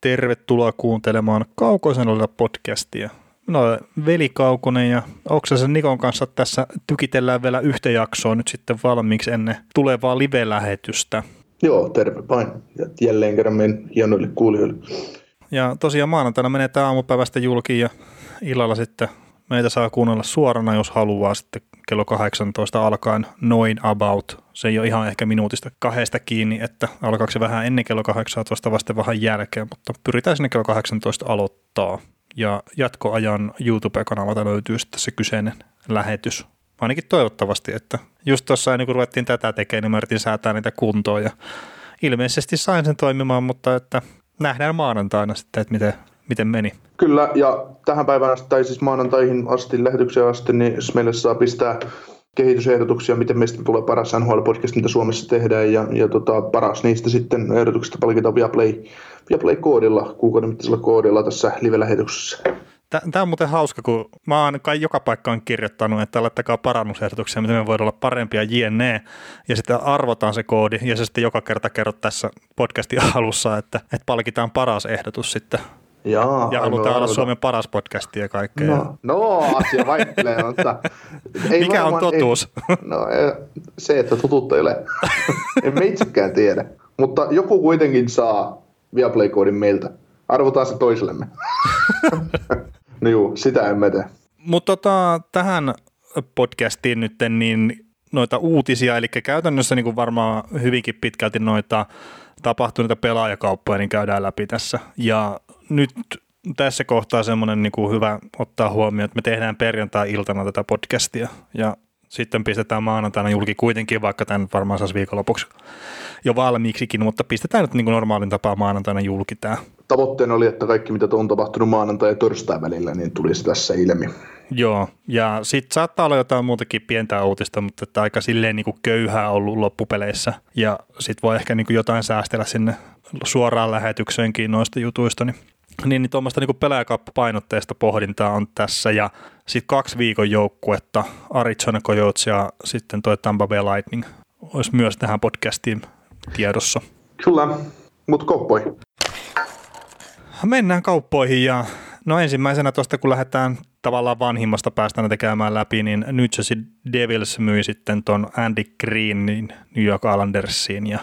tervetuloa kuuntelemaan Kaukoisen olella podcastia. Minä olen Veli Kaukonen ja Oksasen Nikon kanssa tässä tykitellään vielä yhtä jaksoa nyt sitten valmiiksi ennen tulevaa live-lähetystä. Joo, terve vain. Ja jälleen kerran meidän hienoille kuulijoille. Ja tosiaan maanantaina menee tämä aamupäivästä julki ja illalla sitten meitä saa kuunnella suorana, jos haluaa sitten kello 18 alkaen noin about. Se ei ole ihan ehkä minuutista kahdesta kiinni, että alkaako se vähän ennen kello 18 vasta vähän jälkeen, mutta pyritään sinne kello 18 aloittaa. Ja jatkoajan YouTube-kanavalta löytyy sitten se kyseinen lähetys. Ainakin toivottavasti, että just tuossa ennen kuin ruvettiin tätä tekemään, niin mä yritin säätää niitä kuntoon ja ilmeisesti sain sen toimimaan, mutta että nähdään maanantaina sitten, että miten, miten meni. Kyllä, ja tähän päivään asti, tai siis maanantaihin asti, lähetykseen asti, niin meille saa pistää kehitysehdotuksia, miten meistä tulee paras NHL-podcast, mitä Suomessa tehdään, ja, ja tota, paras niistä sitten ehdotuksista palkitaan Viaplay, Viaplay-koodilla, kuukauden mittaisella koodilla tässä live-lähetyksessä. Tämä on muuten hauska, kun mä oon kai joka paikkaan kirjoittanut, että laittakaa parannusehdotuksia, miten me voidaan olla parempia jne. Ja sitten arvotaan se koodi, ja se sitten joka kerta kerrot tässä podcastin alussa, että, että palkitaan paras ehdotus sitten. Jaa, ja halutaan olla Suomen paras podcasti ja kaikkea. No, no asia vaihtelee, mutta... Ei Mikä varmaan, on totuus? Ei, no se, että totuutta ei ole. en me itsekään tiedä. Mutta joku kuitenkin saa Viaplay-koodin meiltä. Arvotaan se toisellemme. no juu, sitä emme tee. Mutta tota, tähän podcastiin nyt niin noita uutisia, eli käytännössä niin kuin varmaan hyvinkin pitkälti noita tapahtuneita pelaajakauppoja, niin käydään läpi tässä. Ja nyt tässä kohtaa semmoinen niin kuin hyvä ottaa huomioon, että me tehdään perjantai-iltana tätä podcastia ja sitten pistetään maanantaina julki kuitenkin, vaikka tämän varmaan saisi viikonlopuksi jo valmiiksikin, mutta pistetään nyt niin kuin normaalin tapaa maanantaina julki tämä. Tavoitteena oli, että kaikki mitä on tapahtunut maanantai ja torstai välillä, niin tulisi tässä ilmi. Joo, ja sitten saattaa olla jotain muutakin pientä uutista, mutta että aika silleen niin kuin köyhää ollut loppupeleissä. Ja sitten voi ehkä niin kuin jotain säästellä sinne suoraan lähetykseenkin noista jutuista, niin niin, niin tuommoista niin pelaajakappapainotteista pohdintaa on tässä ja sitten kaksi viikon joukkuetta, Arizona Coyotes ja sitten toi Tampa Bay Lightning olisi myös tähän podcastiin tiedossa. Kyllä, mutta kauppoihin. Mennään kauppoihin ja no ensimmäisenä tuosta kun lähdetään tavallaan vanhimmasta päästä tekemään läpi, niin New Jersey Devils myi sitten ton Andy Greenin New York Islandersiin ja,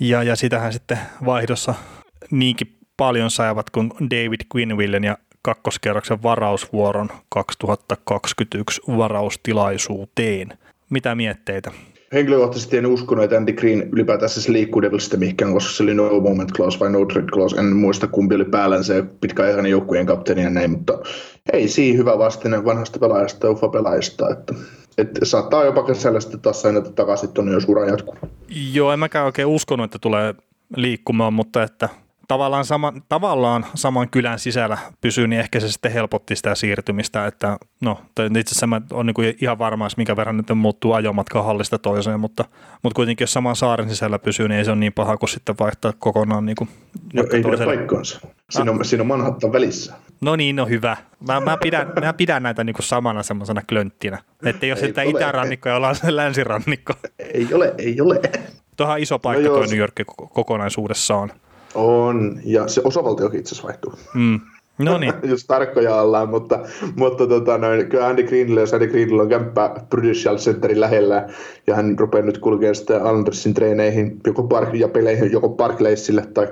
ja, ja sitähän sitten vaihdossa niinkin paljon saivat kuin David Quinvillen ja kakkoskerroksen varausvuoron 2021 varaustilaisuuteen. Mitä mietteitä? Henkilökohtaisesti en uskonut, että Andy Green ylipäätään se liikkuu Devilsistä mihinkään, koska se oli no moment clause vai no trade clause. En muista kumpi oli päällä se pitkäaikainen joukkueen kapteeni ja näin, mutta ei siinä hyvä vastine vanhasta pelaajasta ja UFA-pelaajasta. Että, että saattaa jopa kesällä sitten taas sainata takaisin tuonne, jos ura jatkuu. Joo, en mäkään oikein uskonut, että tulee liikkumaan, mutta että tavallaan, sama, tavallaan saman kylän sisällä pysyy, niin ehkä se sitten helpotti sitä siirtymistä, että no itse asiassa mä olen niin ihan varma, minkä verran nyt muuttuu ajomatka hallista toiseen, mutta, mutta kuitenkin jos saman saaren sisällä pysyy, niin ei se ole niin paha kuin sitten vaihtaa kokonaan niin kuin no, ei pidä paikkaansa. Siinä on, ah. siinä on Manhattan välissä. No niin, no hyvä. Mä, mä, pidän, mä pidän näitä niin kuin samana semmoisena klönttinä. Että jos sitä itärannikko ja ollaan se länsirannikko. Ei ole, ei ole. Tuohan iso paikka no tuo New York kokonaisuudessaan. On, ja se osavaltiokin itse asiassa vaihtuu. Mm. No niin. Jos tarkkoja ollaan, mutta, mutta tota, noin, kyllä Andy Greenille, jos Andy Greenille on kämppä Prudential Centerin lähellä, ja hän rupeaa nyt kulkemaan sitten Andersin treeneihin, joko park, ja peleihin, joko Parkleysille tai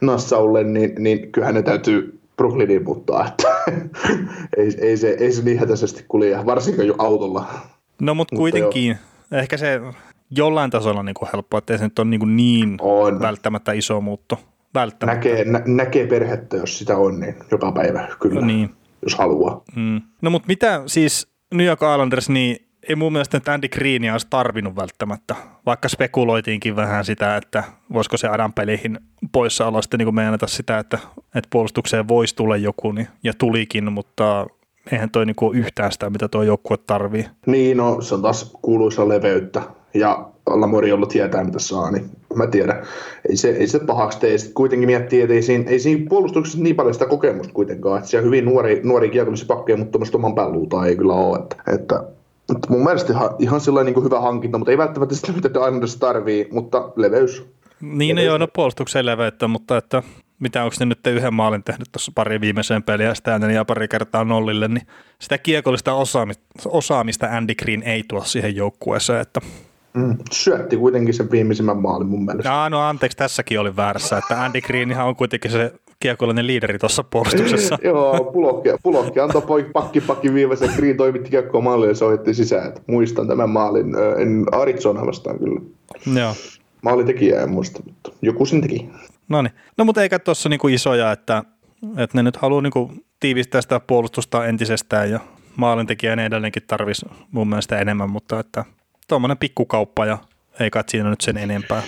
Nassaulle, niin, niin kyllä hänen täytyy Brooklyniin muuttaa, että ei, ei, se, ei se niin hätäisesti kulje, varsinkin jo autolla. No mutta kuitenkin, jo. ehkä se jollain tasolla niin kuin helppoa, ettei se nyt ole niin, kuin niin on. välttämättä iso muutto välttämättä. Näkee, nä, näkee perhettä, jos sitä on, niin joka päivä kyllä, no niin. jos haluaa. Mm. No mutta mitä siis New York Islanders, niin ei mun mielestä että Andy Greenia olisi tarvinnut välttämättä, vaikka spekuloitiinkin vähän sitä, että voisiko se Adam peleihin poissaolo sitten niin meenata sitä, että, että puolustukseen voisi tulla joku, niin, ja tulikin, mutta eihän toi niin ole yhtään sitä, mitä tuo joukkue tarvii. Niin, no se on taas kuuluisa leveyttä, ja Lamoriollo tietää, mitä saa, niin mä tiedän. Ei se, ei se pahaksi tee. Sitten kuitenkin miettii, että ei siinä, ei siinä puolustuksessa niin paljon sitä kokemusta kuitenkaan. Että siellä hyvin nuori, nuori kiekollisia pakkeja, mutta tuommoista oman päänluuta ei kyllä ole. Että, että, että mun mielestä ihan, ihan sellainen niin hyvä hankinta, mutta ei välttämättä sitä, mitä Islanders tarvii, mutta leveys. Niin, leveys. ei ole puolustuksen leveyttä, mutta että mitä onko ne nyt yhden maalin tehnyt tuossa pari viimeiseen peliä ja sitä ja pari kertaa nollille, niin sitä kiekollista osaamista, osaamista Andy Green ei tuo siihen joukkueeseen, että Mm, syötti kuitenkin sen viimeisimmän maalin mun mielestä. Ja, no anteeksi, tässäkin oli väärässä, että Andy Greenhan on kuitenkin se kiekollinen liideri tuossa puolustuksessa. Joo, pulokki, pulokki antoi poik, pakki pakki viimeisen, Green toimitti kiekkoa maalille ja soitti sisään. Että muistan tämän maalin, en Arizona vastaan kyllä. Joo. Maalitekijä en muista, mutta joku sen teki. No niin. No mutta eikä tuossa niinku isoja, että, että ne nyt haluaa niinku tiivistää sitä puolustusta entisestään ja maalintekijä edelleenkin tarvisi mun mielestä enemmän, mutta että tuommoinen pikkukauppa ja ei kai siinä nyt sen enempää.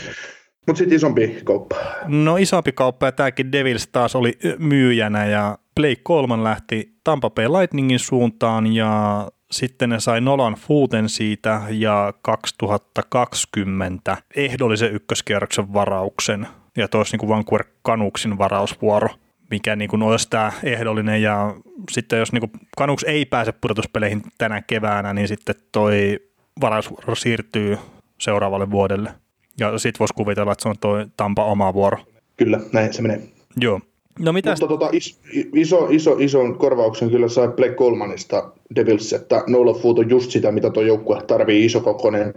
Mutta sitten isompi kauppa. No isompi kauppa ja tämäkin Devils taas oli myyjänä ja Blake Coleman lähti Tampa Bay Lightningin suuntaan ja sitten ne sai Nolan Footen siitä ja 2020 ehdollisen ykköskierroksen varauksen ja toisi niin kuin Vancouver Canucksin varausvuoro mikä niin kuin olisi tämä ehdollinen ja sitten jos niin kuin Canucks ei pääse pudotuspeleihin tänä keväänä, niin sitten toi varausvuoro siirtyy seuraavalle vuodelle. Ja sitten voisi kuvitella, että se on tuo Tampa oma vuoro. Kyllä, näin se menee. Joo. No mitä Mutta tota, is, iso, iso, ison korvauksen kyllä sai Black Colemanista Devils, että Nola Foot on just sitä, mitä tuo joukkue tarvii, isokokoinen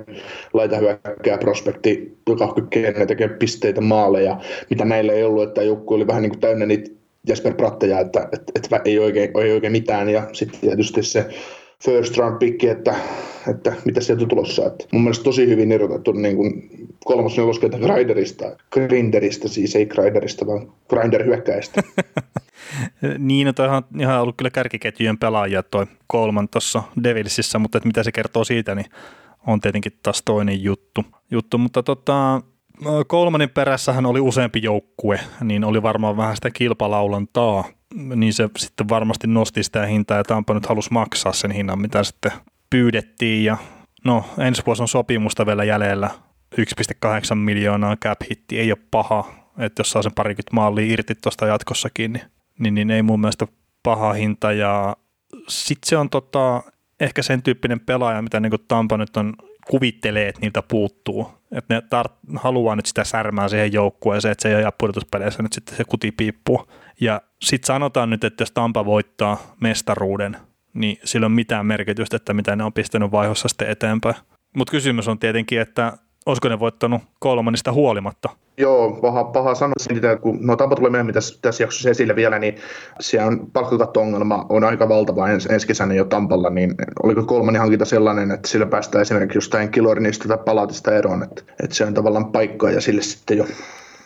laitahyökkää prospekti, joka kykenee tekemään pisteitä maaleja, mitä näillä ei ollut, että joukkue oli vähän niin kuin täynnä niitä Jesper Pratteja, että, että, että ei, oikein, ei oikein mitään, ja sitten tietysti se first round pick, että, että mitä sieltä on tulossa. Että mun mielestä tosi hyvin erotettu niin kuin kolmas neloskentä Grinderista, Grinderista siis ei Grinderista, vaan Grinder hyökkäistä. niin, no toihan on ihan ollut kyllä kärkiketjujen pelaajia toi kolman tuossa Devilsissä, mutta että mitä se kertoo siitä, niin on tietenkin taas toinen juttu. juttu mutta tota, kolmanin perässähän oli useampi joukkue, niin oli varmaan vähän sitä kilpalaulantaa niin se sitten varmasti nosti sitä hintaa ja Tampa nyt halusi maksaa sen hinnan, mitä sitten pyydettiin. Ja no ensi vuosi on sopimusta vielä jäljellä. 1,8 miljoonaa cap hitti, ei ole paha, että jos saa sen parikymmentä mallia irti tuosta jatkossakin, niin, niin, niin, ei mun mielestä paha hinta. Ja sitten se on tota, ehkä sen tyyppinen pelaaja, mitä niin Tampa nyt on kuvittelee, että niiltä puuttuu. Että ne tar- haluaa nyt sitä särmää siihen joukkueeseen, että se ei ole pudotuspeleissä nyt sitten se kuti piippuu. Ja sitten sanotaan nyt, että jos Tampa voittaa mestaruuden, niin sillä on mitään merkitystä, että mitä ne on pistänyt vaihossa sitten eteenpäin. Mutta kysymys on tietenkin, että olisiko ne voittanut kolmannista huolimatta? Joo, paha, paha sanoa siitä, kun no Tampa tulee myöhemmin tässä, tässä jaksossa esille vielä, niin siellä on palkkakatto-ongelma on aika valtava ens, ensi kesänä jo Tampalla, niin oliko kolmannen hankinta sellainen, että sillä päästään esimerkiksi jostain Kilorinista tai Palatista eroon, että, että se on tavallaan paikka ja sille sitten jo.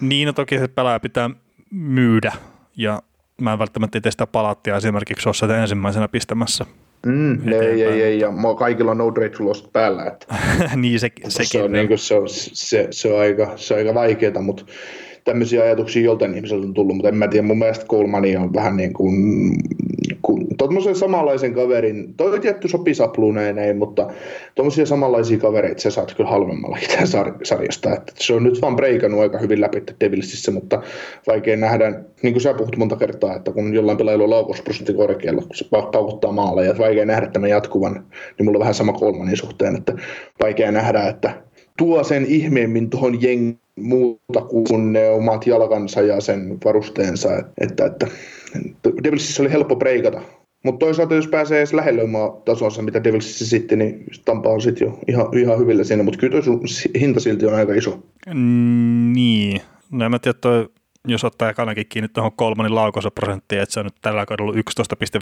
Niin, no toki se pelaaja pitää myydä ja mä en välttämättä tee sitä palattia esimerkiksi ole ensimmäisenä pistämässä. Mm, ei, ei, ei, ja kaikilla on no trade lost päällä. Että, niin, se, sekin. Se on, niin kuin, se, on, se, se, on aika, se on aika vaikeaa, mutta tämmöisiä ajatuksia joltain ihmiseltä on tullut, mutta en mä tiedä, mun mielestä Colemani on vähän niin kuin tuommoisen samanlaisen kaverin, toi tietty sopii sapluuneen, mutta tuommoisia samanlaisia kavereita sä saat kyllä halvemmalla itse sarjasta. Että se on nyt vaan breikannut aika hyvin läpi Devilsissä, mutta vaikea nähdä, niin kuin sä puhut monta kertaa, että kun jollain pelaajalla on laukausprosentti korkealla, kun se paukuttaa maalle, ja vaikea nähdä tämän jatkuvan, niin mulla on vähän sama kolmanin suhteen, että vaikea nähdä, että tuo sen ihmeemmin tuohon jengiin muuta kuin ne omat jalkansa ja sen varusteensa, että, että Devilsissä oli helppo breikata mutta toisaalta jos pääsee edes lähelle omaa tasonsa, mitä Devilsissä sitten, niin Tampa on sitten jo ihan, ihan hyvillä siinä, mutta kyllä tuo hinta silti on aika iso. Mm, niin, no en mä tiedä, toi, jos ottaa ekanakin kiinni tuohon kolmannen laukaisuprosenttiin, että se on nyt tällä kaudella 11,5,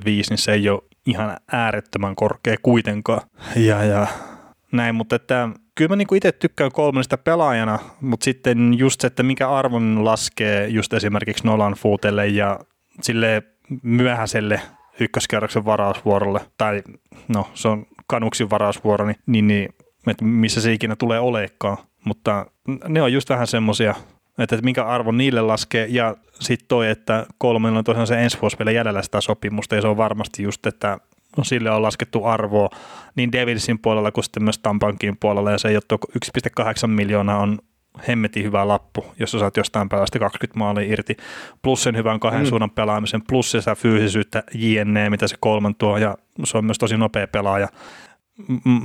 niin se ei ole ihan äärettömän korkea kuitenkaan. Ja, ja näin, mutta että kyllä mä niinku itse tykkään kolmannesta pelaajana, mutta sitten just se, että mikä arvon laskee just esimerkiksi Nolan Footelle ja sille myöhäiselle ykköskerroksen varausvuorolle, tai no se on kanuksin varausvuoro, niin, niin, niin että missä se ikinä tulee olekaan. Mutta ne on just vähän semmoisia, että, että minkä arvo niille laskee, ja sitten toi, että kolmella on tosiaan se ensi vuosi vielä jäljellä sitä sopimusta, ja se on varmasti just, että sille on laskettu arvoa niin Devilsin puolella kuin sitten myös Tampankin puolella, ja se ei ole 1,8 miljoonaa on hemmetin hyvä lappu, jos sä saat jostain pelasta 20 maalia irti, plus sen hyvän kahden mm. suunnan pelaamisen, plus sitä fyysisyyttä JNE, mitä se kolman tuo, ja se on myös tosi nopea pelaaja.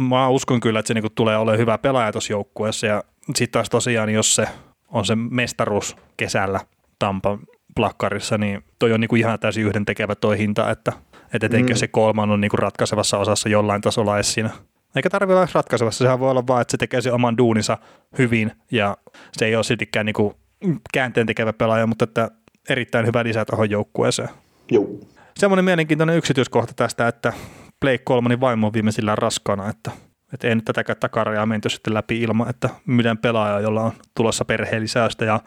Mä uskon kyllä, että se niinku tulee olemaan hyvä pelaaja tuossa joukkueessa, ja sitten taas tosiaan, jos se on se mestaruus kesällä Tampan plakkarissa, niin toi on niin kuin ihan täysin yhden tekevä toi hinta, että, että etenkin mm. se kolman on niin kuin ratkaisevassa osassa jollain tasolla edes siinä. Eikä tarvitse olla ratkaisevassa, sehän voi olla vaan, että se tekee sen oman duuninsa hyvin ja se ei ole siltikään niin kuin käänteen tekevä pelaaja, mutta että erittäin hyvä lisä tuohon joukkueeseen. Joo. Semmoinen mielenkiintoinen yksityiskohta tästä, että Blake Colmanin vaimo on viimeisillään raskana, että, että ei nyt tätäkään takarajaa menty sitten läpi ilman, että myydään pelaaja, jolla on tulossa perheellisäystä ja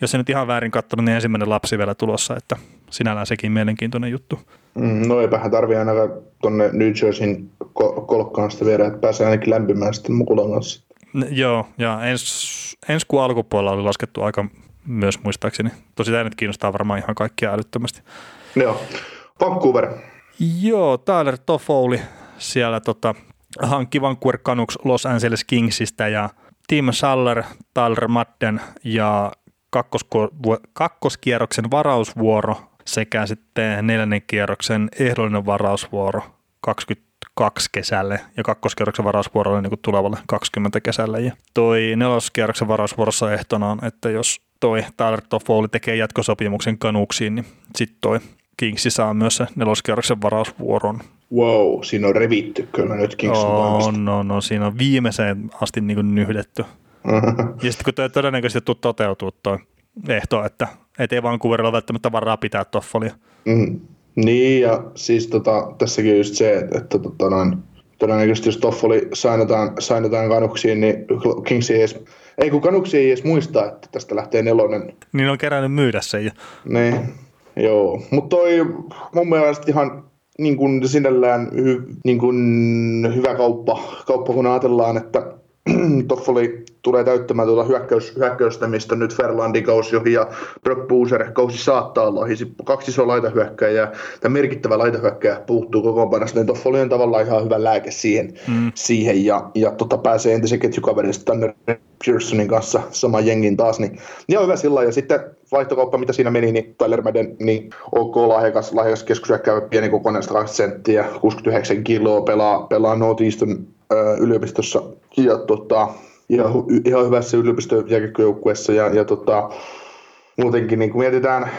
jos se nyt ihan väärin katsonut, niin ensimmäinen lapsi vielä tulossa, että sinällään sekin mielenkiintoinen juttu. Mm, no eipähän tarvii ainakaan tuonne New Jerseyin kolkkaan sitä viedä, että pääsee ainakin lämpimään sitten mukulan kanssa. Joo, ja ens, ensi kuun alkupuolella oli laskettu aika myös muistaakseni. Tosi tämä nyt kiinnostaa varmaan ihan kaikkia älyttömästi. Joo. Vancouver. Joo, Tyler Toffoli siellä tota, hankki Vancouver Canucks Los Angeles Kingsistä ja Tim Saller, Tyler Madden ja kakkoskierroksen varausvuoro sekä sitten neljännen kierroksen ehdollinen varausvuoro 22 kesälle ja kakkoskierroksen varausvuoro oli niin tulevalle 20 kesälle. Ja toi neloskierroksen varausvuorossa ehtona on, että jos toi Tyler Toffoli tekee jatkosopimuksen kanuksiin, niin sitten toi Kingsi saa myös se neloskierroksen varausvuoron. Wow, siinä on revitty kyllä nyt Kingsin oh, no, no, siinä on viimeiseen asti niin nyhdetty. ja sitten kun toi todennäköisesti tuu toteutuu toi ehto, että et ei Vancouverilla välttämättä varaa pitää Toffolia. Mm. Niin, ja siis tota, tässäkin just se, että, että tota, noin, todennäköisesti jos Toffoli sainataan, sainataan kanuksiin, niin Kings ei edes, ei kun kanuksi ei edes muista, että tästä lähtee nelonen. Niin on kerännyt myydä sen jo. Niin, joo. Mutta toi mun mielestä ihan niin kuin sinällään hy, niin kuin hyvä kauppa, kauppa, kun ajatellaan, että Toffoli tulee täyttämään tuota hyökkäys, hyökkäystä, mistä nyt Ferlandin kausi ohi ja Brock Boozer kausi saattaa olla ohi. Kaksi isoa laitahyökkäjää ja merkittävä laitahyökkäjä puuttuu kokoonpanosta, niin Toffoli on tavallaan ihan hyvä lääke siihen, mm. siihen ja, ja tota, pääsee entisen ketjukaverista Tanner Pearsonin kanssa saman jengin taas, niin, niin on hyvä sillä Ja sitten vaihtokauppa, mitä siinä meni, niin Tyler Madden, niin OK lahjakas, lahjakas keskushyökkääjä, pieni kokoinen 120 senttiä, 69 kiloa, pelaa, pelaa Northeastern yliopistossa ja tota, ihan, ihan hyvässä yliopistojääkiekkojoukkueessa ja, ja tota, muutenkin niin kun mietitään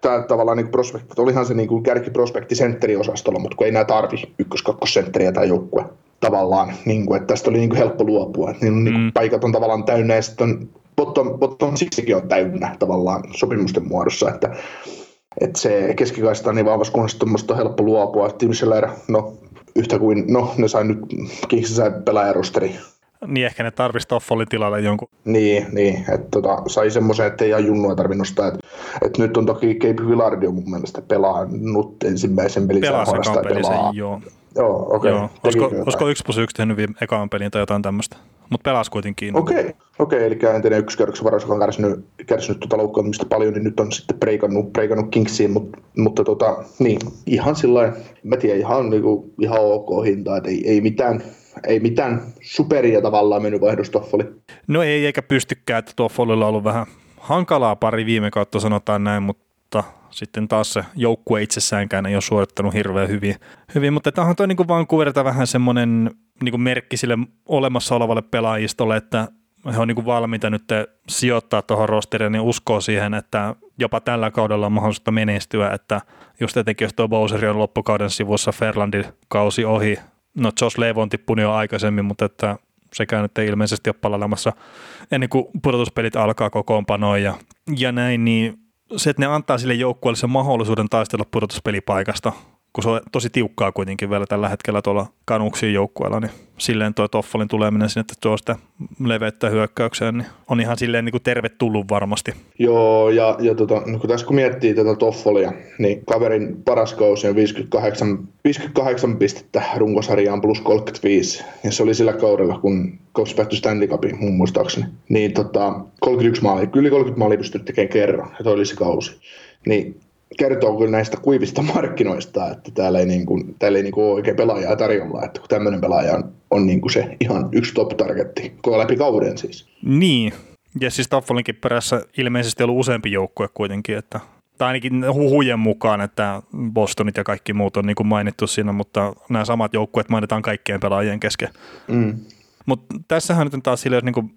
tämä tavallaan niin prospekti, olihan se niin kuin kärkiprospekti sentteriosastolla, mutta kun ei enää tarvi ykkös sentteriä tai joukkue tavallaan, niin kuin, että tästä oli niin kuin helppo luopua, että niin, niin mm. paikat on tavallaan täynnä ja sitten bottom, bottom siksikin on täynnä tavallaan sopimusten muodossa, että, että se keskikaista on niin vahvassa kunnossa, että on helppo luopua. Tim Scheller, no yhtä kuin, no ne sai nyt, Kingsi sai pelaajarosteri. Niin ehkä ne tarvitsisi Toffolin tilalle jonkun. Niin, niin että tota, sai semmoisen, että ei ihan junnua tarvinnut nostaa. Että, että nyt on toki Cape Villardi on mun mielestä pelannut ensimmäisen pelin. Pelasi pelaa. joo. Joo, okei. Okay. Joo. Olisiko, olisiko 1 plus 1 tehnyt ekaan pelin tai jotain tämmöistä? Mutta pelasi kuitenkin. Okei, okay. okay, eli entinen ykköskerroksen varas, joka on kärsinyt, kärsinyt tuota loukkaantumista paljon, niin nyt on sitten breikannut, breikannut Kingsiin, mutta, mutta tota, niin, ihan sillä mä tiedän, ihan, niinku, ihan ok hinta, että ei, ei mitään, ei mitään superia tavallaan mennyt vaihdos Toffoli. No ei, eikä pystykään, että Toffolilla on ollut vähän hankalaa pari viime kautta sanotaan näin, mutta sitten taas se joukkue itsessäänkään ei ole suorittanut hirveän hyvin. hyvin mutta tämä on toi niin Vancouverilta vähän semmoinen niin merkki sille olemassa olevalle pelaajistolle, että he on niin valmiita nyt sijoittaa tuohon rosteriin, niin uskoo siihen, että jopa tällä kaudella on mahdollisuutta menestyä, että just etenkin jos tuo Bowser on loppukauden sivussa Ferlandin kausi ohi, no Josh Levo on tippunut jo aikaisemmin, mutta että sekään nyt ei ilmeisesti ole palailemassa ennen kuin pudotuspelit alkaa kokoonpanoon ja, ja näin, niin se, että ne antaa sille joukkueelle sen mahdollisuuden taistella pudotuspelipaikasta, kun se on tosi tiukkaa kuitenkin vielä tällä hetkellä tuolla kanuksien joukkueella, niin silleen tuo Toffolin tuleminen sinne, että tuo sitä leveyttä hyökkäykseen, niin on ihan silleen niin kuin tervetullut varmasti. Joo, ja, ja tota, no kun tässä kun miettii tätä Toffolia, niin kaverin paras kausi on 58, 58 pistettä runkosarjaan plus 35, ja se oli sillä kaudella, kun Cops päättyi Stanley Cupiin mun muistaakseni. Niin tota, 31 maalia, kyllä 30 maalia pystynyt tekemään kerran, ja toi oli se kausi. Niin kertoo kyllä näistä kuivista markkinoista, että täällä ei, niin kuin, täällä ei niin kuin ole oikein pelaajaa tarjolla, että kun tämmöinen pelaaja on, on niin kuin se ihan yksi top-targetti, koko läpi kauden siis. Niin, ja siis Taffolinkin perässä ilmeisesti ollut useampi joukkue kuitenkin, että tai ainakin huhujen mukaan, että Bostonit ja kaikki muut on niin kuin mainittu siinä, mutta nämä samat joukkueet mainitaan kaikkien pelaajien kesken. Mm. Mutta tässähän nyt taas sille, jos niin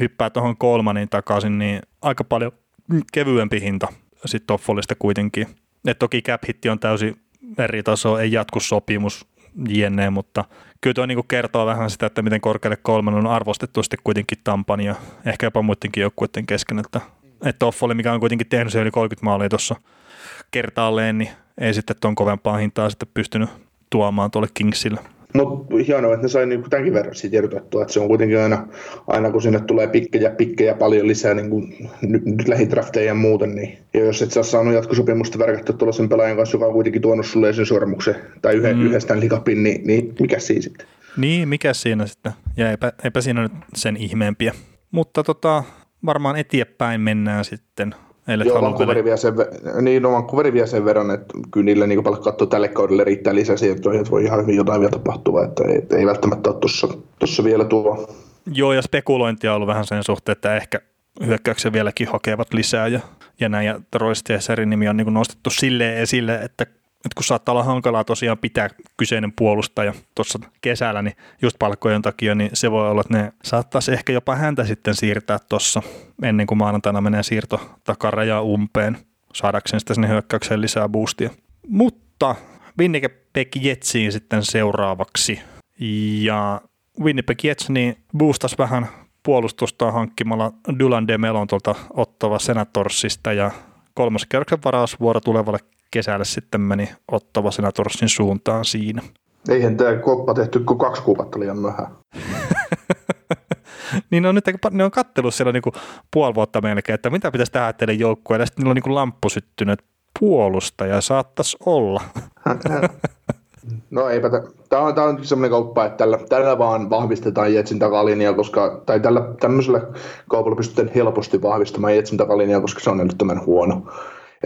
hyppää tuohon kolmanin takaisin, niin aika paljon kevyempi hinta sitten Toffolista kuitenkin. Et toki cap on täysin eri taso, ei jatku sopimus jne, mutta kyllä tuo niin kertoo vähän sitä, että miten korkealle kolmen on arvostettu sitten kuitenkin Tampan ja ehkä jopa muidenkin joukkueiden kesken, että, että Toffoli, mikä on kuitenkin tehnyt se yli 30 maalia tuossa kertaalleen, niin ei sitten tuon kovempaa hintaa sitten pystynyt tuomaan tuolle Kingsille. Mutta hienoa, että ne sai niinku tämänkin verran siitä irrotettua, että se on kuitenkin aina, aina kun sinne tulee pikkejä, pikkejä paljon lisää niin kuin nyt, nyt lähidrafteja ja muuten, niin ja jos et saa saanut jatkosopimusta värkättyä tuollaisen pelaajan kanssa, joka on kuitenkin tuonut sulle sen sormuksen tai yhden, mm. yhdestä likapin, niin, niin mikä siinä sitten? Niin, mikä siinä sitten? Ja eipä, eipä siinä nyt sen ihmeempiä. Mutta tota, varmaan eteenpäin mennään sitten Eilet Joo, Vancouveri vie, sen, niin, no, Vancouveri vie sen verran, että kyllä niille niin paljon katsoa tälle kaudelle riittää lisäsiirtoja, että voi ihan hyvin jotain vielä tapahtua, että ei, ei välttämättä ole tuossa vielä tuo. Joo, ja spekulointia on ollut vähän sen suhteen, että ehkä hyökkäyksen vieläkin hakevat lisää ja, ja näin, ja Royce nimi on niin nostettu silleen esille, että että kun saattaa olla hankalaa tosiaan pitää kyseinen puolustaja tuossa kesällä, niin just palkkojen takia, niin se voi olla, että ne saattaisi ehkä jopa häntä sitten siirtää tuossa ennen kuin maanantaina menee siirto takaraja umpeen, saadakseen sitten sinne hyökkäykseen lisää boostia. Mutta Winnipeg Jetsiin sitten seuraavaksi. Ja Winnipeg Jets niin boostas vähän puolustusta hankkimalla Dylan DeMelon tuolta ottava Senatorsista ja kolmoskierroksen varausvuoro tulevalle kesällä sitten meni Ottava Senatorsin suuntaan siinä. Eihän tämä koppa tehty kuin kaksi kuukautta liian myöhään. niin ne on nyt ne on kattellut siellä niinku puoli vuotta melkein, että mitä pitäisi tehdä teille joukkueelle. Ja sitten niillä on niinku lamppu syttynyt puolustaja, saattaisi olla. No eipä, tämä on, tämä on semmoinen kauppa, että tällä, tällä vaan vahvistetaan Jetsin takalinjaa, koska, tai tällä, tämmöisellä kaupalla pystytään helposti vahvistamaan Jetsin takalinjaa, koska se on älyttömän huono.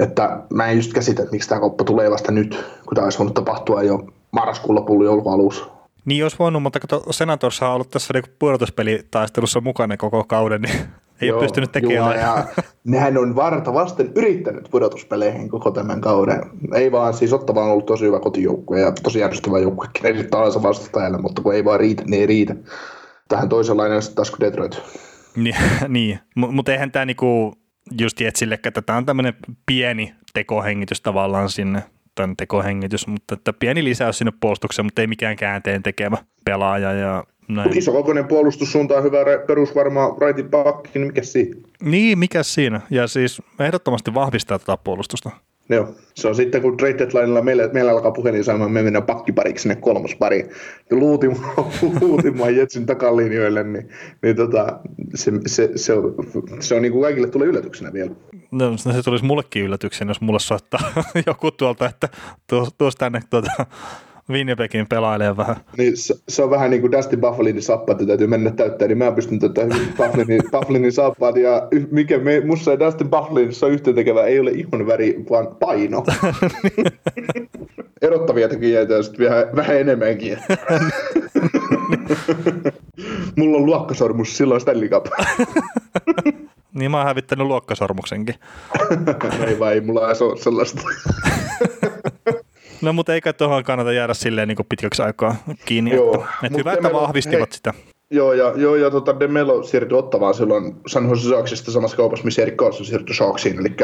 Että mä en just käsitä, että miksi tämä koppa tulee vasta nyt, kun tämä olisi voinut tapahtua jo marraskuun lopulla joulukuun alussa. Niin jos voinut, mutta kato, Senators on ollut tässä niinku pudotuspelitaistelussa mukana koko kauden, niin ei Joo, ole pystynyt tekemään. Juu, ja nehän on varta vasten yrittänyt pudotuspeleihin koko tämän kauden. Ei vaan, siis Ottava on ollut tosi hyvä kotijoukkue ja tosi järjestävä joukkue kenelle tahansa vastustajalle, mutta kun ei vaan riitä, niin ei riitä. Tähän toisenlainen taas kuin Detroit. niin, niin. mutta eihän tämä niinku, just Jetsille, että tämä on tämmöinen pieni tekohengitys tavallaan sinne, tämän tekohengitys, mutta että pieni lisäys sinne puolustukseen, mutta ei mikään käänteen tekevä pelaaja ja näin. Iso kokoinen puolustus suuntaan hyvä perusvarma raitin pakki, niin mikä siinä? Niin, mikä siinä? Ja siis ehdottomasti vahvistaa tätä puolustusta. Joo, se on sitten kun trade deadlinella meillä, meillä alkaa puhelin saamaan, me mennään pakkipariksi sinne kolmospariin. Ja luutimaan Jetsin takalinjoille, niin, niin tota, se, se, se, on, se on niin kuin kaikille tulee yllätyksenä vielä. No, se tulisi mullekin yllätyksenä, jos mulle soittaa joku tuolta, että tuossa tänne tuota, Winnipegin pelailee vähän. Niin, se, se, on vähän niin kuin Dustin Buffalinin sappaat, täytyy mennä täyttää, niin mä pystyn tätä Buffalinin, Buffalinin sappaat, ja mikä me, musta ja Dustin Buffalinissa on yhteentekevä, ei ole ihon väri, vaan paino. Erottavia tekijöitä ja sitten vähän, vähän enemmänkin. Mulla on luokkasormus silloin Stanley Cup. niin mä oon hävittänyt luokkasormuksenkin. ei vai, ei mulla ole sellaista. No mutta eikä tuohon kannata jäädä silleen niin kuin pitkäksi aikaa kiinni. Joo, että, että hyvä, että vahvistivat hei, sitä. Joo, ja, joo, ja tota, Demelo siirtyi ottavaan silloin San Jose Sharksista samassa kaupassa, missä Erik Karlsson siirtyi Sharksiin. Eli,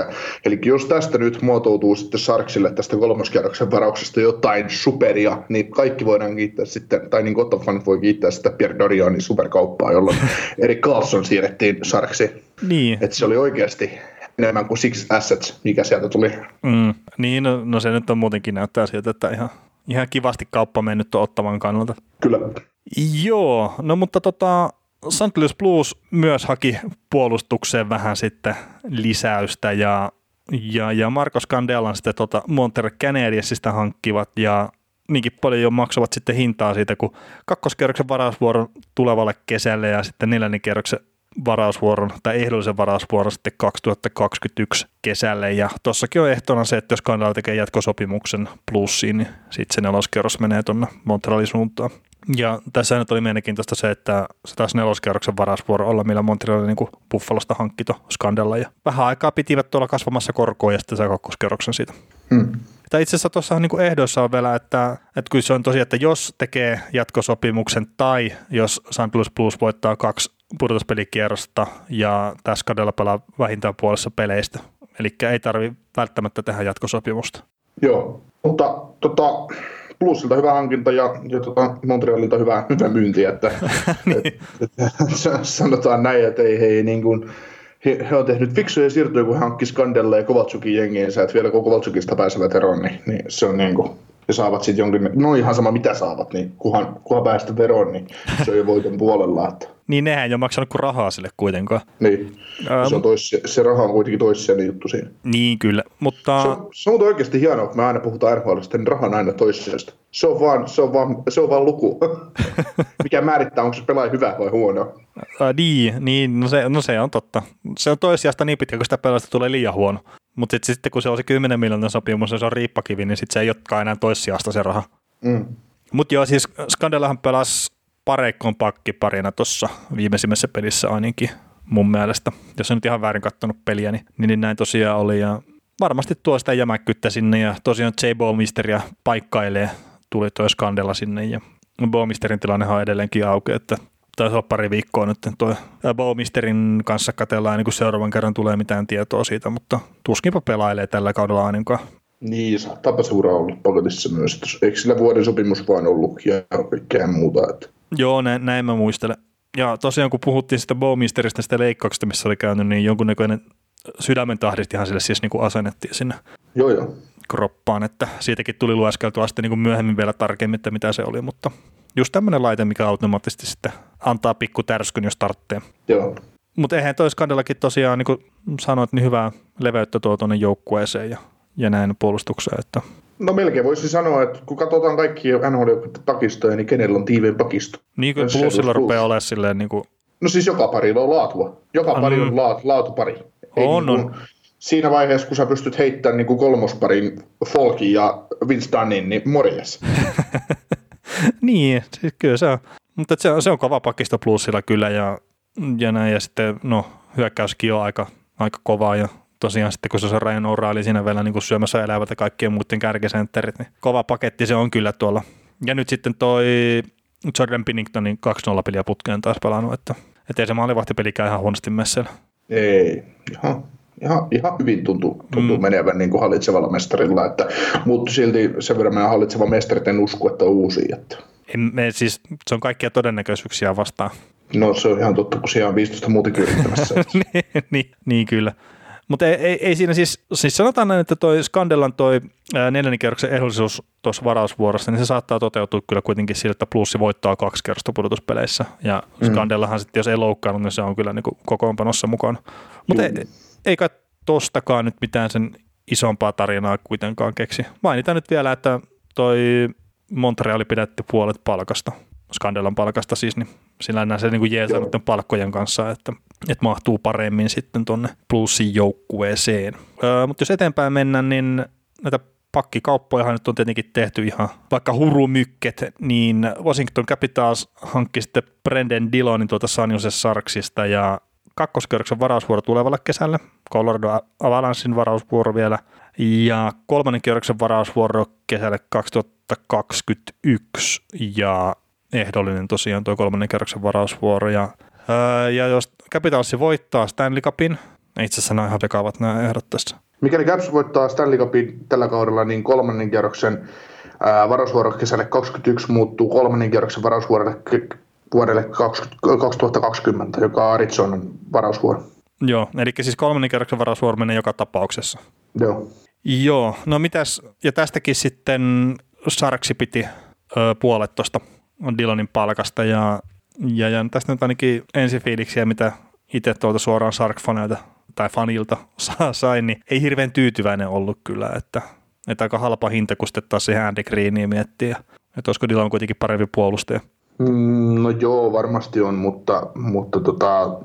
eli jos tästä nyt muotoutuu sitten Sharksille tästä kolmoskierroksen varauksesta jotain superia, niin kaikki voidaan kiittää sitten, tai niin kuin fanit voi kiittää sitä Pierre Dorianin superkauppaa, jolloin Erik Karlsson siirrettiin Sharksiin. Niin. Että se oli oikeasti enemmän kuin Six Assets, mikä sieltä tuli. Mm, niin, no, no, se nyt on muutenkin näyttää siltä, että ihan, ihan kivasti kauppa mennyt ottavan kannalta. Kyllä. Joo, no mutta tota, St. Louis Blues myös haki puolustukseen vähän sitten lisäystä ja, ja, ja Marcos Candelan sitten tota Montreal Canadiensista hankkivat ja niinkin paljon jo maksavat sitten hintaa siitä, kun kakkoskerroksen varausvuoron tulevalle kesälle ja sitten neljännen kerroksen varausvuoron tai ehdollisen varausvuoron sitten 2021 kesälle ja tossakin on ehtona se, että jos Kanada tekee jatkosopimuksen plussiin, niin sitten se neloskerros menee tuonne Montrealin suuntaan. Ja tässä nyt oli mielenkiintoista se, että se taas neloskerroksen varausvuoro olla, millä Montreal niin Buffalosta hankkito Skandella. Ja vähän aikaa pitivät tuolla kasvamassa korkoa ja sitten se kakkoskerroksen siitä. Hmm. Tai itse asiassa tuossa niin ehdoissa on vielä, että, että kyllä se on tosiaan, että jos tekee jatkosopimuksen tai jos St. Louis Blues voittaa kaksi pudotuspelikierrosta ja tässä kadella pelaa vähintään puolessa peleistä Eli ei tarvi välttämättä tehdä jatkosopimusta. Joo, mutta tota, Plusilta hyvä hankinta ja, ja tota Montrealilta hyvä, hyvä myynti, että niin. et, et, sanotaan näin, että ei, hei, niin kuin, he, he on tehnyt fiksuja siirtoja, kun hankki Skandella ja Kovaltsukin jengiensä, että vielä kun Kovaltsukista pääsevät eroon, niin, niin se on niin kuin, ja saavat sitten jonkin, no ihan sama mitä saavat, niin kunhan, kunhan päästä veroon, niin se on jo voiton puolella. Että. niin nehän ei ole maksanut kuin rahaa sille kuitenkaan. Niin, um, se, on tois, se raha on kuitenkin toissijainen juttu siinä. Niin kyllä, mutta... Se on, se on oikeasti hienoa, kun me aina puhutaan RHLista, niin raha on aina toissijasta. Se on vaan, se on vaan, se on vaan luku, mikä määrittää, onko se pelaaja hyvä vai huono. Uh, niin, niin no, se, no se on totta. Se on toissijasta niin pitkä, kun sitä pelaajasta tulee liian huono. Mutta sitten, sit, kun se on se 10 miljoonan sopimus ja se on riippakivi, niin sitten se ei olekaan enää toissijasta se raha. Mm. Mutta joo, siis Skandellahan pelasi pareikkoon pakkiparina tuossa viimeisimmässä pelissä ainakin mun mielestä. Jos en nyt ihan väärin katsonut peliä, niin, niin näin tosiaan oli. Ja varmasti tuo sitä jämäkkyyttä sinne ja tosiaan J. Bowmisteria paikkailee, tuli tuo Skandella sinne ja Bowmisterin tilannehan on edelleenkin auki, että taisi olla pari viikkoa nyt toi Bowmisterin kanssa katellaan niin kuin seuraavan kerran tulee mitään tietoa siitä, mutta tuskinpa pelailee tällä kaudella ainakaan. Niin, saattaapa seuraa olla paketissa myös. Eikö sillä vuoden sopimus vain ollut ja kaikkea muuta? Että... Joo, näin, näin mä muistelen. Ja tosiaan kun puhuttiin sitä Bowmisteristä, sitä leikkauksesta, missä oli käynyt, niin jonkunnäköinen sydämen tahdistihan sille siis niin kuin asennettiin sinne. Joo, joo kroppaan, että siitäkin tuli lueskeltua sitten niin kuin myöhemmin vielä tarkemmin, että mitä se oli, mutta just tämmöinen laite, mikä automaattisesti sitten antaa pikku tärskyn, jos tarvitsee. Joo. Mutta eihän toi Skandellakin tosiaan, niin kuin sanoit, niin hyvää leveyttä tuo tuonne joukkueeseen ja, ja näin puolustukseen. Että. No melkein voisi sanoa, että kun katsotaan kaikki nhl pakistoja, niin kenellä on tiivein pakisto? Niin kuin plusilla rupeaa olemaan silleen niin kuin... No siis joka pari on laatua. Joka An... pari on laat, laatupari. on, niin kuin, on siinä vaiheessa, kun sä pystyt heittämään niin kuin kolmosparin Folkin ja Vince Dunnin, niin morjes. niin, siis kyllä se on. Mutta se on, se on kova pakisto plussilla kyllä ja, ja näin. Ja sitten no, hyökkäyskin on aika, aika kovaa ja tosiaan sitten kun se on Ryan O'Reilly siinä vielä niin kuin syömässä elävät ja kaikkien muiden kärkisentterit, niin kova paketti se on kyllä tuolla. Ja nyt sitten toi Jordan Pinningtonin 2-0 peliä putkeen taas pelannut, että, että ei se maalivahtipelikään ihan huonosti messellä. Ei, ihan ihan, ihan hyvin tuntuu, tuntuu mm. menevän niin kuin hallitsevalla mestarilla, että, mutta silti sen verran meidän hallitseva mestarit en usko, että on uusi. Että. En, me, siis, se on kaikkia todennäköisyyksiä vastaan. No se on ihan totta, kun siellä on 15 muutenkin yrittämässä. niin, niin, niin, kyllä. Mutta ei, ei, ei, siinä siis, siis sanotaan näin, että toi Skandellan toi neljännen kierroksen ehdollisuus tuossa varausvuorossa, niin se saattaa toteutua kyllä kuitenkin sillä, että plussi voittaa kaksi kerrosta pudotuspeleissä. Ja mm. Skandellahan sitten, jos ei loukkaannut, niin se on kyllä niin kuin kokoonpanossa mukana. Mutta ei, eikä tostakaan nyt mitään sen isompaa tarinaa kuitenkaan keksi. Mainitaan nyt vielä, että toi Montreali pidätti puolet palkasta, Skandelan palkasta siis, niin sillä näin se niin nyt palkkojen kanssa, että, että mahtuu paremmin sitten tuonne plussin joukkueeseen. Öö, mutta jos eteenpäin mennään, niin näitä pakkikauppoja nyt on tietenkin tehty ihan vaikka hurumykket, niin Washington Capitals hankki sitten Brendan Dillonin tuolta San Jose Sarksista ja kakkoskierroksen varausvuoro tulevalle kesälle, Colorado Avalanchein varausvuoro vielä, ja kolmannen kierroksen varausvuoro kesälle 2021, ja ehdollinen tosiaan tuo kolmannen kierroksen varausvuoro, ja, ää, ja jos Capitalsi voittaa Stanley Cupin, itse asiassa nämä ihan vekaavat nämä ehdot tässä. Mikäli Caps voittaa Stanley Cupin tällä kaudella, niin kolmannen kierroksen varausvuoro kesälle 2021 muuttuu kolmannen kierroksen varausvuorolle vuodelle 2020, joka on Arizonan varausvuoro. Joo, eli siis kolmannen kerroksen varausvuoro menee joka tapauksessa. Joo. Joo, no mitäs, ja tästäkin sitten Sarksi piti ö, puolet tuosta Dylanin palkasta, ja, ja, ja tästä nyt ainakin ensifiiliksiä, mitä itse tuolta suoraan Sark-faneilta tai fanilta sain, niin ei hirveän tyytyväinen ollut kyllä, että, että aika halpa hinta, kun sitten taas siihen Andy Greenia miettii, että olisiko Dylan kuitenkin parempi puolustaja. Mm, no joo, varmasti on, mutta, mutta tota,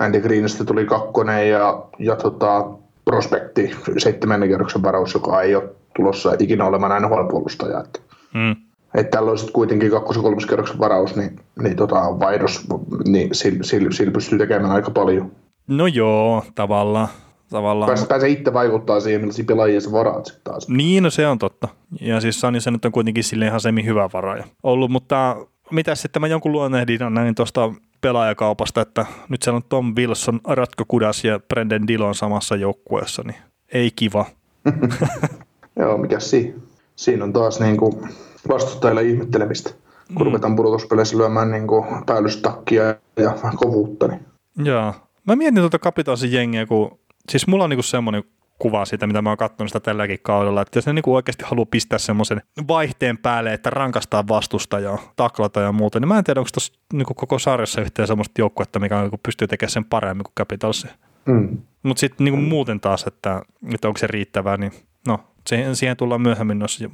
Andy Greenistä tuli kakkonen ja, ja tota, prospekti seitsemännen kerroksen varaus, joka ei ole tulossa ikinä olemaan NHL-puolustaja. Että, mm. että tällä on kuitenkin kakkos- ja kerroksen varaus, niin, niin tota, vaihdos, niin sillä, sillä, sillä pystyy tekemään aika paljon. No joo, tavallaan. tavallaan. Pääsee, pääsee itse vaikuttaa siihen, millaisia pelaajia sä varaat sitten taas. Niin, no se on totta. Ja siis Sani se nyt on kuitenkin sille ihan semi hyvä varaaja ollut, mutta mitä sitten mä jonkun luonnehdin näin tuosta pelaajakaupasta, että nyt siellä on Tom Wilson, Ratko Kudas ja Brendan Dillon samassa joukkueessa, niin ei kiva. Joo, mikä siinä? Siinä on taas niin kuin vastustajille ihmettelemistä, kun mm. ruvetaan pudotuspeleissä lyömään niin kuin päällystakkia ja kovuutta. Niin. Joo. Mä mietin tuota kapitaalisen jengiä, kun siis mulla on niin semmoinen kuva siitä, mitä mä oon katsonut sitä tälläkin kaudella, että jos ne niin oikeasti haluaa pistää semmoisen vaihteen päälle, että rankastaa vastustajaa, taklata ja muuta, niin mä en tiedä, onko tuossa niin koko sarjassa yhteen semmoista joukkuetta, mikä niin pystyy tekemään sen paremmin kuin Capitalsi. Mm. Mutta sitten niin muuten taas, että, että onko se riittävää, niin no, siihen, siihen tullaan myöhemmin noissa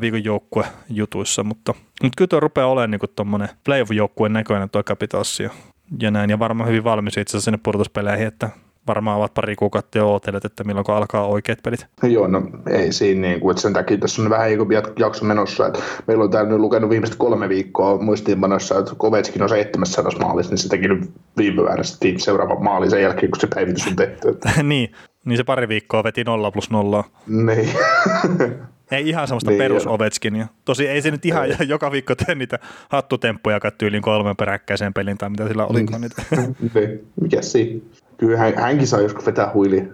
viikon joukkue jutuissa, mutta, mutta kyllä tuo rupeaa olemaan niin tuommoinen playoff-joukkueen näköinen tuo Capitalsi ja, ja näin, ja varmaan hyvin valmis itse asiassa sinne pudotuspeleihin, että varmaan ovat pari kuukautta jo ootelleet, että milloin alkaa oikeat pelit. Joo, no ei siinä niin kuin, että sen takia tässä on vähän joku jakso menossa, että meillä on täällä nyt lukenut viimeiset kolme viikkoa muistiinpanossa, että Kovetskin on 700 maalissa, niin se teki nyt viime väärästi seuraava maali sen jälkeen, kun se päivitys on tehty. niin, niin se pari viikkoa veti nolla plus nolla. Niin. ei ihan semmoista niin, perus Ovechkinia. Tosi ei se nyt ihan ei. joka viikko tee niitä hattutemppuja tyyliin kolmen peräkkäiseen pelin tai mitä sillä olikaan. Mm. niin. Mikä siinä? Kyllä hän, hänkin saa joskus vetää huili.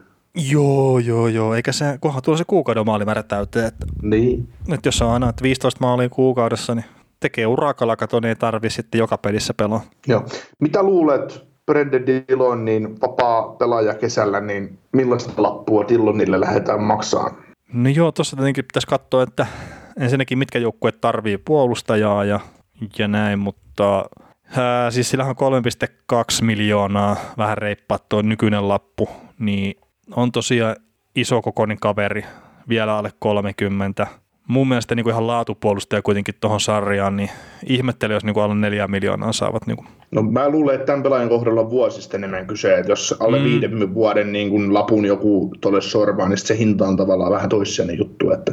Joo, joo, joo. Eikä se, kunhan tulee se kuukauden maalimäärä täyteen. Että, niin. Että jos on aina että 15 maalia kuukaudessa, niin tekee urakalla, kato, niin ei tarvi sitten joka pelissä pelaa. Joo. Mitä luulet, Brendan Dillon, niin vapaa pelaaja kesällä, niin millaista lappua Dillonille lähdetään maksaa? No joo, tuossa tietenkin pitäisi katsoa, että ensinnäkin mitkä joukkueet tarvii puolustajaa ja, ja näin, mutta Ää, siis sillä on 3,2 miljoonaa, vähän reippaat tuo nykyinen lappu, niin on tosiaan iso kokoinen kaveri, vielä alle 30. Mun mielestä niin kuin ihan laatupuolustaja kuitenkin tuohon sarjaan, niin ihmettelen, jos niin kuin alle 4 miljoonaa saavat. Niin kuin. No mä luulen, että tämän pelaajan kohdalla on vuosista enemmän kyse, että jos alle mm. viiden vuoden niin kuin lapun joku tuolle sorvaa, niin se hinta on tavallaan vähän toissijainen juttu, että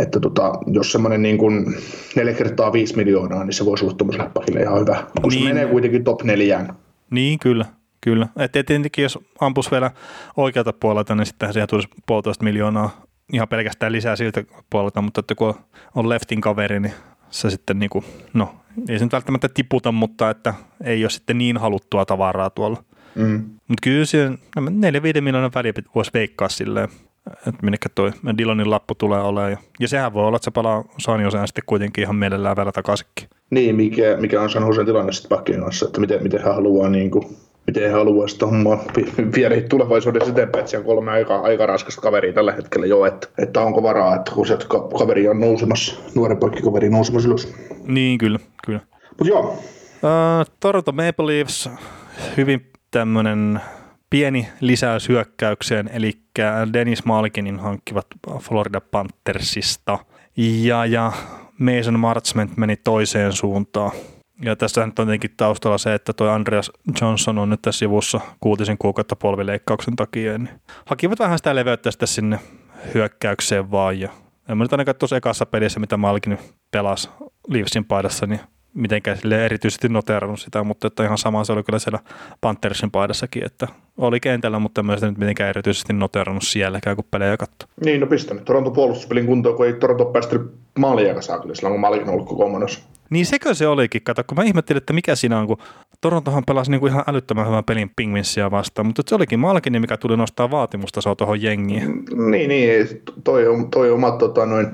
että tota, jos semmoinen niin kuin 4 kertaa 5 miljoonaa, niin se voisi olla tuommoiselle pakille ihan hyvä, kun niin. se menee kuitenkin top neljään. Niin, kyllä. Kyllä. Että tietenkin jos ampus vielä oikealta puolelta, niin sitten siihen tulisi puolitoista miljoonaa ihan pelkästään lisää siltä puolelta, mutta että kun on leftin kaveri, niin se sitten niin kuin, no ei se nyt välttämättä tiputa, mutta että ei ole sitten niin haluttua tavaraa tuolla. Mm. Mutta kyllä siihen 4-5 miljoonan väliä voisi veikkaa silleen, että minnekä toi Dylanin lappu tulee olemaan. Ja, ja sehän voi olla, että se palaa Sanjoseen sitten kuitenkin ihan mielellään vielä takaisinkin. Niin, mikä, mikä on San Josen tilanne sitten pakkien kanssa, että miten, miten hän haluaa niin kuin, miten hän haluaa sitä hommaa viedä tulevaisuudessa eteenpäin, että siellä on kolme aika, aika raskasta kaveria tällä hetkellä jo, että, että onko varaa, että kun sieltä kaveri on nousemassa, nuoren kaveri nousemassa ylös. Niin, kyllä, kyllä. Mutta joo. Uh, Toronto Maple Leafs, hyvin tämmöinen pieni lisäys hyökkäykseen, eli Dennis Malkinin hankkivat Florida Panthersista. Ja, ja Mason Marchment meni toiseen suuntaan. Ja tässä on tietenkin taustalla se, että tuo Andreas Johnson on nyt tässä sivussa kuutisen kuukautta polvileikkauksen takia. Niin hakivat vähän sitä leveyttä sitten sinne hyökkäykseen vaan. Ja en mä nyt ainakaan tuossa ekassa pelissä, mitä Malkin pelasi Leafsin paidassa, niin mitenkään sille erityisesti noterannut sitä, mutta että ihan sama se oli kyllä siellä Panthersin paidassakin, että oli kentällä, mutta myös nyt mitenkään erityisesti noterannut sielläkään, kun pelejä katto. Niin, no pistänyt Toronto puolustuspelin kuntoon, kun ei Toronto päästänyt maalia saa kyllä silloin, kun Malkin on ollut koko menossa. Niin sekö se olikin, kato, kun mä ihmettelin, että mikä siinä on, kun Torontohan pelasi niin kuin ihan älyttömän hyvän pelin Pingvinsia vastaan, mutta se olikin Malkini, mikä tuli nostaa vaatimustasoa tuohon jengiin. Niin, niin, toi, toi, oma, tota, noin,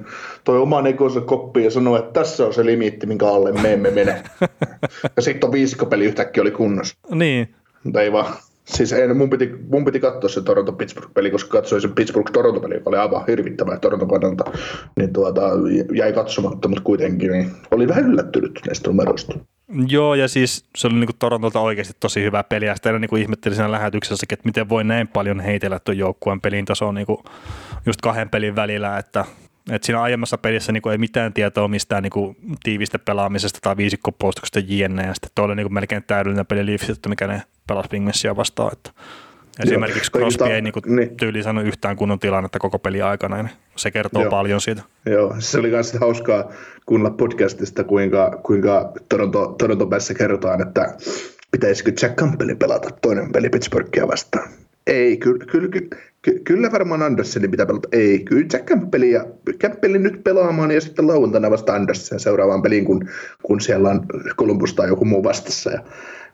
toi oma nekonsa koppi ja sanoi, että tässä on se limiitti, minkä alle me emme mene. ja sitten on viisikkopeli yhtäkkiä oli kunnossa. Niin. Mutta ei vaan. Siis ei, mun, piti, mun piti katsoa se Toronto-Pittsburgh-peli, koska katsoin sen Pittsburgh-Toronto-peli, joka oli aivan hirvittävä Toronto kannalta, niin tuota, jäi katsomatta, mutta kuitenkin niin oli vähän yllättynyt näistä numeroista. Joo, ja siis se oli niinku Torontolta oikeasti tosi hyvä peli, ja sitten niinku ihmettelin siinä lähetyksessäkin, että miten voi näin paljon heitellä tuon joukkueen pelin taso niinku just kahden pelin välillä, että et siinä aiemmassa pelissä niinku ei mitään tietoa mistään niinku tiivistä pelaamisesta tai viisikkopuolustuksesta jne. Ja sitten tuolla niinku melkein täydellinen peli Leafsistä, mikä ne pelasi Pingvinsia vastaan. Että esimerkiksi Joo, Crosby ei niinku niin. tyyli saanut yhtään kunnon tilannetta koko peli aikana. Niin se kertoo Joo. paljon siitä. Joo, se oli myös hauskaa kuunnella podcastista, kuinka, kuinka Toronto, Toronto päässä kerrotaan, että pitäisikö Jack Campbellin pelata toinen peli Pittsburghia vastaan. Ei, kyllä, kyllä, kyllä, Ky- kyllä varmaan Andersenin pitää pelata. Ei, kyllä Jack Campbell, ja, nyt pelaamaan ja sitten lauantaina vasta Andersen seuraavaan peliin, kun, kun siellä on Columbus tai joku muu vastassa. Ja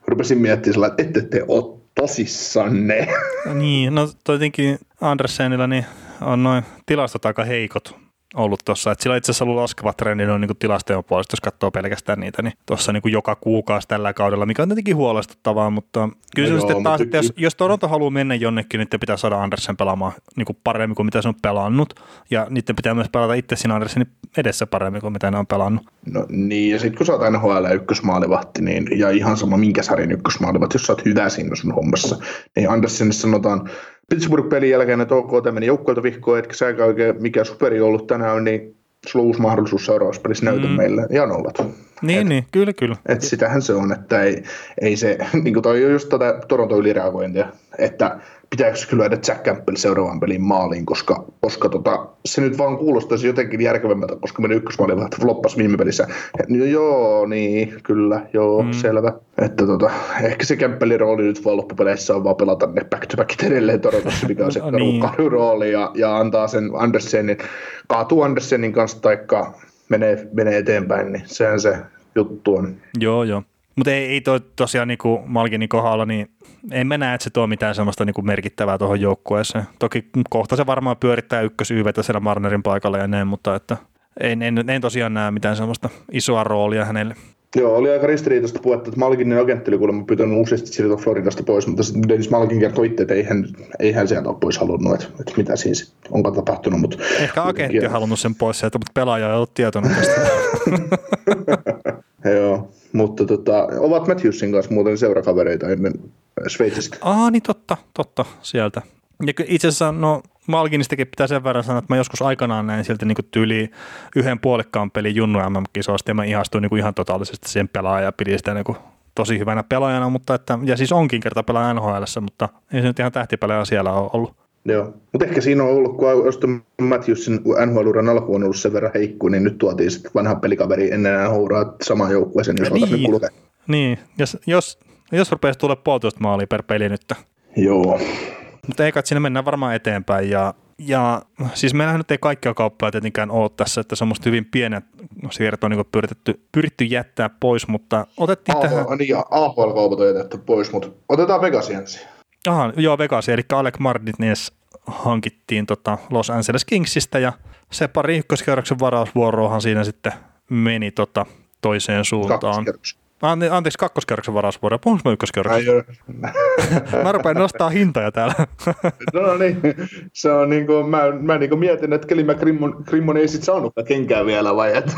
rupesin miettimään että ette te ole tosissanne. Niin, no tietenkin Andersenilla niin on noin tilastot aika heikot ollut tuossa. Että sillä on itse asiassa ollut laskeva trendi noin niin tilastojen puolesta, jos katsoo pelkästään niitä, niin tuossa niin joka kuukausi tällä kaudella, mikä on tietenkin huolestuttavaa, mutta kyllä no se joo, sitten taas, että jos, jos Toronto haluaa mennä jonnekin, niin pitää saada Andersen pelaamaan niin kuin paremmin kuin mitä se on pelannut, ja niiden pitää myös pelata itse siinä Andersenin edessä paremmin kuin mitä ne on pelannut. No niin, ja sitten kun sä oot NHL ykkösmaalivahti, niin, ja ihan sama minkä sarjan ykkösmaalivahti, jos sä oot hyvä siinä sun hommassa, niin Andersenissa sanotaan Pittsburgh-pelin jälkeen, että ok, tämmöinen joukkoilta vihkoa, etkä säkä oikein mikä superi ollut tänään, niin sulla on uusi mahdollisuus seuraavassa pelissä näytä mm. meille ja nollat. Niin, et, niin, kyllä, kyllä. Et sitähän se on, että ei, ei se, niin kuin toi on just tätä Toronto ylireagointia, että pitääkö kyllä lyödä Jack Campbell seuraavaan peliin maaliin, koska, koska tota, se nyt vaan kuulostaisi jotenkin järkevämmältä, koska meidän ykkösmaali vähän floppas viime pelissä. Ja, joo, niin, kyllä, joo, mm. selvä. Että tota, ehkä se Campbellin rooli nyt vaan loppupeleissä on vaan pelata ne back to back edelleen Torontossa, mikä on se no, niin. rooli, ja, ja antaa sen Andersenin, kaatuu Andersenin kanssa, taikka menee, menee eteenpäin, niin sehän se juttu on. Joo, joo. Mutta ei, ei toi tosiaan niin kuin Malkinin kohdalla, niin en mä näe, että se tuo mitään sellaista niin kuin merkittävää tuohon joukkueeseen. Toki kohta se varmaan pyörittää ykkösyyvetä siellä Marnerin paikalla ja näin, mutta että en, en, en tosiaan näe mitään sellaista isoa roolia hänelle. Joo, oli aika ristiriitaista puhetta, että Malkinin agentti oli kuulemma pyytänyt useasti siirtyä Floridasta pois, mutta sitten Dennis Malkin kertoi itse, että ei hän, ei hän sieltä ole pois halunnut, että, että mitä siis onko tapahtunut. Mutta, Ehkä agentti on halunnut sen pois sieltä, mutta pelaaja ei ollut tietoinen tästä. Joo, mutta tota, ovat Matthewsin kanssa muuten seurakavereita ennen Sveitsistä. Ah, niin totta, totta, sieltä. Ja itse asiassa, no Malkinistakin pitää sen verran sanoa, että mä joskus aikanaan näin sieltä niin tyyli yhden puolikkaan pelin Junnu MM-kisoista ja mä ihastuin niin ihan totaalisesti sen pelaajan ja pidin sitä niin tosi hyvänä pelaajana, mutta että, ja siis onkin kerta pelaaja NHL, mutta ei se nyt ihan tähtipelaaja siellä ole ollut. Joo, mutta ehkä siinä on ollut, kun Auston Matthewsin NHL-uran alku on ollut sen verran heikko, niin nyt tuotiin sitten vanha pelikaveri ennen NHLaa samaan joukkueeseen, jos niin. kulkee. Niin, jos, jos, jos rupeaisi tulla puolitoista maalia per peli nyt. Joo. Mutta eikä siinä mennään varmaan eteenpäin ja ja siis meillähän nyt ei kaikkia kauppoja tietenkään ole tässä, että se on hyvin pienet siirrot on niin pyritetty, pyritty jättää pois, mutta otettiin AHL, tähän... Niin, AHL-kaupat on jätetty pois, mutta otetaan Vegas ensin. Aha, joo, Vegas, eli Alec Martinez hankittiin tota Los Angeles Kingsistä ja se pari ykköskierroksen varausvuoroahan siinä sitten meni tota toiseen suuntaan. Anteeksi, kakkoskerroksen varausvuoro. Puhunko mä ykköskerroksen? mä rupean nostaa hintoja täällä. no niin, se on niin kuin, mä, mä niin kuin mietin, että Kelly McCrimmon Crimmon ei sit saanut kenkää vielä vai että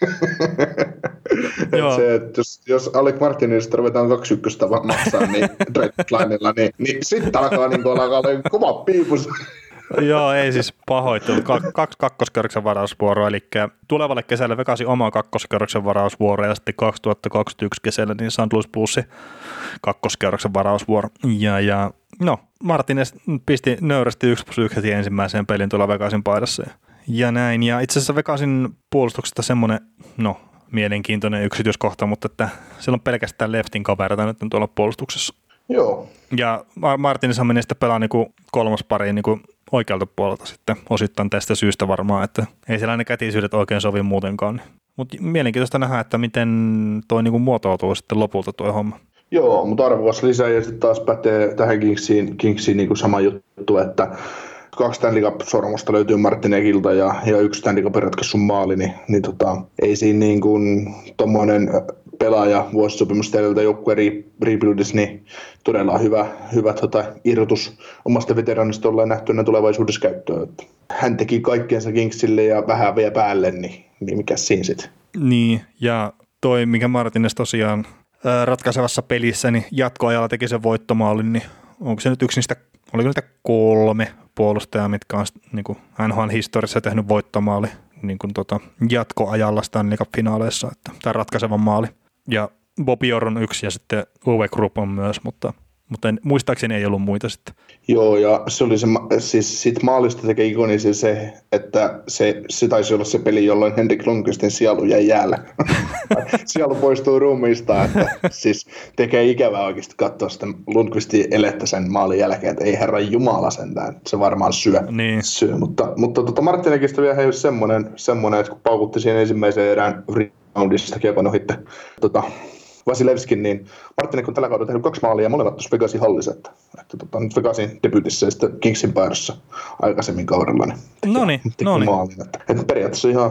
Joo. se, että jos, jos Alec Martinezista ruvetaan kaksi ykköstä maksaa niin Dreadlinella, niin, niin sitten alkaa niin olla alkaa kova piipus. Joo, ei siis pahoittelu. Kaksi kakkoskerroksen varausvuoroa, eli tulevalle kesälle Vegasi oma kakkoskerroksen varausvuoro ja sitten 2021 kesällä niin St. Louis Pulssi kakkoskerroksen varausvuoro. Ja, ja no, Martinez pisti nöyrästi 1 plus 1 ensimmäiseen pelin tuolla Vegasin paidassa. Ja näin. Ja itse asiassa Vegasin puolustuksesta semmoinen, no, mielenkiintoinen yksityiskohta, mutta että siellä on pelkästään leftin kaverita nyt tuolla puolustuksessa. Joo. Ja Martinishan meni sitten pelaa niin kolmas pari niin oikealta puolelta sitten osittain tästä syystä varmaan, että ei sellainen kätisyydet oikein sovi muutenkaan. Mutta mielenkiintoista nähdä, että miten toi niin muotoutuu sitten lopulta tuo homma. Joo, mutta arvokas lisää ja sitten taas pätee tähän Kingsiin, Kingsiin niin kuin sama juttu, että kaksi Stanley Cup-sormusta löytyy Martinekilta ja, ja yksi Stanley Cup maali, niin, niin tota, ei siinä niin kuin tommonen pelaaja vuosisopimusta edeltä joukkueen rebuildissa, niin todella hyvä, hyvä tota, irrotus omasta veteranista ollaan nähtynä tulevaisuudessa käyttöön. Hän teki kaikkeensa Kingsille ja vähän vielä päälle, niin, niin mikä siinä sitten? Niin, ja toi, mikä Martines tosiaan ratkaisevassa pelissä, niin jatkoajalla teki sen voittomaalin, niin onko se nyt yksi niistä, oliko niitä kolme puolustajaa, mitkä on niin kuin NHL-historiassa tehnyt voittomaali niin kuin tota, jatkoajalla Stanley Cup-finaaleissa, että, tämä ratkaiseva maali. Ja Bobby Orr on yksi ja sitten Uwe Krupp on myös, mutta mutta en, muistaakseni ei ollut muita sitten. Joo, ja se oli se, siis sit maalista tekee ikonisen se, että se, se taisi olla se peli, jolloin Henrik Lundqvistin sielu jäi jäällä. sielu poistuu ruumiista, että siis tekee ikävää oikeasti katsoa sitä Lundqvistin elettä sen maalin jälkeen, että ei herra Jumala sentään, se varmaan syö. Niin. syö. Mutta, mutta tota Marttinekista vielä hei, semmoinen, semmoinen, että kun paukutti siihen ensimmäiseen erään roundissa kiekon ohitte tota, Vasilevskin, niin Marttinek on tällä kaudella tehnyt kaksi maalia ja molemmat tuossa Vegasin hallissa. Että, että tota, nyt Vegasin debyytissä ja sitten Kingsin päädyssä aikaisemmin kaudella. Niin teki, no niin, teki no niin. maalin. Että, että periaatteessa ihan,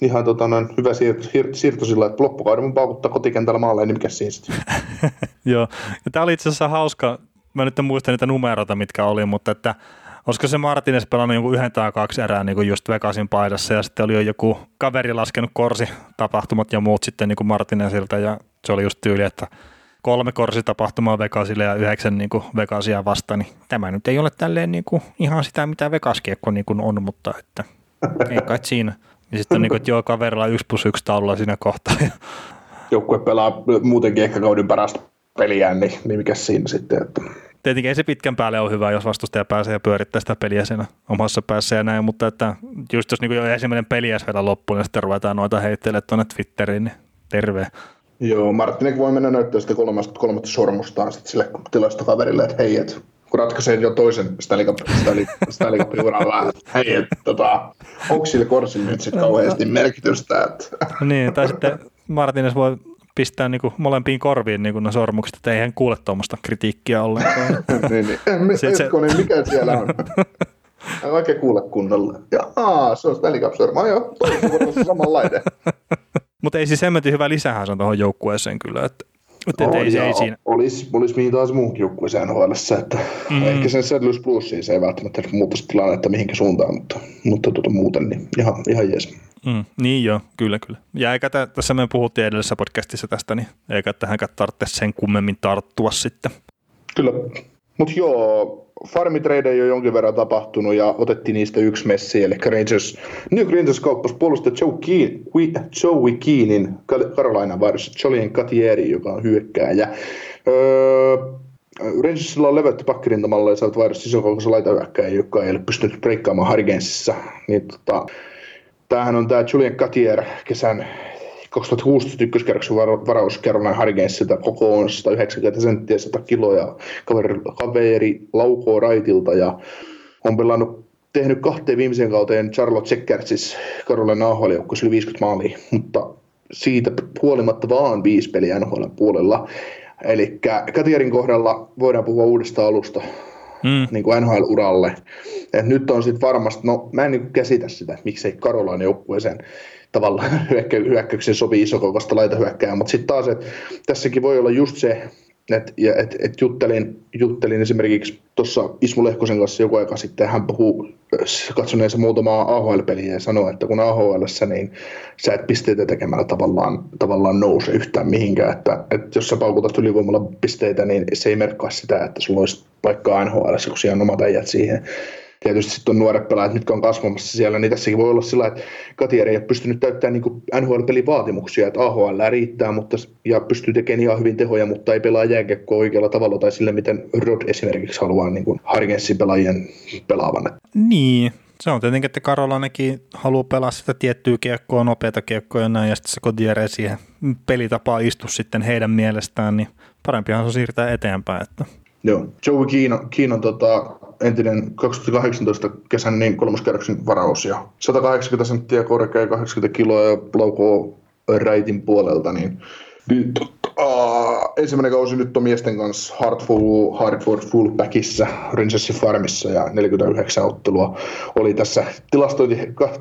ihan tota, noin, hyvä siirto, siirto sillä, että loppukauden mun paukuttaa kotikentällä maalle, niin mikä siinä sitten? Joo, ja tämä oli itse asiassa hauska, mä nyt en muista niitä numeroita, mitkä oli, mutta että olisiko se Martinez pelannut jonkun yhden tai kaksi erää niin kuin just Vegasin paidassa ja sitten oli jo joku kaveri laskenut korsi tapahtumat ja muut sitten niin kuin Martinezilta ja se oli just tyyli, että kolme korsitapahtumaa Vegasille ja yhdeksän niin kuin Vegasia vastaan, niin tämä nyt ei ole tälleen niin kuin ihan sitä, mitä Vegaskiekko niin kuin on, mutta että ei kai siinä. Ja sitten niin kuin, että joo, kaverilla yksi plus yksi taululla siinä kohtaa. Joukkue pelaa muutenkin ehkä kauden parasta peliä, niin, niin mikä siinä sitten, että tietenkin ei se pitkän päälle ole hyvä, jos vastustaja pääsee ja pyörittää sitä peliä siinä omassa päässä ja näin, mutta että just jos niin jo ensimmäinen peli jäisi vielä loppuun ja sitten ruvetaan noita heitteille tuonne Twitteriin, niin terve. Joo, Martinek voi mennä näyttää sitä kolmasta, kolmatta sormustaan sitten sille tilastokaverille, että hei, et, kun ratkaisee jo toisen Stanley Cup, Stanley, Stanley Cup uralla, hei, et, tota, onko sille korsille nyt sitten kauheasti merkitystä? Että. niin, tai sitten Martinez voi pistää niin kuin molempiin korviin niin kuin ne sormukset, että ei hän kuule tuommoista kritiikkiä ollenkaan. niin, niin. Se, se... Niin mikä siellä on? En oikein kuule kunnolla. Ja aa, se on Stanley Cup sorma. Joo, toisessa samanlainen. Mutta ei siis hemmetin hyvä lisähän on tuohon joukkueeseen kyllä, että että on, ei, se, ei siinä. Olisi, olisi mihin taas muukin joukkueeseen nhl että mm. ehkä sen Settlers Plusiin se ei välttämättä muuttaisi tilannetta mihinkä suuntaan, mutta, mutta tuota, muuten niin ihan, ihan jees. Mm, niin joo, kyllä kyllä. Ja eikä tä, tässä me puhuttiin edellisessä podcastissa tästä, niin eikä tähänkään tarvitse sen kummemmin tarttua sitten. Kyllä, mutta joo, farmitrade jo jonkin verran tapahtunut ja otettiin niistä yksi messi, eli Rangers, New Rangers kauppasi puolustaja Joe Keen, Joey Keenin Carolina varsin Jolien Katieri, joka on hyökkääjä. Öö, Rangersilla on levetty pakkirintamalla ja saavat vaihdossa isokokoisen laitahyökkäjä, joka ei ole pystynyt breikkaamaan Hargensissa. Niin, tota, tämähän on tämä Julian Katier kesän 2016 ykköskerroksen varaus Carolina Hurricanesilta koko on 190 senttiä 100 kiloa ja kaveri, kaveri laukoo raitilta ja on pelannut tehnyt kahteen viimeiseen kauteen Charlotte Checkersis Carolina AHL yli 50 maalia, mutta siitä huolimatta vaan viisi peliä NHL puolella. Eli Katierin kohdalla voidaan puhua uudesta alusta mm. niin kuin NHL-uralle. Et nyt on sitten varmasti, no mä en niin käsitä sitä, että miksei Karolainen joukkueeseen tavallaan hyökkä, hyökkäyksen sopii isokokoista hyökkää, mutta sitten taas, että tässäkin voi olla just se, että et, et juttelin, juttelin esimerkiksi tuossa Ismu Lehkosen kanssa joku aika sitten, hän puhuu katsoneensa muutamaa AHL-peliä ja sanoi, että kun AHL, niin sä et pisteitä tekemällä tavallaan, tavallaan nouse yhtään mihinkään, että, että jos sä paukutat ylivoimalla pisteitä, niin se ei merkkaa sitä, että sulla olisi paikkaa NHL, kun siellä on omat äijät siihen tietysti sitten on nuoret pelaajat, mitkä on kasvamassa siellä, niin tässäkin voi olla sillä, että Katieri ei ole pystynyt täyttämään niin NHL-pelin vaatimuksia, että AHL riittää mutta, ja pystyy tekemään ihan hyvin tehoja, mutta ei pelaa jääkiekkoa oikealla tavalla tai sille, miten Rod esimerkiksi haluaa niin Hargensin pelaajien pelaavan. Niin, se on tietenkin, että Karolanekin haluaa pelaa sitä tiettyä kiekkoa, nopeata kiekkoa ja näin, ja sitten se Kodiere siihen pelitapaa istu sitten heidän mielestään, niin parempihan se siirtää eteenpäin. Että. Joo, Joey Kiino, Kiino tota, entinen 2018 kesän niin kolmoskerroksen varaus ja 180 senttiä korkea ja 80 kiloa ja laukoo räitin puolelta, niin nyt, uh, ensimmäinen kausi nyt on miesten kanssa Hartford, Hartford Fullbackissa Rangersin farmissa ja 49 ottelua oli tässä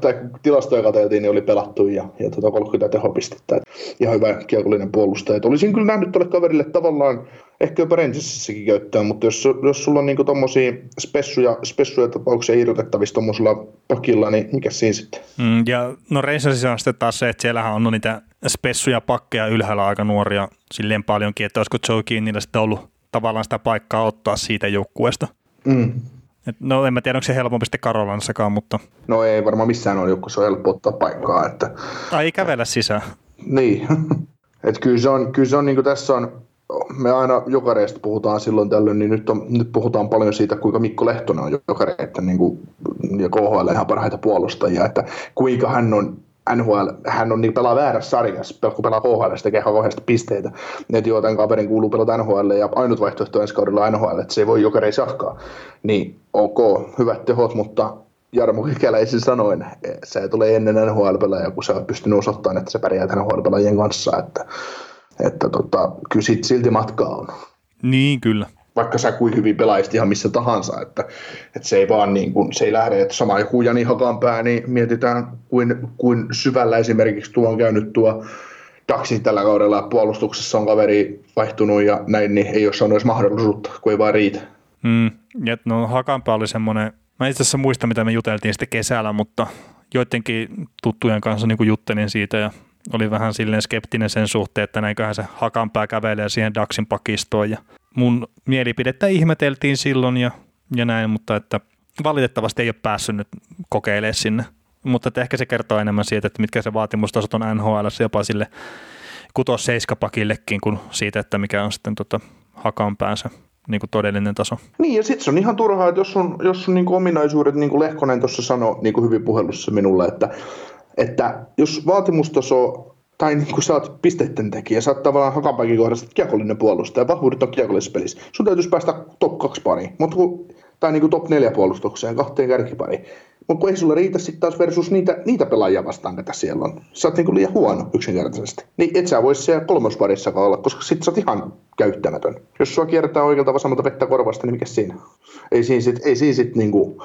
tai tilastoja katseltiin, niin oli pelattu ja, ja tota 30 tehopistettä. Ihan hyvä kiekollinen puolustaja. Et olisin kyllä nähnyt tuolle kaverille tavallaan ehkä jopa Rangersissakin käyttöön, mutta jos, jos sulla on niinku tommosia spessuja, spessuja tapauksia irrotettavissa tuommoisella pakilla, niin mikä siinä sitten? Mm, ja no Rangersissa on sitten taas se, että siellähän on niitä spessuja pakkeja ylhäällä aika nuoria silleen paljonkin, että olisiko Joe Kinnillä sitten ollut tavallaan sitä paikkaa ottaa siitä joukkueesta. Mm. Et no en mä tiedä, onko se helpompi sitten Karolanssakaan, mutta... No ei varmaan missään ole joku, se on helppo ottaa paikkaa. Että... Tai ei kävellä sisään. Niin. että kyllä se on, kyllä se on niin kuin tässä on me aina jokareista puhutaan silloin tällöin, niin nyt, on, nyt puhutaan paljon siitä, kuinka Mikko Lehtonen on jokareiden niin kuin, ja KHL ihan parhaita puolustajia, että kuinka hän on NHL, hän on niin pelaa väärässä sarjassa, kun pelaa KHL, tekee kauheasti pisteitä. Että joo, tämän kaverin kuuluu pelata NHL ja ainut vaihtoehto ensi kaudella NHL, että se ei voi jokereissa jatkaa. Niin ok, hyvät tehot, mutta Jarmo Kikäläisin sanoin, se ei tule ennen NHL-pelaajia, kun sä oot pystynyt osoittamaan, että se pärjää NHL-pelaajien kanssa, että, että tota, kyllä silti matkaa on. Niin, kyllä. Vaikka sä kuin hyvin pelaisit ihan missä tahansa, että, että se ei vaan niin kuin, se ei lähde, että sama joku Jani Hakanpää, niin mietitään kuin, kuin syvällä esimerkiksi tuo on käynyt tuo Daxi tällä kaudella puolustuksessa on kaveri vaihtunut ja näin, niin ei ole saanut edes mahdollisuutta, kun ei vaan riitä. Mm, ja no Hakanpää oli semmoinen Mä itse asiassa muista, mitä me juteltiin sitten kesällä, mutta joidenkin tuttujen kanssa niin juttelin siitä ja oli vähän silleen skeptinen sen suhteen, että näinköhän se hakanpää kävelee siihen Daxin pakistoon ja mun mielipidettä ihmeteltiin silloin ja, ja näin, mutta että valitettavasti ei ole päässyt nyt kokeilemaan sinne. Mutta että ehkä se kertoo enemmän siitä, että mitkä se vaatimustasot on NHL jopa sille kutos seiskapakillekin kuin siitä, että mikä on sitten tota hakanpäänsä niin kuin todellinen taso. Niin, ja sitten se on ihan turhaa, että jos on, jos on niin kuin ominaisuudet, niin kuin Lehkonen tuossa sanoi niin kuin hyvin puhelussa minulle, että, että jos vaatimustaso tai niin kuin sä oot pisteiden tekijä, sä oot tavallaan hakapäkin kohdassa kiekollinen puolustaja, vahvuudet on kiekollisessa pelissä. Sun täytyisi päästä top 2 pariin, mutta kun, tai niin kuin top 4 puolustukseen, kahteen kärkipariin. Mutta kun ei sulla riitä sitten taas versus niitä, niitä pelaajia vastaan, ketä siellä on. Sä oot niinku liian huono yksinkertaisesti. Niin et sä vois siellä kolmosparissakaan olla, koska sit sä oot ihan käyttämätön. Jos sua kiertää oikealta vasemmalta vettä korvasta, niin mikä siinä? Ei siinä sit, ei siinä sit niinku,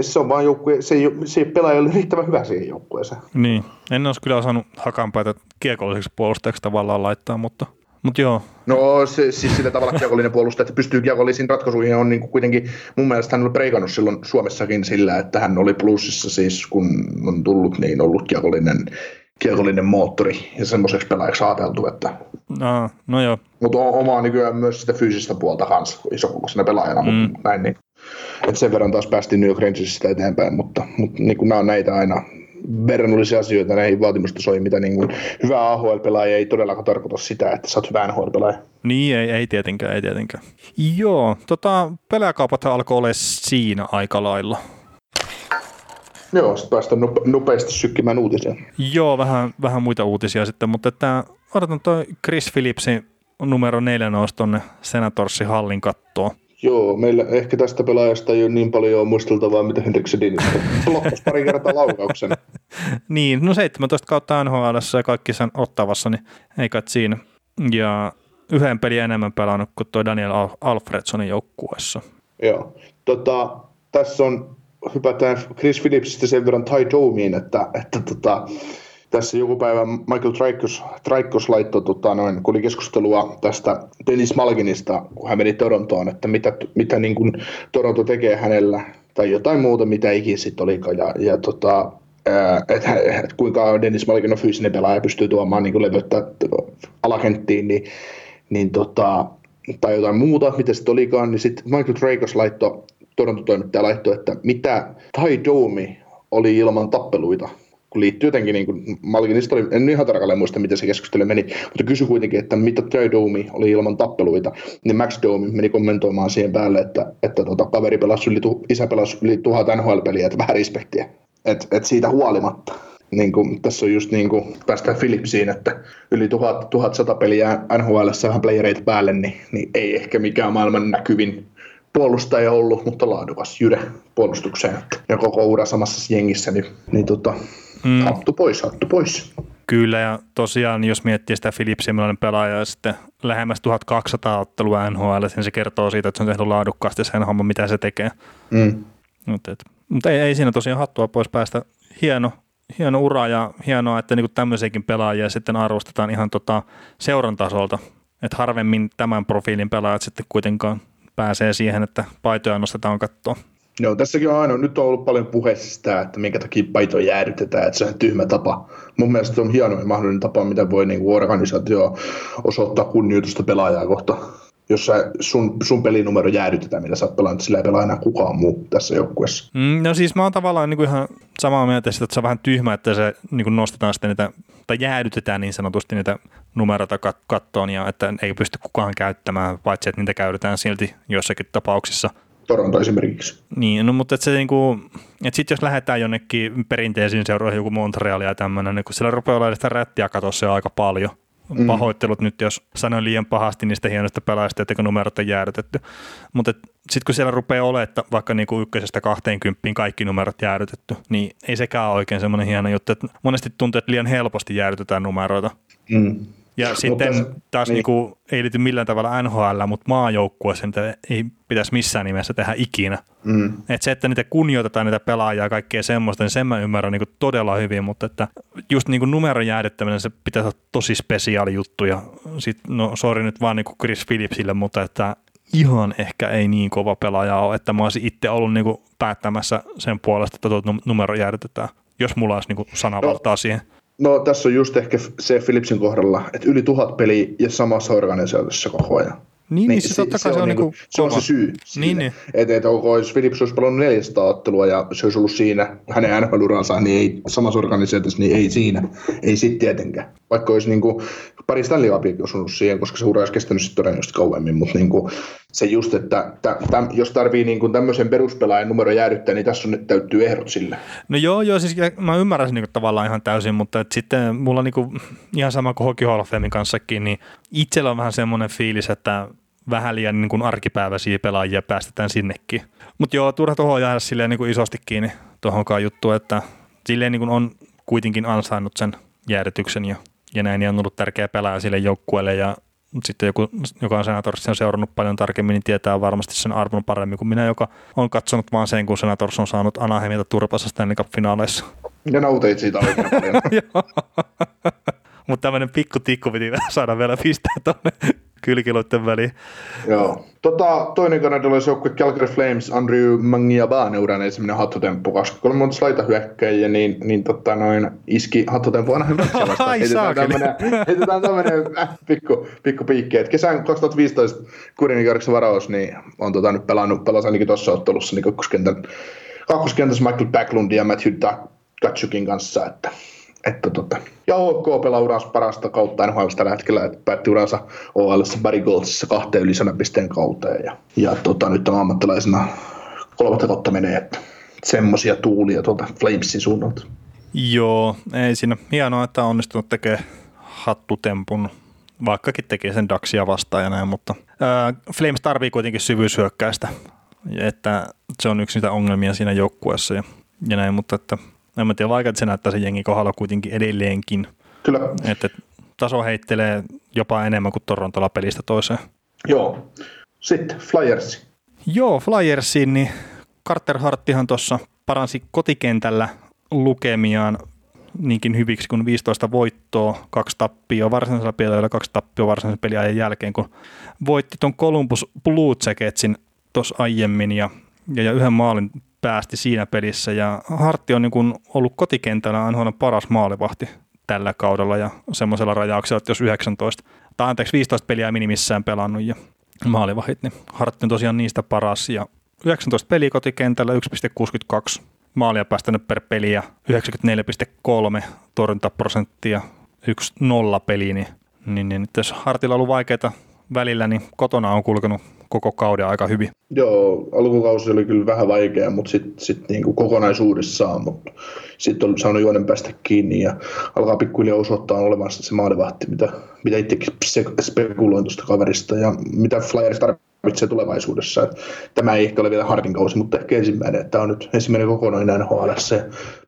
se on vaan joukkue, se ei, se ei pelaaja ole riittävän hyvä siihen joukkueeseen. Niin, en olisi kyllä osannut hakanpäitä kiekolliseksi puolustajaksi tavallaan laittaa, mutta Mut joo. No se, siis sillä tavalla kiekollinen puolustaja, että pystyy kiekollisiin ratkaisuihin on niin kuin kuitenkin, mun mielestä hän oli preikannut silloin Suomessakin sillä, että hän oli plussissa siis, kun on tullut, niin ollut kiekollinen, kiekollinen moottori ja semmoiseksi pelaajaksi ajateltu, että no, no joo. Mutta oma nykyään myös sitä fyysistä puolta kanssa, isokokoisena pelaajana, mm. mutta näin niin. Et sen verran taas päästiin New York Rangersista eteenpäin, mutta, mutta niin kuin nämä on näitä aina verrannollisia asioita näihin vaatimustasoihin, mitä niin kuin hyvä AHL-pelaaja ei todellakaan tarkoita sitä, että sä oot hyvä NHL-pelaaja. Niin, ei, ei tietenkään, ei tietenkään. Joo, tota, pelaajakaupat alkoi olla siinä aika lailla. Joo, sitten päästään nopeasti sykkimään uutisia. Joo, vähän, vähän muita uutisia sitten, mutta että odotan toi Chris Phillipsin numero neljä nousi tuonne Senatorsin hallin kattoon. Joo, meillä ehkä tästä pelaajasta ei ole niin paljon muisteltavaa, mitä Hendriksedinistä. Blokkasi pari kertaa laukauksen. niin, no 17 kautta NHL ja kaikki sen ottavassa, niin ei kai siinä. Ja yhden pelin enemmän pelannut kuin tuo Daniel Alfredsonin joukkueessa. Joo, tota, tässä on, hypätään Chris Phillipsistä sen verran Ty Domeen, että, että tota, tässä joku päivä Michael Traikos, Traikos laittoi, tota, noin, kun oli keskustelua tästä Dennis Malginista, kun hän meni Torontoon, että mitä, mitä niin kuin Toronto tekee hänellä, tai jotain muuta, mitä ikinä sitten olikaan. Ja, ja tota, että et kuinka Dennis Malkin on fyysinen pelaaja pystyy tuomaan niin leveyttä alakenttiin, niin, niin tota, tai jotain muuta, mitä sitten olikaan, niin sitten Michael Traikos laittoi, Toronto-toimittaja laittoi, että mitä Tai Domi oli ilman tappeluita kun liittyy jotenkin, niin kuin, Malkinista oli, en ihan tarkalleen muista, miten se keskustelu meni, mutta kysyi kuitenkin, että mitä Joe Domi oli ilman tappeluita, niin Max Domi meni kommentoimaan siihen päälle, että, että tota, kaveri pelasi yli, isä pelasi yli tuhat NHL-peliä, että vähän respektiä. Et, et siitä huolimatta. Niin kuin, tässä on just niin kuin, päästään Philipsiin, että yli tuhat, 1100 peliä NHL vähän playereita päälle, niin, niin, ei ehkä mikään maailman näkyvin puolustaja ollut, mutta laadukas Jyre puolustukseen. Ja koko ura samassa jengissä, niin, niin tota, Mm. Hattu pois, hattu pois. Kyllä, ja tosiaan jos miettii sitä Philipsia, millainen pelaaja, ja sitten lähemmäs 1200 ottelua NHL, niin se kertoo siitä, että se on tehnyt laadukkaasti sen homman, mitä se tekee. Mm. Mutta, et, mutta ei, ei, siinä tosiaan hattua pois päästä. Hieno, hieno ura ja hienoa, että niinku tämmöisiäkin pelaajia sitten arvostetaan ihan tota seuran tasolta. Että harvemmin tämän profiilin pelaajat sitten kuitenkaan pääsee siihen, että paitoja nostetaan kattoon. Joo, tässäkin on aina, nyt on ollut paljon puheessa sitä, että minkä takia paitoja jäädytetään, että se on tyhmä tapa. Mun mielestä se on hieno ja mahdollinen tapa, mitä voi niin kuin organisaatio osoittaa kunnioitusta pelaajaa kohtaan. jos sä, sun, sun pelinumero jäädytetään, millä sä oot pelannut, sillä ei pelaa enää kukaan muu tässä joukkueessa. Mm, no siis mä oon tavallaan niin kuin ihan samaa mieltä, että se on vähän tyhmä, että se niin kuin nostetaan sitten niitä, tai jäädytetään niin sanotusti niitä numeroita kat- kattoon, ja että ei pysty kukaan käyttämään, paitsi että niitä käytetään silti joissakin tapauksissa. Toronto esimerkiksi. Niin, no mutta että se niinku, että sitten jos lähdetään jonnekin perinteisiin seuroihin, joku Montreal ja tämmöinen, niin kun siellä rupeaa olemaan sitä rättiä katossa jo aika paljon. Mm. Pahoittelut nyt, jos sanoin liian pahasti niistä hienoista pelaajista, että numerot on jäädytetty. Mutta sitten kun siellä rupeaa olemaan, että vaikka niinku ykkösestä 20 kaikki numerot jäädytetty, niin ei sekään ole oikein semmoinen hieno juttu. Että monesti tuntuu, että liian helposti jäädytetään numeroita. Mm. Ja sitten mutta, taas niin. Niinku, ei liity millään tavalla NHL, mutta maajoukkueessa niitä ei pitäisi missään nimessä tehdä ikinä. Mm. Et se, että niitä kunnioitetaan niitä pelaajia ja kaikkea semmoista, niin sen mä ymmärrän niin todella hyvin, mutta että just niin numeron jäädyttäminen, se pitäisi olla tosi spesiaali juttu. Ja sit, no sori nyt vaan niin Chris Phillipsille, mutta että ihan ehkä ei niin kova pelaaja ole, että mä olisin itse ollut niin päättämässä sen puolesta, että tuo numero jäädytetään, jos mulla olisi niin sanavaltaa no. siihen. No tässä on just ehkä se Philipsin kohdalla, että yli tuhat peliä ja samassa organisaatiossa koko ajan. Niin, niin se, se, se, on, on, niinku, se on se syy. Niin, niin. Että et, ok, jos Philips olisi pelannut 400 ottelua ja se olisi ollut siinä hänen nfl niin ei samassa organisaatiossa, niin ei siinä. Ei sitten tietenkään. Vaikka olisi niinku, pari Stanley Cupiakin osunut siihen, koska se ura olisi kestänyt sitten todennäköisesti kauemmin, mutta niinku, se just, että tä, tä, jos tarvii niinku tämmöisen peruspelaajan numero jäädyttää, niin tässä on nyt täyttyy ehdot sille. No joo, joo, siis mä ymmärrän niinku tavallaan ihan täysin, mutta et sitten mulla niinku, ihan sama kuin Hockey Hall of Famein kanssakin, niin itsellä on vähän semmoinen fiilis, että vähän liian niin kuin arkipäiväisiä pelaajia päästetään sinnekin. Mutta joo, turha tuohon jäädä silleen niin kuin isosti kiinni tuohonkaan juttuun, että silleen niin kuin on kuitenkin ansainnut sen jäädytyksen ja, ja näin, ja on ollut tärkeä pelaaja sille joukkueelle, ja sitten joku, joka on Senators on seurannut paljon tarkemmin, niin tietää varmasti sen arvon paremmin kuin minä, joka on katsonut vaan sen, kun Senators on saanut Anaheimilta turpassa Stanley Cup-finaaleissa. Ja nauteit siitä oikein paljon. Mutta tämmöinen pikku tikku piti saada vielä pistää tuonne kylkiluiden väliin. Joo. Tota, toinen kanadalaisjoukkue Calgary Flames, Andrew Mangiabane uran ensimmäinen hattutemppu, koska kolme monta laita hyökkäjiä, niin, niin tota, noin iski hattutemppu aina hyvä heitetään tämmöinen, heitetään tämmöinen äh, pikku, pikku piikki. Et kesän 2015 Kurinikärksen varaus, niin on tota, nyt pelannut, pelasi ainakin tuossa ottelussa niin kakkoskentässä Michael Backlund ja Matthew Katsukin kanssa, että että tota, ja OK pelaa uransa parasta kautta NHL tällä hetkellä, että päätti uransa OL Barry Goldsissa kahteen yli pisteen kauteen ja, ja tota, nyt on ammattilaisena kolmatta kautta menee, että semmoisia tuulia tuolta Flamesin suunnalta. Joo, ei siinä hienoa, että on onnistunut tekemään hattutempun, vaikkakin tekee sen Daxia vastaan ja näin, mutta ää, Flames tarvii kuitenkin syvyyshyökkäistä, että se on yksi niitä ongelmia siinä joukkueessa ja, ja näin, mutta että en mä tiedä, vaikka se näyttää sen jengin kohdalla kuitenkin edelleenkin. Kyllä. Että taso heittelee jopa enemmän kuin Torontolla pelistä toiseen. Joo. Sitten Flyers. Joo, Flyersiin, niin Carter Harttihan tuossa paransi kotikentällä lukemiaan niinkin hyviksi kuin 15 voittoa, kaksi tappioa varsinaisella pelillä, kaksi tappioa varsinaisen peliajan jälkeen, kun voitti tuon Columbus Blue Jacketsin tuossa aiemmin ja, ja, ja yhden maalin päästi siinä pelissä. Ja Hartti on niin kuin ollut kotikentällä aina paras maalivahti tällä kaudella ja semmoisella rajauksella, että jos 19 tai anteeksi 15 peliä minimissään pelannut ja maalivahit, niin Hartti on tosiaan niistä paras. Ja 19 peliä kotikentällä 1,62 maalia päästänyt per peli ja 94,3 torjuntaprosenttia, 1-0 peli, niin, niin, niin jos Hartilla on ollut vaikeita välillä, niin kotona on kulkenut koko kauden aika hyvin. Joo, alkukausi oli kyllä vähän vaikea, mutta sitten sit niinku kokonaisuudessaan, mutta sitten on saanut juonen päästä kiinni ja alkaa pikkuhiljaa osoittaa olevansa se maalivahti, mitä, mitä itsekin spekuloin tuosta kaverista ja mitä Flyers tarvitsee tulevaisuudessa. Et tämä ei ehkä ole vielä Hardin kausi, mutta ehkä ensimmäinen, että tämä on nyt ensimmäinen kokonainen NHL,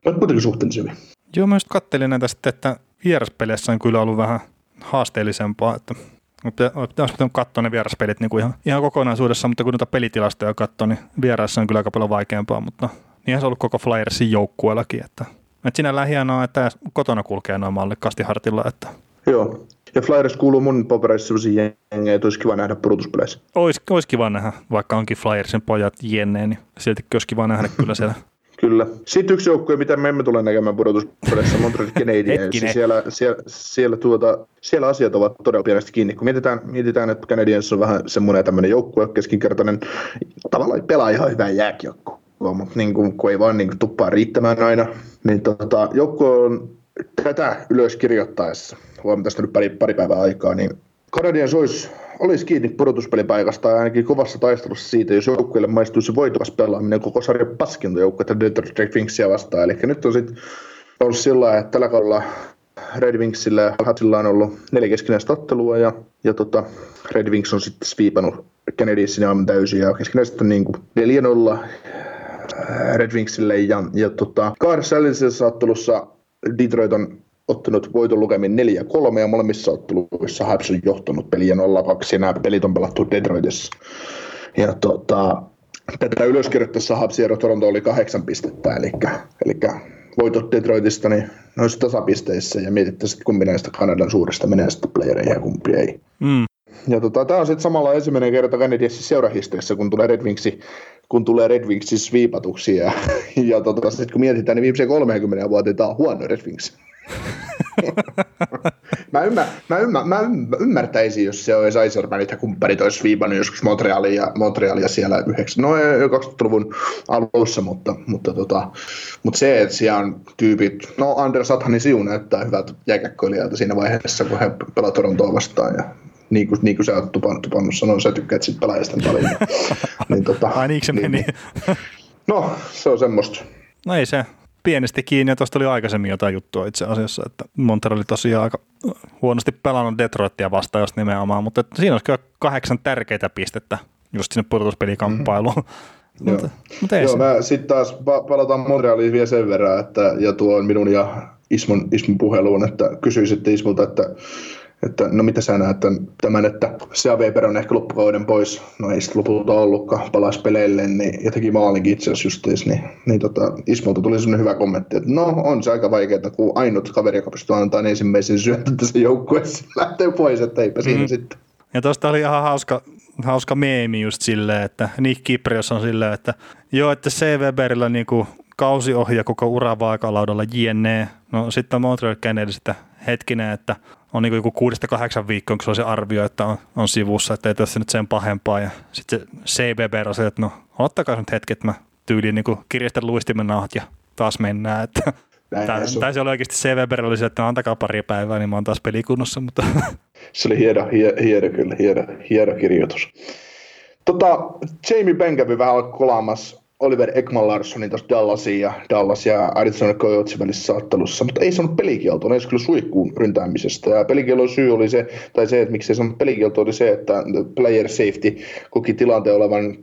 mutta kuitenkin suhteellisen hyvin. Joo, mä just kattelin näitä sitten, että vieraspeleissä on kyllä ollut vähän haasteellisempaa, että mutta olisi pitänyt katsoa ne vieraspelit niin kuin ihan, ihan kokonaisuudessa, mutta kun noita pelitilastoja katsoo, niin vieraissa on kyllä aika paljon vaikeampaa, mutta niinhän se on ollut koko Flyersin joukkueellakin, että, että sinällään hienoa, että kotona kulkee noin mallikkaasti hartilla. Että. Joo, ja Flyers kuuluu mun papereissa sellaisia jengejä, että olisi kiva nähdä pudotuspeleissä. Olisi, olisi kiva nähdä, vaikka onkin Flyersin pojat jenneen, niin silti olisi kiva nähdä kyllä siellä Kyllä. Sitten yksi joukkue, mitä me emme tule näkemään pudotuspeleissä, Montreal Canadiens. siellä, siellä, siellä, tuota, siellä asiat ovat todella pienesti kiinni. Kun mietitään, mietitään että Canadiens on vähän semmoinen tämmöinen joukkue, keskinkertainen, tavallaan pelaa ihan hyvää jääkiekkoa, mutta niin kuin, kun ei vaan niin kuin, tuppaa riittämään aina, niin tota, joukkue on tätä ylös kirjoittaessa, huomioon tästä nyt pari, pari päivää aikaa, niin Canadiens olisi olisi kiinni pudotuspelipaikasta ainakin kovassa taistelussa siitä, jos joukkueelle maistuisi voitokas pelaaminen koko sarjan paskinta joukkuetta Detroit Red Wingsia vastaan. Eli nyt on sitten ollut sillä että tällä kaudella Red Wingsillä ja Hatsilla on ollut neljä keskinäistä ottelua ja, ja tota, Red Wings on sitten sviipannut Canadiensin aivan täysin ja keskinäiset on niin kuin 4-0 Red Wingsille ja, ja tota, kahdessa ottelussa Detroit on ottanut voiton lukemin 4-3 ja molemmissa otteluissa Habs on johtanut peliä 0-2 ja nämä pelit on pelattu Detroitissa. Ja tota, tätä ylöskirjoittaessa Habsin ero Toronto oli kahdeksan pistettä, eli, eli voitot Detroitista niin noissa tasapisteissä ja mietittäisiin, kumpi näistä Kanadan suurista menee sitten playereihin ja kumpi ei. Mm. Ja tota, tämä on sitten samalla ensimmäinen kerta Canadiensin seurahistoriassa, kun tulee Red Wingsi, kun tulee Red Wingsin sviipatuksi. Ja, ja tota, sitten kun mietitään, niin viimeisen 30 vuotta tämä on huono Red Wings mä, ymmär, mä, ymmär, mä ymmärtäisin, jos se olisi Isermanit ja kumppanit olisi viipannut joskus Montrealia, Montrealia siellä 9, no 2000-luvun alussa, mutta, mutta, tota, mutta se, että siellä on tyypit, no Anders Athani Siu näyttää hyvältä jääkäkkoilijalta siinä vaiheessa, kun he pelaa Torontoa vastaan ja niin kuin, niin kuin sä oot tupannut, tupannut sanoa, sä tykkäät siitä pelaajasta paljon. niin, tota, Ai niin se meni. Niin, no, se on semmoista. No ei se, pienesti kiinni ja tuosta oli aikaisemmin jotain juttua itse asiassa, että Montreal oli tosiaan aika huonosti pelannut Detroitia vastaan just nimenomaan, mutta siinä olisi kyllä kahdeksan tärkeitä pistettä just sinne pudotuspelikamppailuun. Mm-hmm. mutta, mutta Joo, mä sitten taas palataan Montrealiin vielä sen verran, että, ja tuo minun ja Ismon, Ismon puheluun, että kysyisitte Ismolta, että että no mitä sä näet tämän, että Sea Weber on ehkä loppukauden pois, no ei sitten lopulta ollutkaan, palasi peleille, niin, ja teki maalinkin itse asiassa justiis, niin, niin tota, Ismolta tuli sellainen hyvä kommentti, että no on se aika vaikeaa, kun ainut kaveri, joka pystyy antamaan ensimmäisen syötön tässä joukkueessa, lähtee pois, että eipä siinä mm. sitten. Ja tuosta oli ihan hauska, hauska meemi just silleen, että Nick Kiprios on silleen, että joo, että C. Weberillä niinku kausiohja koko ura vaakalaudalla jne. No sitten Montreal Kennedy sitä hetkinen, että on niin joku kuudesta kahdeksan viikkoa, kun se on se arvio, että on, on sivussa, että ei tässä nyt sen pahempaa. Ja sitten se CBB on se, että no ottakaa nyt hetki, että mä tyyliin niin kirjastan luistimen nauhat ja taas mennään. Että tai se oli oikeasti CVB oli se, että no, antakaa pari päivää, niin mä oon taas pelikunnossa. Mutta. Se oli hieno, hieno, hieno kyllä, hieno, hieno kirjoitus. Tota, Jamie Benn kävi vähän kolaamassa Oliver Ekman Larssonin tuossa Dallasin ja Dallas ja Arizona Coyotesin välisessä ottelussa, mutta ei saanut pelikieltoa, edes kyllä suihkuun ryntäämisestä. Ja pelikielon syy oli se, tai se, että miksi ei saanut pelikieltoa, oli se, että player safety koki tilanteen olevan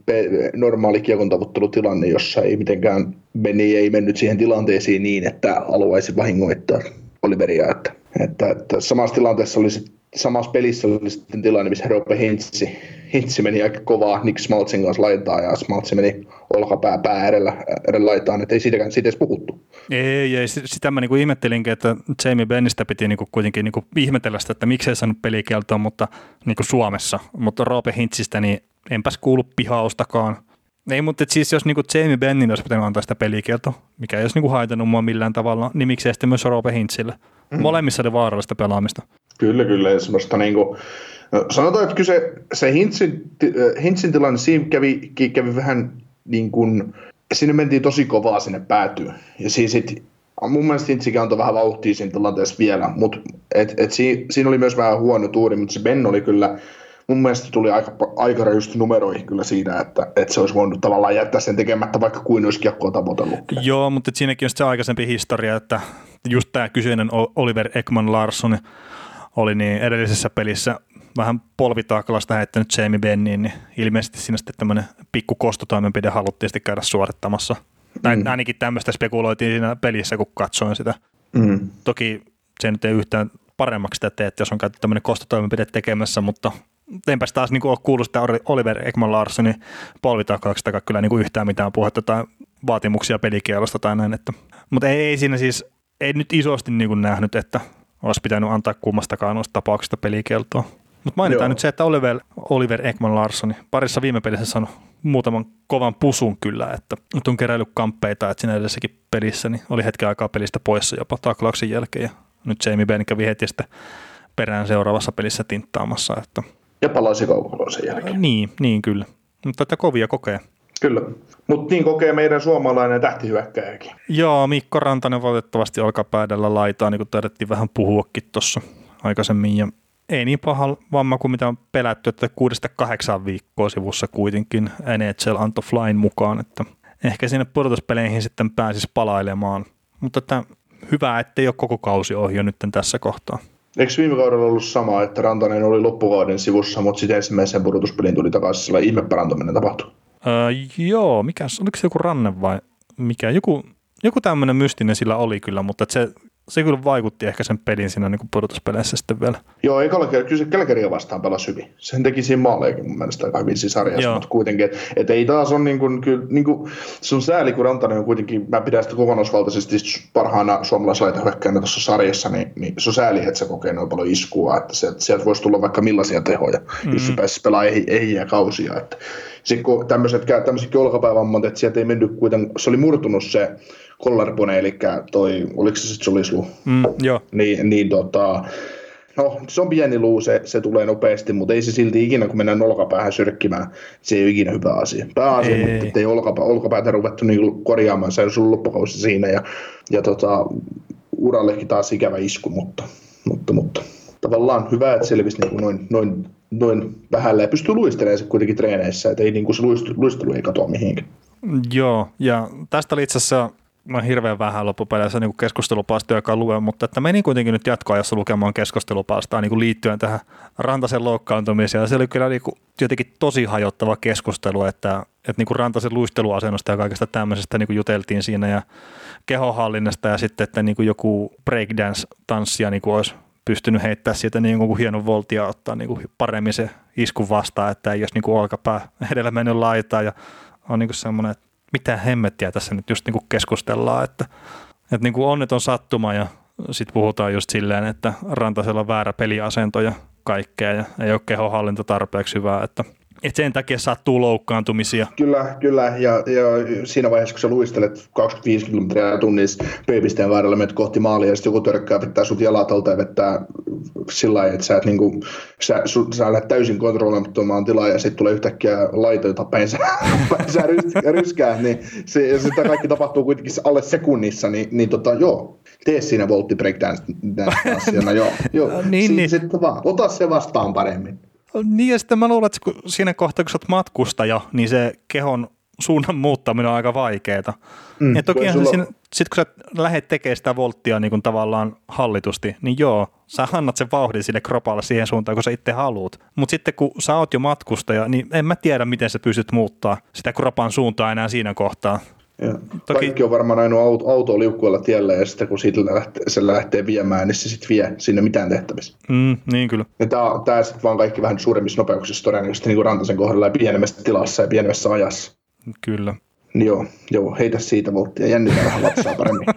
normaali kiekon tavoittelutilanne, jossa ei mitenkään meni, ei mennyt siihen tilanteeseen niin, että haluaisi vahingoittaa Oliveria. Että, että, että samassa tilanteessa oli samassa pelissä oli sitten tilanne, missä Rope Hintsi, Hintsi meni aika kovaa Nick Smaltsin kanssa laitaan ja Smaltsi meni olkapää pää edellä, edellä laitaan, että ei siitäkään siitä edes puhuttu. Ei, ei, sitä mä niinku ihmettelinkin, että Jamie Bennistä piti niinku kuitenkin niinku ihmetellä sitä, että miksei saanut pelikieltoa, mutta niinku Suomessa, mutta Roope Hintsistä niin enpäs kuulu pihaustakaan. Ei, mutta siis jos niinku Jamie Bennin olisi pitänyt antaa sitä pelikieltoa, mikä ei olisi niinku haitannut mua millään tavalla, niin miksei sitten myös Roope Hintsille. Mm. Molemmissa oli vaarallista pelaamista. Kyllä, kyllä. Semmoista niin kuin, no, sanotaan, että kyse, se Hintsin, äh, Hintsin tilanne siinä kävi, kävi vähän niin kuin, sinne mentiin tosi kovaa sinne päätyyn. Ja siinä sit, mun mielestä Hintsikin antoi vähän vauhtia siinä tilanteessa vielä, mutta et, et siinä, siinä, oli myös vähän huono tuuri, mutta se Ben oli kyllä, mun mielestä tuli aika, aika just numeroihin kyllä siinä, että, että se olisi voinut tavallaan jättää sen tekemättä, vaikka kuin olisi kiekkoa tavoitellut. Joo, mutta siinäkin on se aikaisempi historia, että just tämä kyseinen Oliver Ekman Larsson oli niin edellisessä pelissä vähän polvitaklasta heittänyt Jamie Benniin, niin ilmeisesti siinä sitten tämmöinen pikku kostotoimenpide haluttiin sitten käydä suorittamassa. Mm. Ainakin tämmöistä spekuloitiin siinä pelissä, kun katsoin sitä. Mm. Toki se nyt ei yhtään paremmaksi sitä tee, että jos on käytetty tämmöinen kostotoimenpide tekemässä, mutta enpäs taas niin ole kuullut sitä Oliver Ekman Larssonin polvitaklauksesta kyllä niin kuin yhtään mitään puhetta tai vaatimuksia pelikielosta tai näin. Että, mutta ei, ei siinä siis, ei nyt isosti niin kuin nähnyt, että olisi pitänyt antaa kummastakaan noista tapauksista pelikieltoa. Mutta mainitaan Joo. nyt se, että Oliver, Oliver Ekman Larssoni parissa viime pelissä saanut muutaman kovan pusun kyllä, että nyt on keräillyt kamppeita, että siinä edellisessäkin pelissä niin oli hetken aikaa pelistä poissa jopa taklauksen jälkeen ja nyt Jamie Benn kävi heti sitten perään seuraavassa pelissä tinttaamassa, että Ja palasi kaukaloon sen jälkeen. niin, niin kyllä. Mutta että kovia kokee. Kyllä. Mutta niin kokee meidän suomalainen tähtihyökkäjäkin. Joo, Mikko Rantanen valitettavasti olkapäädellä laitaa, niin kuin taidettiin vähän puhuakin tuossa aikaisemmin. Ja ei niin paha vamma kuin mitä on pelätty, että kuudesta kahdeksan viikkoa sivussa kuitenkin NHL antoi Flyn mukaan, että ehkä sinne pudotuspeleihin sitten pääsisi palailemaan. Mutta että hyvä, ettei ole koko kausi ohi jo nyt tässä kohtaa. Eikö viime kaudella ollut sama, että Rantanen oli loppukauden sivussa, mutta sitten ensimmäiseen pudotuspeliin tuli takaisin sellainen ihmeparantuminen tapahtui? Öö, joo, mikä, oliko se joku ranne vai mikä? Joku, joku tämmöinen mystinen sillä oli kyllä, mutta se, se kyllä vaikutti ehkä sen pelin siinä niin pudotuspeleissä sitten vielä. Joo, ei Calgary, kyllä se vastaan pelasi hyvin. Sen teki siinä maalejakin mun mielestä aika hyvin siinä sarjassa, Joo. mutta kuitenkin, että et ei taas on niin kuin, kyllä, niin kuin, se on sääli, kun Rantanen on kuitenkin, mä pidän sitä kokonaisvaltaisesti parhaana suomalaislaita hyökkäänä tuossa sarjassa, niin, niin, se on sääli, että se kokee noin paljon iskua, että sieltä, sieltä voisi tulla vaikka millaisia tehoja, mm. jos se pääsisi pelaamaan ei, ehjiä kausia. Että, sitten kun tämmöiset, tämmöisetkin olkapäivammat, että sieltä ei mennyt kuitenkaan, se oli murtunut se collarbone, eli toi, oliko se sitten solislu, Mm, joo, niin, niin tota, no se on pieni luu, se, se tulee nopeasti, mutta ei se silti ikinä, kun mennään olkapäähän syrkkimään, se ei ole ikinä hyvä asia. Pääasia, Ei. mutta ettei olkapä, olkapäätä ruvettu niin korjaamaan, se on sun loppukausi siinä ja, ja tota, urallekin taas ikävä isku, mutta, mutta, mutta tavallaan hyvä, että selvisi niin kuin noin, noin, noin vähällä ja pystyy luistelemaan se kuitenkin treeneissä, että ei niin kuin se luistelu, luistelu ei katoa mihinkään. joo, ja tästä oli itse asiassa mä hirveän vähän loppupeleissä niin keskustelupalsta, joka luen, mutta että menin kuitenkin nyt jatkoajassa lukemaan keskustelupalstaa niin kuin liittyen tähän Rantasen loukkaantumiseen. Se oli kyllä niin kuin jotenkin tosi hajottava keskustelu, että, että niin kuin Rantasen luisteluasennosta ja kaikesta tämmöisestä niin kuin juteltiin siinä ja kehohallinnasta ja sitten, että niin kuin joku breakdance-tanssia niin kuin olisi pystynyt heittää siitä niin kuin hienon voltia ottaa niin kuin paremmin se iskun vastaan, että ei olisi niin kuin olkapää edellä mennyt laitaan ja on niin semmoinen, että mitä hemmettiä tässä nyt just niin kuin keskustellaan, että, että niin kuin onneton sattuma ja sitten puhutaan just silleen, että Rantasella on väärä peliasento ja kaikkea ja ei ole kehohallinta tarpeeksi hyvää, että, että sen takia sattuu loukkaantumisia. Kyllä, kyllä. Ja, ja siinä vaiheessa, kun sä luistelet 25 kilometriä tunnissa P-pisteen väärällä menet kohti maalia, ja sitten joku törkkää vetää sut jalat alta ja vettää sillä lailla, että sä, et niinku, sä, su, sä lähdet täysin kontrolloimattomaan tilaan, ja sitten tulee yhtäkkiä laito, jota päin sä, päin sä rys, ryskää, niin se, ja sitä kaikki tapahtuu kuitenkin alle sekunnissa, niin, niin tota, joo, tee siinä voltti breakdance-tanssijana, joo. joo. Niin, Si- niin. Sitten vaan, ota se vastaan paremmin. Niin ja sitten mä luulen, että kun siinä kohtaa, kun sä oot matkustaja, niin se kehon suunnan muuttaminen on aika vaikeeta. Mm, ja se sulla- siinä, sit kun sä lähdet tekemään sitä volttia niin kuin tavallaan hallitusti, niin joo, sä annat sen vauhdin sille kropalle siihen suuntaan, kun sä itse haluut. Mutta sitten kun sä oot jo matkustaja, niin en mä tiedä, miten sä pystyt muuttaa sitä kropan suuntaa enää siinä kohtaa. Ja Toki- Kaikki on varmaan ainoa auto, auto liukkuilla tiellä ja sitten kun siitä lähtee, se lähtee viemään, niin se sitten vie sinne mitään tehtävissä. Mm, niin kyllä. Ja tää, on- tää sitten vaan kaikki vähän suuremmissa nopeuksissa todennäköisesti niin kuin Rantasen kohdalla ja pienemmässä tilassa ja pienemmässä ajassa. Kyllä. Niin joo, joo, heitä siitä volttia, jännitä vähän vatsaa paremmin.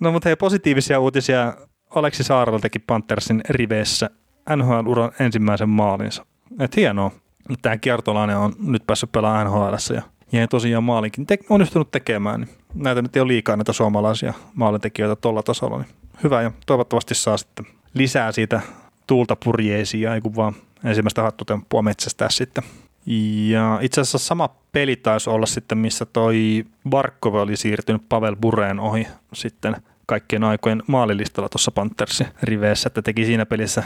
No mutta hei, positiivisia uutisia. Aleksi Saarella teki Panthersin riveissä NHL-uran ensimmäisen maalinsa. Et hienoa. Tämä kiertolainen on nyt päässyt pelaamaan NHL ja jäi tosiaan maalinkin te- onnistunut tekemään. Niin näitä nyt ei ole liikaa näitä suomalaisia maalintekijöitä tuolla tasolla. Niin hyvä ja toivottavasti saa sitten lisää siitä tuulta purjeisiin, ei kun vaan ensimmäistä hattutemppua metsästää sitten. Ja itse asiassa sama peli taisi olla sitten, missä toi Barkove oli siirtynyt Pavel Bureen ohi sitten kaikkien aikojen maalilistalla tuossa Panthersin riveissä, että teki siinä pelissä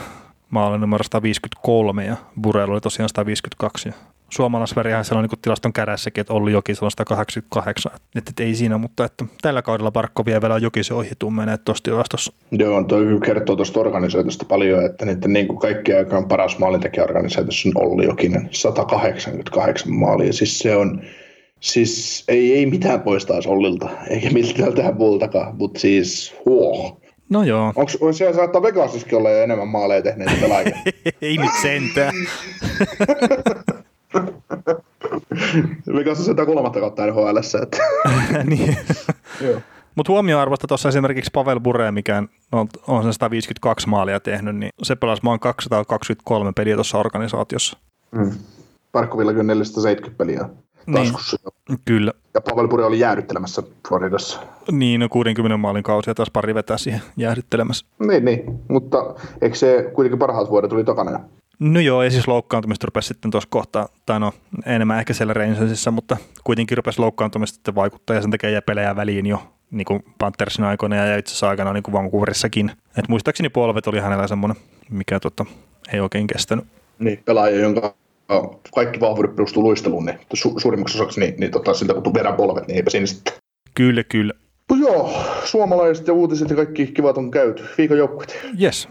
maalin numero 153 ja Bureel oli tosiaan 152. Ja suomalaisvärihän siellä on niin tilaston kädessäkin, että Olli Joki on 188. Että, että ei siinä, mutta että tällä kaudella Barkko vie vielä Jokisen ohi tuu menee tuossa tilastossa. joo, toi kyllä kertoo tuosta organisaatiosta paljon, että niiden niin kuin kaikkien aikaan paras maalintekijäorganisaatiossa on Olli Jokinen, 188 maalia. Siis se on, siis ei, ei mitään pois taas Ollilta, eikä miltään muultakaan, mutta siis huoh. No joo, Onks, on siellä saattaa Vegasissakin olla jo enemmän maaleja tehneitä pelaajia. ei nyt sentään. Vegas on sitä kolmatta kautta NHL, että niin. Mutta huomioarvosta tuossa esimerkiksi Pavel Bure, mikä on, on sen 152 maalia tehnyt, niin se pelasi maan 223 peliä tuossa organisaatiossa. Mm. Parkkovilla 470 peliä taskussa. Niin, kyllä. Ja Pavel Bure oli jäädyttelemässä Floridassa. Niin, no 60 maalin kausia taas pari vetää siihen jäädyttelemässä. Niin, niin. mutta eikö se kuitenkin parhaat vuodet tuli takana? No joo, ei siis loukkaantumista rupesi sitten tuossa kohtaa, tai no enemmän ehkä siellä Rangersissa, mutta kuitenkin rupesi loukkaantumista sitten vaikuttaa ja sen takia jäi pelejä väliin jo niin kuin Panthersin aikoina ja itse asiassa aikana niin kuin Vancouverissakin. Et muistaakseni polvet oli hänellä semmoinen, mikä tota, ei oikein kestänyt. Niin, pelaaja, jonka kaikki vahvuudet perustuu luisteluun, niin su- suurimmaksi osaksi niin, niin tota, siltä kun vedän polvet, niin eipä siinä sitten. Kyllä, kyllä. No joo, suomalaiset ja uutiset ja kaikki kivat on käyty. Viikon joukkueet. Yes.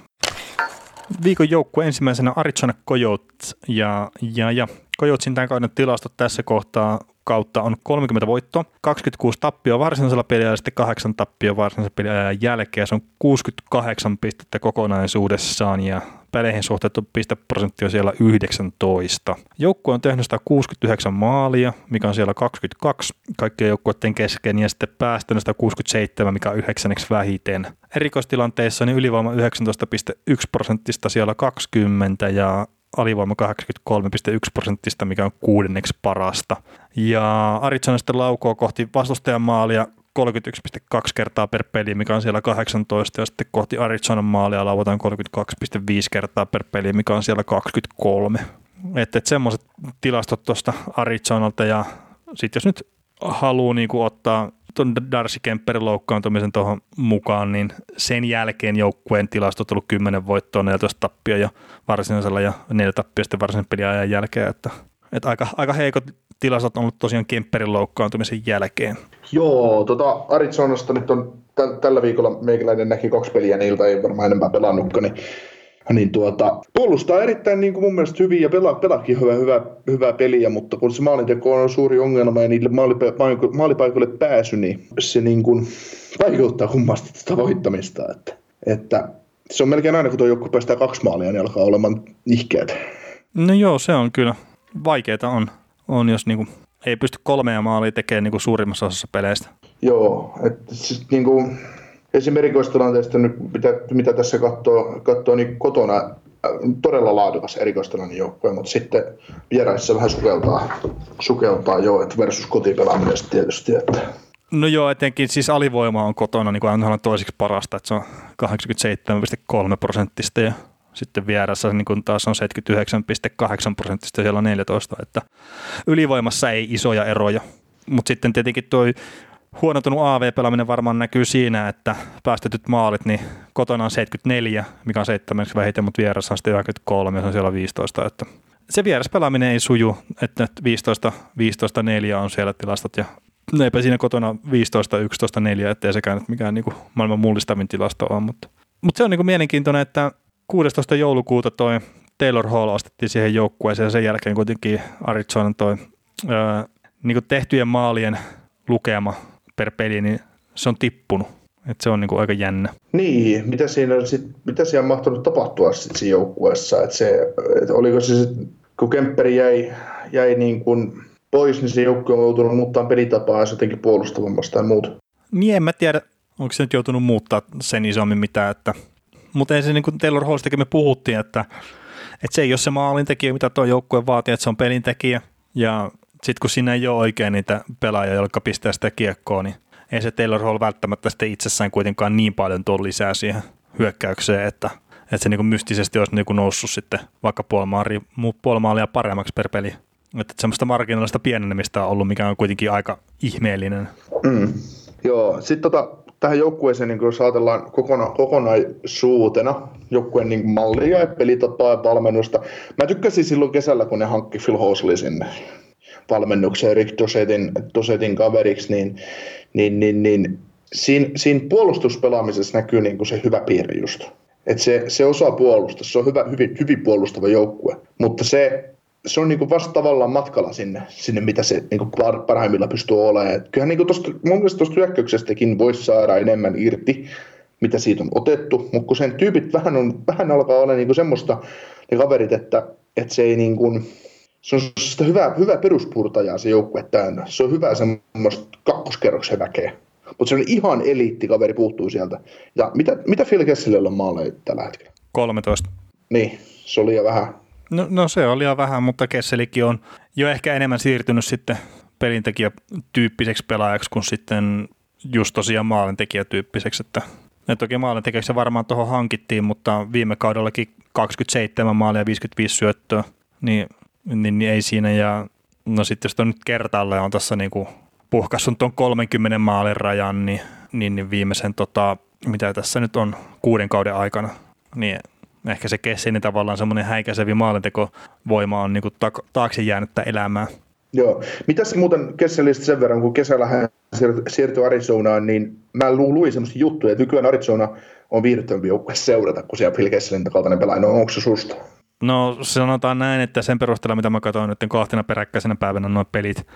Viikon joukkue ensimmäisenä Arizona Coyotes ja, ja, ja Coyotesin tämän kauden tilastot tässä kohtaa kautta on 30 voittoa, 26 tappio varsinaisella peliajalla ja sitten 8 tappio varsinaisella peliajan jälkeen. Se on 68 pistettä kokonaisuudessaan ja peleihin suhteutettu pisteprosentti on siellä 19. Joukkue on tehnyt 169 maalia, mikä on siellä 22 kaikkien joukkueiden kesken, ja sitten päästänyt 167, mikä on yhdeksänneksi vähiten. Erikoistilanteissa niin ylivoima 19,1 prosenttista siellä 20 ja alivoima 83,1 prosenttista, mikä on kuudenneksi parasta. Ja Arizona sitten laukoo kohti vastustajan maalia 31,2 kertaa per peli, mikä on siellä 18, ja sitten kohti Arizonan maalia lauataan 32,5 kertaa per peli, mikä on siellä 23. Että et semmoiset tilastot tuosta Arizonalta, ja sitten jos nyt haluaa niinku ottaa tuon Darcy Kemperin loukkaantumisen tuohon mukaan, niin sen jälkeen joukkueen tilastot on ollut 10 voittoa, 14 tappia ja varsinaisella ja 4 tappia sitten varsinaisen peliajan jälkeen, että, että aika, aika heikot tilastot on ollut tosiaan Kemperin loukkaantumisen jälkeen. Joo, tota Arizonasta nyt on täl, tällä viikolla meikäläinen näki kaksi peliä, niiltä ei varmaan enempää pelannutkaan, niin niin tuota, puolustaa erittäin niin kuin mun mielestä hyvin ja pelaa, pelaakin hyvää, hyvää, hyvää peliä, mutta kun se maalinteko on suuri ongelma ja niille maalipaikoille pääsy, niin se niin kuin vaikeuttaa kummasti tätä voittamista. Että, että se on melkein aina, kun tuo joku päästää kaksi maalia, niin alkaa olemaan ihkeät. No joo, se on kyllä. Vaikeita on, on jos niin kuin ei pysty kolmea maalia tekemään niin kuin suurimmassa osassa peleistä. Joo, että siis niin kuin, erikoistilanteesta nyt, mitä, mitä tässä katsoo, katsoo niin kotona äh, todella laadukas erikoistilanne joukkue, mutta sitten vieraissa vähän sukeltaa, sukeltaa jo, että versus kotipelaaminen tietysti. Että. No joo, etenkin siis alivoima on kotona niin kuin toiseksi parasta, että se on 87,3 prosenttista ja sitten vieressä niin kuin taas on 79,8 prosenttista ja siellä on 14, että ylivoimassa ei isoja eroja. Mutta sitten tietenkin tuo huonontunut AV-pelaaminen varmaan näkyy siinä, että päästetyt maalit, niin kotona on 74, mikä on seitsemänneksi vähiten, mutta vieressä on sitten 93, se on siellä 15, että se pelaaminen ei suju, että 15, 15, 4 on siellä tilastot ja eipä siinä kotona 15, 11, 4, ettei sekään nyt mikään niin kuin maailman mullistavin tilasto on, mutta, mutta se on niin kuin mielenkiintoinen, että 16. joulukuuta toi Taylor Hall ostettiin siihen joukkueeseen ja sen jälkeen kuitenkin Arizona toi öö, niin kuin tehtyjen maalien lukema per peli, niin se on tippunut. Et se on niinku aika jännä. Niin, mitä siinä, sit, mitä siinä on mahtunut tapahtua sit siinä joukkueessa? Et se, et oliko se sit, kun Kempperi jäi, jäi niin kuin pois, niin se joukkue on joutunut muuttaa pelitapaa ja jotenkin puolustavammasta tai muuta. Niin, en mä tiedä, onko se nyt joutunut muuttaa sen isommin mitään, että mutta ei se niin kuin Taylor Hallistakin me puhuttiin, että, että se ei ole se maalintekijä, mitä tuo joukkue vaatii, että se on pelintekijä. Ja sitten kun siinä ei ole oikein niitä pelaajia, jotka pistää sitä kiekkoa, niin ei se Taylor Hall välttämättä sitten itsessään kuitenkaan niin paljon tuo lisää siihen hyökkäykseen, että, että se niin mystisesti olisi niin noussut sitten vaikka puoli maalia paremmaksi per peli. Että semmoista marginaalista pienenemistä on ollut, mikä on kuitenkin aika ihmeellinen. Mm. Joo, sitten tota, tähän joukkueeseen, niin jos ajatellaan kokona, kokonaisuutena, joukkueen niin mallia ja pelitapaa ja valmennusta. Mä tykkäsin silloin kesällä, kun ne hankki Phil Hosley sinne valmennukseen Rick Dosetin, Dosetin kaveriksi, niin, niin, niin, niin siinä, siinä puolustuspelaamisessa näkyy niin kuin se hyvä piirre just. Et se, se osaa puolustaa, se on hyvä, hyvin, hyvin puolustava joukkue, mutta se, se on niinku vasta tavallaan matkalla sinne, sinne mitä se niinku parhaimmilla pystyy olemaan. Et kyllähän niinku tosta, mun mielestä tuosta hyökkäyksestäkin voisi saada enemmän irti, mitä siitä on otettu, mutta kun sen tyypit vähän, on, vähän alkaa olla niinku semmoista, ne kaverit, että, että se ei niinku, se on sitä hyvää, hyvää peruspurtajaa se joukkue täynnä. Se on hyvää semmoista kakkoskerroksen väkeä. Mutta se on ihan eliittikaveri puuttuu sieltä. Ja mitä, mitä Phil Kesselillä on maaleja tällä hetkellä? 13. Niin, se oli jo vähän. No, no se oli jo vähän, mutta Kesselikin on jo ehkä enemmän siirtynyt sitten pelintekijätyyppiseksi pelaajaksi kuin sitten just tosiaan maalintekijätyyppiseksi, että ja toki maalintekijäksi varmaan tuohon hankittiin, mutta viime kaudellakin 27 maalia ja 55 syöttöä, niin, niin, niin, ei siinä. Ja no sitten jos on nyt kertaalle on tässä niinku puhkassut tuon 30 maalin rajan, niin, niin, niin viimeisen, tota, mitä tässä nyt on, kuuden kauden aikana, niin ehkä se Kessinin tavallaan semmoinen häikäisevi maalintekovoima on niinku taakse jäänyttä elämää. Joo. Mitäs muuten Kesselistä sen verran, kun kesällä hän siirtyi Arizonaan, niin mä luin semmoisia juttuja, että nykyään Arizona on viihdyttävämpi joukkue seurata, kun siellä Phil Kesselin kaltainen pelaaja. No onko se susta? No sanotaan näin, että sen perusteella, mitä mä katsoin nyt kahtena peräkkäisenä päivänä noin pelit,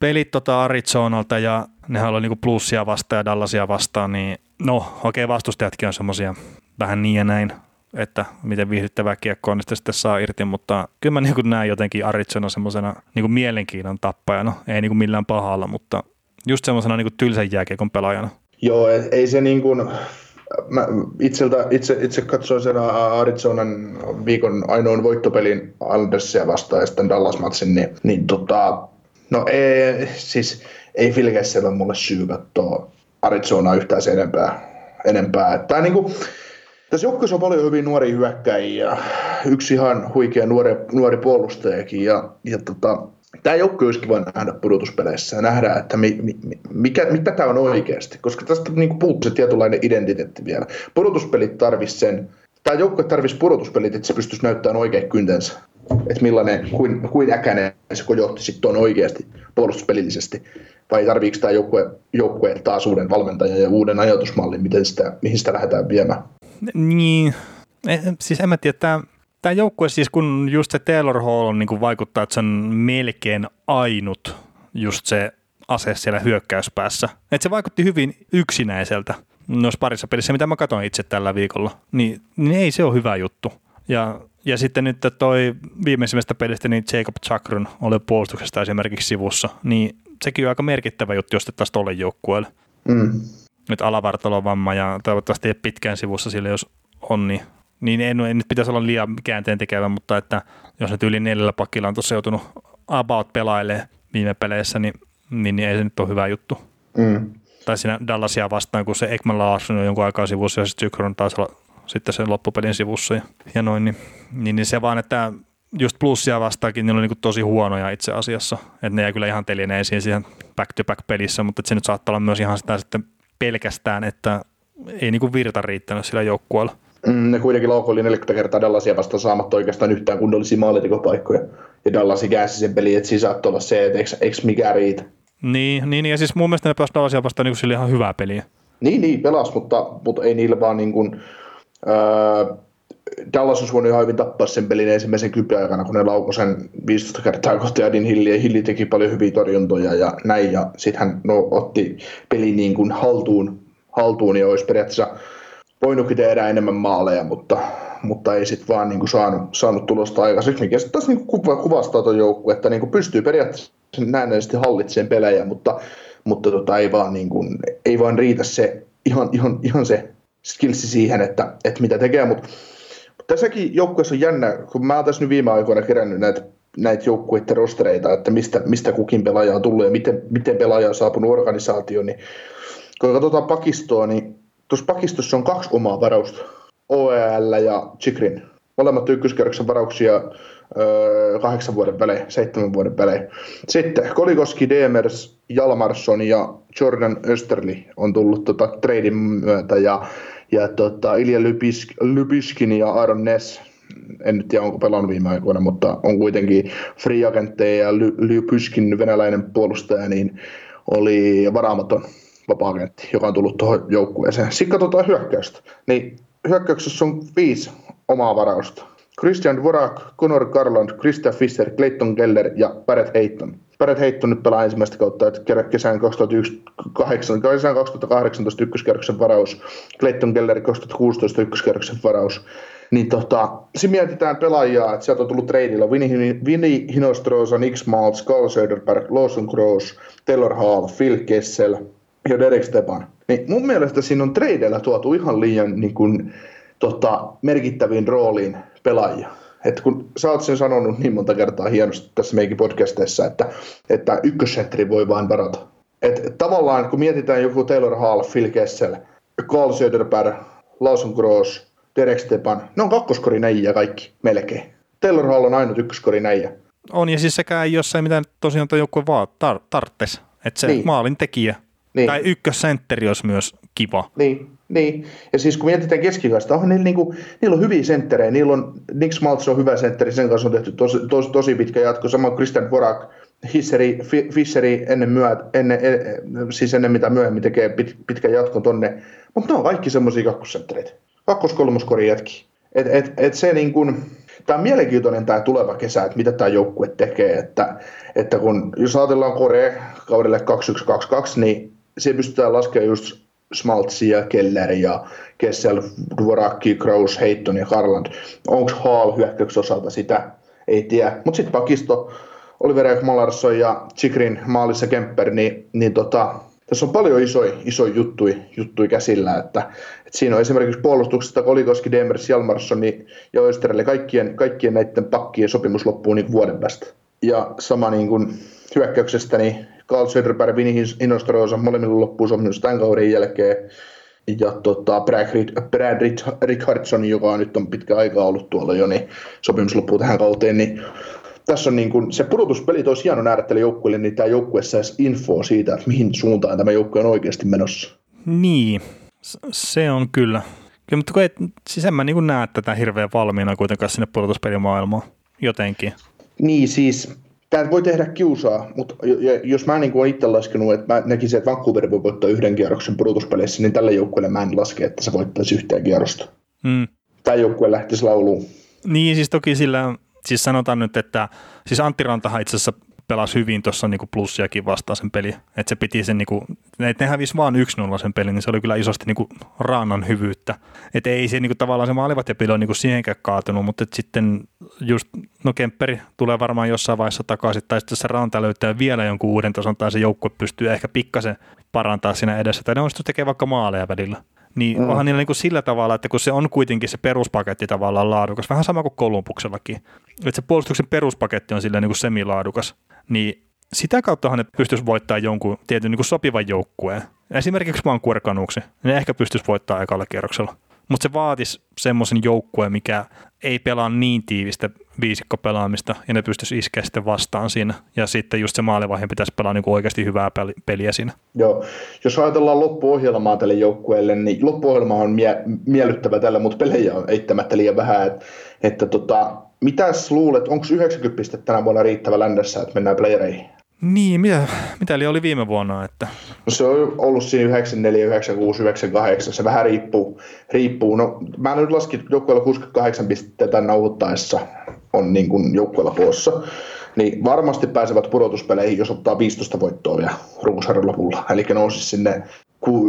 pelit tota Arizonalta ja nehän oli niinku plussia vastaan ja Dallasia vastaan, niin no okei okay, vastustajatkin on semmoisia vähän niin ja näin, että miten viihdyttävää kiekkoa niistä sitten saa irti, mutta kyllä mä niin näen jotenkin Arizona semmoisena niin mielenkiinnon tappajana, ei niin millään pahalla, mutta just semmoisena niin tylsän jääkiekon pelaajana. Joo, ei se niin kuin, mä itseltä, itse, itse katsoin sen Arizonan viikon ainoan voittopelin Andersia vastaan ja sitten Dallas-matsin, niin, niin tota, no ei, siis ei Phil ole mulle syy katsoa Arizonaa yhtään sen enempää. enempää. Niin kuin, tässä joukkueessa on paljon hyvin nuoria hyökkäjiä, yksi ihan huikea nuori, nuori puolustajakin. Ja, ja tota, tämä joukkue olisi kiva nähdä pudotuspeleissä ja nähdä, että mi, mi, mikä, mitä tämä on oikeasti, koska tästä niin puuttuu se tietynlainen identiteetti vielä. Pudotuspelit tarvisi sen, tämä joukkue tarvisi pudotuspelit, että se pystyisi näyttämään oikein kyntensä. Että millainen, kuin, kuin äkäinen se johti sitten on oikeasti puolustuspelillisesti. Vai tarviiko tämä joukkue, joukkue taas uuden valmentajan ja uuden ajatusmallin, miten sitä, mihin sitä lähdetään viemään? Niin, siis en mä tiedä, tämä, tämä joukkue siis kun just se Taylor Hall on, niin kuin vaikuttaa, että se on melkein ainut just se ase siellä hyökkäyspäässä. Että se vaikutti hyvin yksinäiseltä noissa parissa pelissä, mitä mä katsoin itse tällä viikolla. Niin, niin ei se ole hyvä juttu. Ja, ja sitten nyt toi viimeisimmästä pelistä, niin Jacob Chakrun oli puolustuksesta esimerkiksi sivussa, niin sekin on aika merkittävä juttu, jos taas tolle joukkueelle. Mm nyt alavartalovamma ja toivottavasti ei pitkään sivussa sille, jos on, niin, niin ei, ei nyt pitäisi olla liian käänteen tekevä, mutta että jos nyt yli neljällä pakilla on tuossa joutunut about pelailemaan viime peleissä, niin, niin, niin ei se nyt ole hyvä juttu. Mm. Tai siinä Dallasia vastaan, kun se Ekman Larsson on jonkun aikaa sivussa ja sitten Sykron taas olla sitten sen loppupelin sivussa ja, ja noin, niin, niin, niin, se vaan, että just plussia vastaakin, niin oli niin tosi huonoja itse asiassa. Että ne jäi kyllä ihan telineisiin siihen back-to-back pelissä, mutta se nyt saattaa olla myös ihan sitä sitten pelkästään, että ei niin kuin virta riittänyt sillä joukkueella. Mm, ne kuitenkin laukoili 40 kertaa Dallasia vasta saamatta oikeastaan yhtään kunnollisia maalitekopaikkoja. Ja Dallasi käänsi sen peli, että siinä olla se, että eikö, eikö mikään riitä. Niin, niin, ja siis mun mielestä ne pelasivat Dallasia vastaan niin sille ihan hyvää peliä. Niin, niin, pelas, mutta, mutta ei niillä vaan niin kuin, äh, Dallas olisi voinut ihan hyvin tappaa sen pelin ensimmäisen kypän aikana, kun ne laukoi sen 15 kertaa kohti Adin Hilli, ja Hilli teki paljon hyviä torjuntoja ja näin, ja sitten hän no, otti pelin niin kuin haltuun, haltuun ja olisi periaatteessa voinutkin tehdä enemmän maaleja, mutta, mutta ei sitten vaan niin kuin saanut, saanut tulosta aikaiseksi, mikä sitten taas niin kuin kuvastaa tuon joukkueen, että niin kuin pystyy periaatteessa näennäisesti hallitsemaan pelejä, mutta, mutta tota, ei, vaan niin kuin, ei vaan riitä se ihan, ihan, ihan se skillsi siihen, että, että mitä tekee, mutta tässäkin joukkueessa on jännä, kun mä oon tässä nyt viime aikoina kerännyt näitä näitä joukkueiden rostereita, että mistä, mistä kukin pelaaja on tullut ja miten, miten pelaaja on saapunut organisaatioon, niin kun katsotaan pakistoa, niin tuossa pakistossa on kaksi omaa varausta, OEL ja Chikrin. Molemmat ykköskerroksen varauksia öö, kahdeksan vuoden välein, seitsemän vuoden välein. Sitten Kolikoski, Demers, Jalmarsson ja Jordan Österli on tullut tota, treidin myötä ja ja tota, Ilja Lypisk, Lypiskin ja Aaron Ness, en nyt tiedä onko pelannut viime aikoina, mutta on kuitenkin free ja Lypyskin venäläinen puolustaja, niin oli varaamaton vapaa joka on tullut tuohon joukkueeseen. Sitten katsotaan hyökkäystä. Niin hyökkäyksessä on viisi omaa varausta. Christian Dvorak, Conor Garland, Christian Fischer, Clayton Keller ja Barrett Hayton. Barrett Hayton nyt pelaa ensimmäistä kautta, että kesän 2008, kesän 2018 ykköskerroksen varaus, Clayton Keller 2016 ykköskerroksen varaus. Niin tota, se mietitään pelaajia, että sieltä on tullut treidillä Vinny Hinostrosa, Nick Smaltz, Carl Söderberg, Lawson Gross, Taylor Hall, Phil Kessel, ja Derek Stepan. Niin mun mielestä siinä on tradeilla tuotu ihan liian niin kuin, tota, merkittäviin rooliin pelaajia. Et kun sä oot sen sanonut niin monta kertaa hienosti tässä meikin podcasteissa, että, että ykkössentteri voi vain varata. Et tavallaan kun mietitään joku Taylor Hall, Phil Kessel, Carl Söderberg, Lawson Gross, Derek Stepan, ne on kakkoskori näijä kaikki melkein. Taylor Hall on ainut ykköskori näijä. On, ja siis sekään ei jossain mitään tosiaan joku vaan tar- tarttes. Että se niin. maalin tekijä. Niin. Tai ykkössentteri olisi myös kiva. Niin, niin. Ja siis kun mietitään keskikäistä, on niillä, niinku, niillä on hyviä sentterejä. Niillä on, Nick Smaltz on hyvä sentteri, sen kanssa on tehty tosi, tosi, tosi pitkä jatko. Sama Christian Vorak, Hisseri, Fisheri ennen, myöt, ennen, siis ennen mitä myöhemmin tekee pit, pitkän jatkon tonne. Mutta ne on kaikki semmoisia kakkosenttereitä. Kakkos-kolmoskori jätki. Et, et, et se niin kuin, tämä on mielenkiintoinen tämä tuleva kesä, että mitä tämä joukkue tekee, että, että kun jos ajatellaan Kore kaudelle 2122, niin se pystytään laskemaan just Smaltsia, Keller ja Kessel, Dvorakki, Kraus, Heitton ja Karland. Onko Hall hyökkäyksen osalta sitä? Ei tiedä. Mutta sitten pakisto, Oliver Malarsson ja Chikrin maalissa Kemper, niin, niin tota, tässä on paljon isoja, isoja juttui, juttui käsillä, että, että siinä on esimerkiksi puolustuksesta Kolikoski, Demers, Jalmarsson ja Österelle kaikkien, kaikkien näiden pakkien sopimus loppuu niin vuoden päästä. Ja sama niin kuin hyökkäyksestä, niin Carl Söderberg, Vini Hinostrosa, molemmilla loppuu sopimus tämän kauden jälkeen. Ja tota, Brad, Brad Richardson, joka nyt on pitkä aikaa ollut tuolla jo, niin sopimus loppuu tähän kauteen, niin tässä on niin kuin, se pudotuspeli olisi hieno nähdä tälle joukkueelle, niin tämä joukkue saisi infoa siitä, että mihin suuntaan tämä joukkue on oikeasti menossa. Niin, se on kyllä. kyllä mutta kun et, siis en mä niin näe tätä hirveän valmiina kuitenkaan sinne pudotuspelimaailmaan jotenkin. Niin siis, tämä voi tehdä kiusaa, mutta jos mä niin olen itse laskenut, että mä näkisin, että Vancouver voi voittaa yhden kierroksen pudotuspeleissä, niin tällä joukkueelle mä en laske, että se voittaisi yhtään kierrosta. Mm. Tämä joukkue lähtisi lauluun. Niin, siis toki sillä siis sanotaan nyt, että siis Antti Rantahan itse asiassa pelasi hyvin tuossa niinku plussiakin vastaan sen peli. Että se piti sen, niinku, että ne hävisi vaan 1-0 sen pelin, niin se oli kyllä isosti niinku raanan hyvyyttä. Että ei se niinku, tavallaan se maalivat ja peli on niinku siihenkään kaatunut, mutta sitten just, no Kempperi tulee varmaan jossain vaiheessa takaisin, tai sitten se Ranta löytää vielä jonkun uuden tason, tai se joukkue pystyy ehkä pikkasen parantaa siinä edessä, tai ne onnistuu tekemään vaikka maaleja välillä niin mm. onhan niillä niin kuin sillä tavalla, että kun se on kuitenkin se peruspaketti tavallaan laadukas, vähän sama kuin Kolumbuksellakin, että se puolustuksen peruspaketti on sillä niin kuin semilaadukas, niin sitä kauttahan ne pystyisi voittamaan jonkun tietyn niin kuin sopivan joukkueen. Esimerkiksi vaan kurkanuksi. Ne ehkä pystyisi voittamaan ekalla kierroksella. Mutta se vaatisi semmoisen joukkueen, mikä ei pelaa niin tiivistä viisikkopelaamista ja ne pystyisi iskeä sitten vastaan siinä. Ja sitten just se maalivaihe pitäisi pelaa niin oikeasti hyvää peliä siinä. Joo, jos ajatellaan loppuohjelmaa tälle joukkueelle, niin loppuohjelma on mie- miellyttävä tällä, mutta pelejä on eittämättä liian vähän. Että, että tota, mitäs luulet, onko 90 pistettä tänä vuonna riittävä ländössä, että mennään playereihin? Niin, mitä, mitä oli, oli viime vuonna? Että... No se on ollut siinä 94, 96, 98, se vähän riippuu. riippuu. No, mä nyt laskin joukkueella 68 pistettä tämän nauhoittaessa on niin kuin joukkueella koossa. Niin varmasti pääsevät pudotuspeleihin, jos ottaa 15 voittoa vielä runkosarjan lopulla. Eli nousi sinne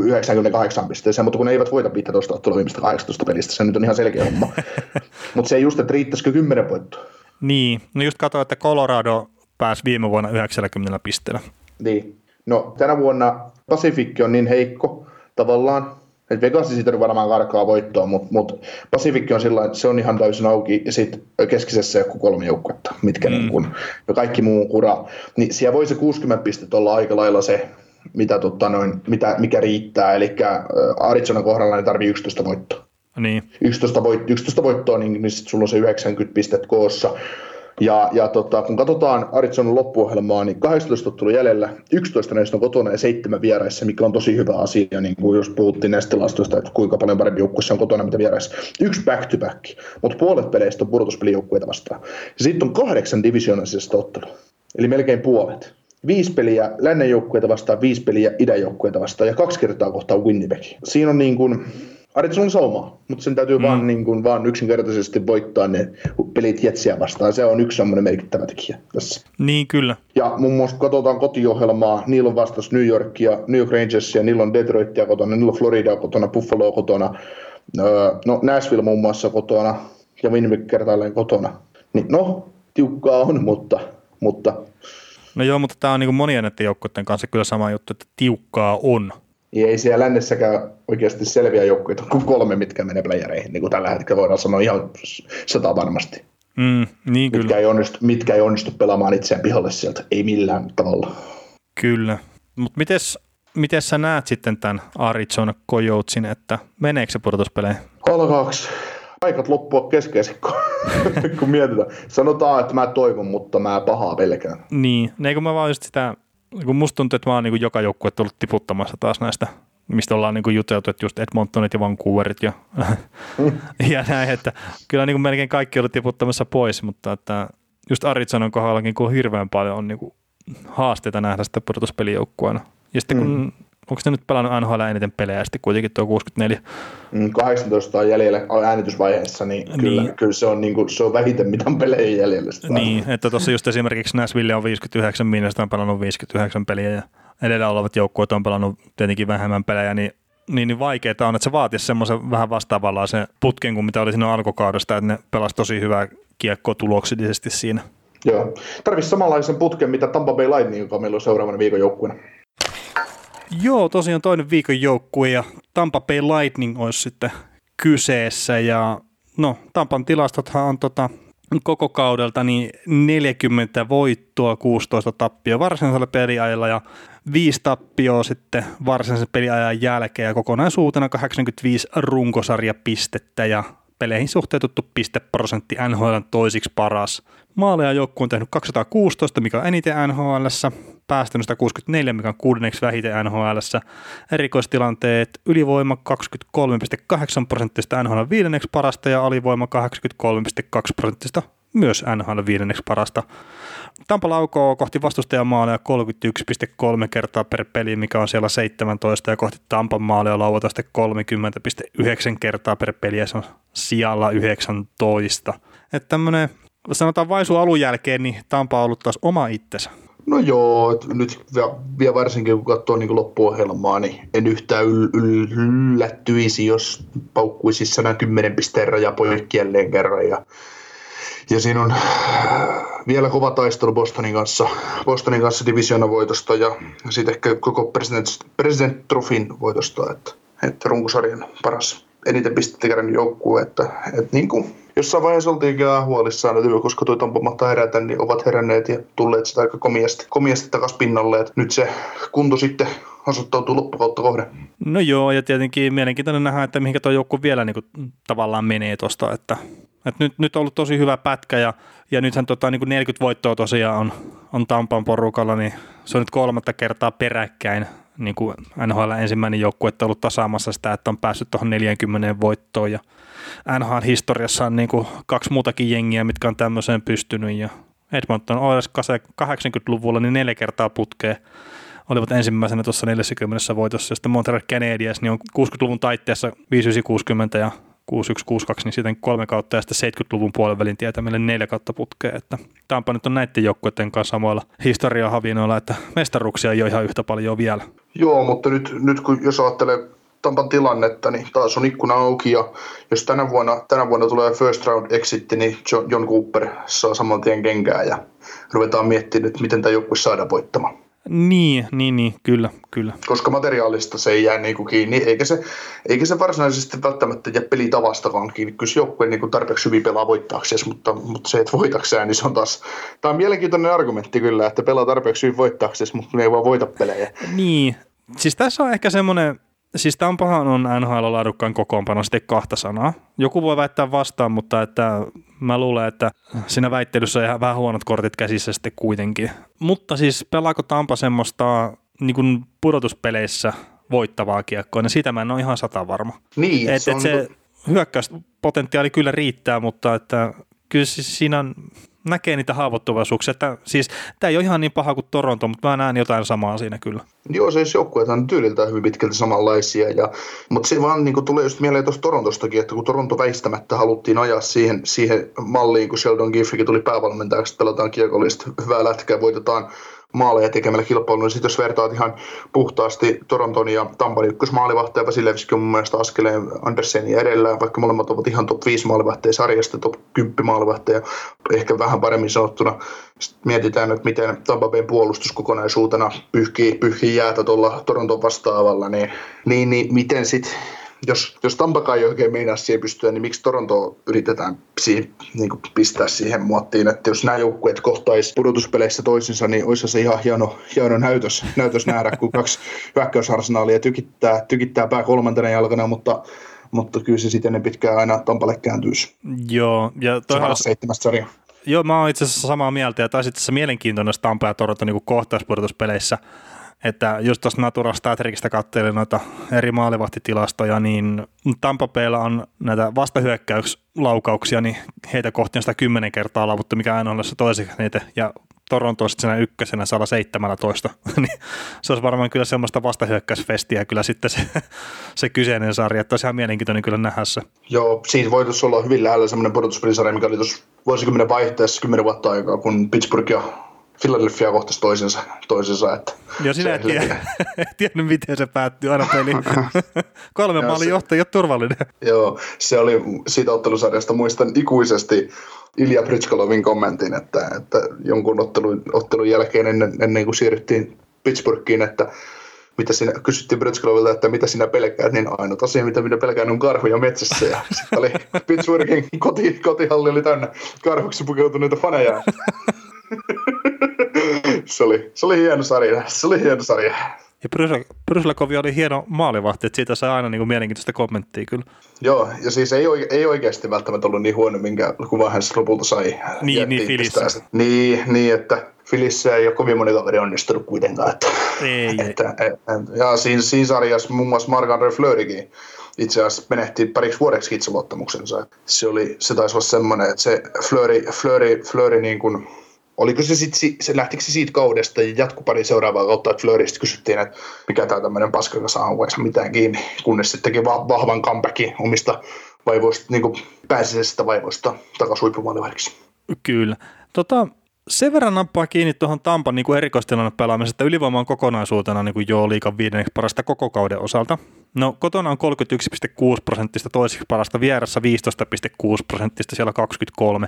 98 pisteeseen, mutta kun ne eivät voita 15 ottelua viimeistä 18 pelistä, se nyt on ihan selkeä homma. mutta se ei just, että riittäisikö 10 voittoa. Niin, no just katsoin, että Colorado pääsi viime vuonna 90 pisteellä. Niin. No tänä vuonna Pasifikki on niin heikko tavallaan, että Vegas siitä varmaan karkaa voittoa, mutta, mutta Pasifikki on sillä se on ihan täysin auki, ja sitten keskisessä joku kolme joukkuetta, mitkä mm. niin kun, ja kaikki muu kura. Niin siellä voi se 60 pistettä olla aika lailla se, mitä, tota, noin, mitä, mikä riittää, eli Arizonan kohdalla ne tarvii 11 voittoa. Niin. 11, voit, 11 voittoa, niin, niin sit sulla on se 90 pistettä koossa. Ja, ja tota, kun katsotaan Arizonan loppuohjelmaa, niin 18 tuli jäljellä, 11 näistä on kotona ja 7 vieraissa, mikä on tosi hyvä asia, niin kuin jos puhuttiin näistä tilastoista, että kuinka paljon parempi joukkue on kotona mitä vieraissa. Yksi back to back, mutta puolet peleistä on pudotuspelijoukkueita vastaan. Ja sitten on kahdeksan divisionaisesta ottelua, eli melkein puolet. Viisi peliä lännen joukkueita vastaan, viisi peliä idän joukkueita vastaan ja kaksi kertaa kohtaa Winnipeg. Siinä on niin kuin, Arizona saumaa, mutta sen täytyy mm. vaan, niin kuin, vaan yksinkertaisesti voittaa ne pelit Jetsiä vastaan. Se on yksi semmoinen merkittävä tekijä tässä. Niin, kyllä. Ja muun muassa katsotaan kotiohjelmaa, niillä on vastas New Yorkia, New York Rangersia, niillä on Detroitia kotona, niillä on Florida kotona, Buffalo kotona, no Nashville muun muassa kotona ja Winnipeg kertaalleen kotona. Niin no, tiukkaa on, mutta, mutta No joo, mutta tämä on niin monien näiden joukkueiden kanssa kyllä sama juttu, että tiukkaa on. Ei siellä lännessäkään oikeasti selviä joukkueita kuin kolme, mitkä menee playereihin, niin kuin tällä hetkellä voidaan sanoa ihan sata varmasti. Mm, niin mitkä, kyllä. Ei onnistu, mitkä ei onnistu pelaamaan itseään pihalle sieltä, ei millään tavalla. Kyllä. Mutta mites, miten sä näet sitten tämän Arizona Coyotesin, että meneekö se pudotuspeleihin? Alkaaks aikat loppua keskeisesti, kun, kun mietitään. Sanotaan, että mä toivon, mutta mä pahaa pelkään. Niin, ne kun mä vaan just sitä, kun musta tuntuu, että mä oon niin joka joukkue tullut tiputtamassa taas näistä, mistä ollaan niin juteltu, että just Edmontonit ja Vancouverit ja, ja näin, että kyllä niin melkein kaikki ollut tiputtamassa pois, mutta että just Arizonan kohdallakin, kun hirveän paljon on niin haasteita nähdä sitä pudotuspelijoukkueena. Ja sitten kun, mm. Onko ne nyt pelannut NHL eniten pelejä, sitten kuitenkin tuo 64? 18 on jäljellä äänitysvaiheessa, niin, niin. Kyllä, kyllä se, on, niin kuin, se on vähiten mitä on pelejä jäljellä. Sitä niin, että tuossa just esimerkiksi Nashville on 59, Minnesota on pelannut 59 peliä ja edellä olevat joukkueet on pelannut tietenkin vähemmän pelejä, niin niin, niin vaikeaa on, että se vaatisi semmoisen vähän vastaavanlaisen putken kuin mitä oli siinä alkukaudesta, että ne pelasi tosi hyvää kiekkoa tuloksellisesti siinä. Joo. Tarvitsisi samanlaisen putken, mitä Tampa Bay Lightning, joka meillä on seuraavana viikon joukkueena. Joo, tosiaan toinen viikon joukkue ja Tampa Bay Lightning olisi sitten kyseessä ja no Tampan tilastothan on tota, koko kaudelta niin 40 voittoa, 16 tappia varsinaisella peliajalla ja 5 tappioa sitten varsinaisen peliajan jälkeen ja kokonaisuutena 85 runkosarjapistettä ja peleihin suhteutettu pisteprosentti NHL toisiksi paras. Maaleja joukkue on tehnyt 216, mikä on eniten NHL, päästänyt 164, mikä on kuudenneksi vähiten NHL. Erikoistilanteet ylivoima 23,8 prosenttista NHL viidenneksi parasta ja alivoima 83,2 prosenttista myös NHL viidenneksi parasta. Tampa laukoo kohti vastustajamaaleja 31,3 kertaa per peli, mikä on siellä 17, ja kohti Tampan maalia lauata sitten 30,9 kertaa per peli, ja se on sijalla 19. Että tämmöinen, sanotaan vaisu alun jälkeen, niin Tampa on ollut taas oma itsensä. No joo, nyt vielä varsinkin kun katsoo niin loppuohjelmaa, niin en yhtään yl- yl- yllättyisi, jos paukkuisi 110 pisteen raja poikki jälleen kerran. Ja ja siinä on vielä kova taistelu Bostonin kanssa, Bostonin kanssa voitosta ja sitten ehkä koko President, President Trofin voitosta, että, että runkosarjan paras eniten pistettä kerran joukkue, että, että niin kuin jossain vaiheessa oltiin kyllä huolissaan, että koska tuo Tampa herätä, niin ovat heränneet ja tulleet sitä aika komiasti, komiasti takaisin pinnalle, että nyt se kunto sitten osoittautuu loppukautta kohden. No joo, ja tietenkin mielenkiintoinen nähdä, että mihinkä tuo joukku vielä niin kuin, tavallaan menee tuosta, että et nyt, nyt on ollut tosi hyvä pätkä ja, ja nythän tota, niin kuin 40 voittoa tosiaan on, on Tampan porukalla, niin se on nyt kolmatta kertaa peräkkäin niin kuin NHL ensimmäinen joukkue, on ollut tasaamassa sitä, että on päässyt tuohon 40 voittoon. Ja NHL-historiassa on niin kuin kaksi muutakin jengiä, mitkä on tämmöiseen pystynyt. Ja Edmonton Oilers 80-luvulla niin neljä kertaa putkeen olivat ensimmäisenä tuossa 40 voitossa. Ja sitten Montreal Canadiens niin on 60-luvun taitteessa 5960 ja 6162, niin sitten kolme kautta ja sitten 70-luvun puolen välin tietämille neljä kautta putkea. Että Tampa nyt on näiden joukkueiden kanssa samoilla historiahavinoilla, että mestaruksia ei ole ihan yhtä paljon vielä. Joo, mutta nyt, nyt kun jos ajattelee Tampan tilannetta, niin taas on ikkuna auki ja jos tänä vuonna, tänä vuonna tulee first round exit, niin John, Cooper saa saman tien kenkää ja ruvetaan miettimään, että miten tämä joukkue saadaan voittamaan. Niin, niin, niin, kyllä, kyllä. Koska materiaalista se ei jää niin kuin kiinni, eikä se, eikä se varsinaisesti välttämättä jää pelitavastakaan kiinni. Kyllä joukkue niin kuin tarpeeksi hyvin pelaa voittaakseen, mutta, mutta se, että voitakseen, niin se on taas... Tämä on mielenkiintoinen argumentti kyllä, että pelaa tarpeeksi hyvin voittaakseen, mutta ne ei vaan voita pelejä. Niin, siis tässä on ehkä semmoinen Siis Tampahan on NHL laadukkaan kokoonpano sitten kahta sanaa. Joku voi väittää vastaan, mutta että mä luulen, että siinä väittelyssä on vähän huonot kortit käsissä sitten kuitenkin. Mutta siis pelaako Tampa semmoista niin kuin pudotuspeleissä voittavaa kiekkoa, niin siitä mä en ole ihan sata varma. Niin, et, se, et se hyökkäyspotentiaali kyllä riittää, mutta että kyllä siis siinä on, näkee niitä haavoittuvaisuuksia. Että, siis, tämä ei ole ihan niin paha kuin Toronto, mutta mä näen jotain samaa siinä kyllä. Joo, siis joukkueet on tyyliltä hyvin pitkälti samanlaisia. Ja, mutta se vaan niin kuin, tulee just mieleen tuosta Torontostakin, että kun Toronto väistämättä haluttiin ajaa siihen, siihen malliin, kun Sheldon Giffrikin tuli päävalmentajaksi, pelataan kiekollista hyvää lätkää, voitetaan maaleja tekemällä kilpailulla. Niin sitten jos vertaat ihan puhtaasti Toronton ja Tampan ykkösmaalivahteja, Vasilevski on mun mielestä askeleen Andersenin edellä, vaikka molemmat ovat ihan top 5 maalivahteja sarjasta, top 10 maalivahteja, ehkä vähän paremmin sanottuna. Sitten mietitään, että miten Tampa puolustus kokonaisuutena pyyhkii, pyyhkii jäätä tuolla Toronton vastaavalla, niin, niin, niin miten sitten jos, jos Tampakaan ei oikein meinaa siihen pystyä, niin miksi Toronto yritetään siihen, niin kuin pistää siihen muottiin, että jos nämä joukkueet kohtaisi pudotuspeleissä toisinsa, niin olisi se ihan hieno, hieno näytös, näytös nähdä, kun kaksi hyökkäysarsenaalia tykittää, tykittää pää kolmantena jalkana, mutta mutta kyllä se sitten pitkään aina Tampalle kääntyisi. Joo, ja toisaalta... seitsemästä sarja. Joo, mä oon itse asiassa samaa mieltä, ja taisi itse mielenkiintoinen Tampa ja Toronto niin kohtaispudotuspeleissä, että just tuosta Natura Statrikista katselin noita eri maalivahtitilastoja, niin Tampa Baylla on näitä vastahyökkäyslaukauksia, niin heitä kohti on sitä kymmenen kertaa laavuttu, mikä aina on toiseksi niitä, ja Toronto on sitten ykkösenä 117, niin se olisi varmaan kyllä semmoista vastahyökkäysfestiä kyllä sitten se, se kyseinen sarja, että olisi ihan mielenkiintoinen kyllä nähdä se. Joo, siinä voitaisiin olla hyvin lähellä semmoinen pudotuspelisarja, mikä oli tuossa vuosikymmenen vaihteessa kymmenen vuotta aikaa, kun Pittsburgh ja Philadelphia kohtasi toisensa. toisensa että Joo, sinä et tiedä, tiennyt, miten se päättyi aina peli. Kolme maalin johto ei ole turvallinen. Joo, se oli siitä ottelusarjasta, muistan ikuisesti Ilja Pritskolovin kommentin, että, että jonkun ottelun, ottelun jälkeen ennen, ennen kuin siirryttiin Pittsburghiin, että mitä sinä, kysyttiin Bretskolovilta, että mitä sinä pelkäät, niin ainut asia, mitä minä pelkään, on karhuja metsässä. Ja sitten oli Pittsburghin koti, kotihalli oli täynnä karhuksi pukeutuneita faneja. Se, oli, se oli hieno sarja. Se oli hieno sarja. Ja Pryslakovi oli hieno maalivahti, että siitä sai aina niin kuin mielenkiintoista kommenttia kyllä. Joo, ja siis ei, ei oikeasti välttämättä ollut niin huono, minkä kuva hän lopulta sai. Niin, niin Filissä. Niin, niin, että Filissä ei ole kovin moni kaveri onnistunut kuitenkaan. Että, ei, että, ei. Et, ja siinä, siinä sarjassa muun muassa Mark-Andre Fleurikin itse asiassa menehti pariksi vuodeksi itseluottamuksensa. Se, oli, se taisi olla semmoinen, että se Fleury, Fleury, Fleury niin kuin oliko se sitten, se lähtikö se siitä kaudesta ja jatku pari seuraavaa kautta, että Fleuristä kysyttiin, että mikä tämä tämmöinen paskakasa on, vaikka mitään kiinni, kunnes sitten teki vahvan comebackin omista vaivoista, niin kuin pääsisestä vaivoista takaisin. Kyllä. Tota, sen verran nappaa kiinni tuohon Tampan niin erikoistilanne pelaamisesta, että ylivoima on kokonaisuutena niin kuin joo liikan viidenneksi parasta koko kauden osalta. No kotona on 31,6 prosenttista, toiseksi parasta, vieressä 15,6 prosenttista, siellä 23.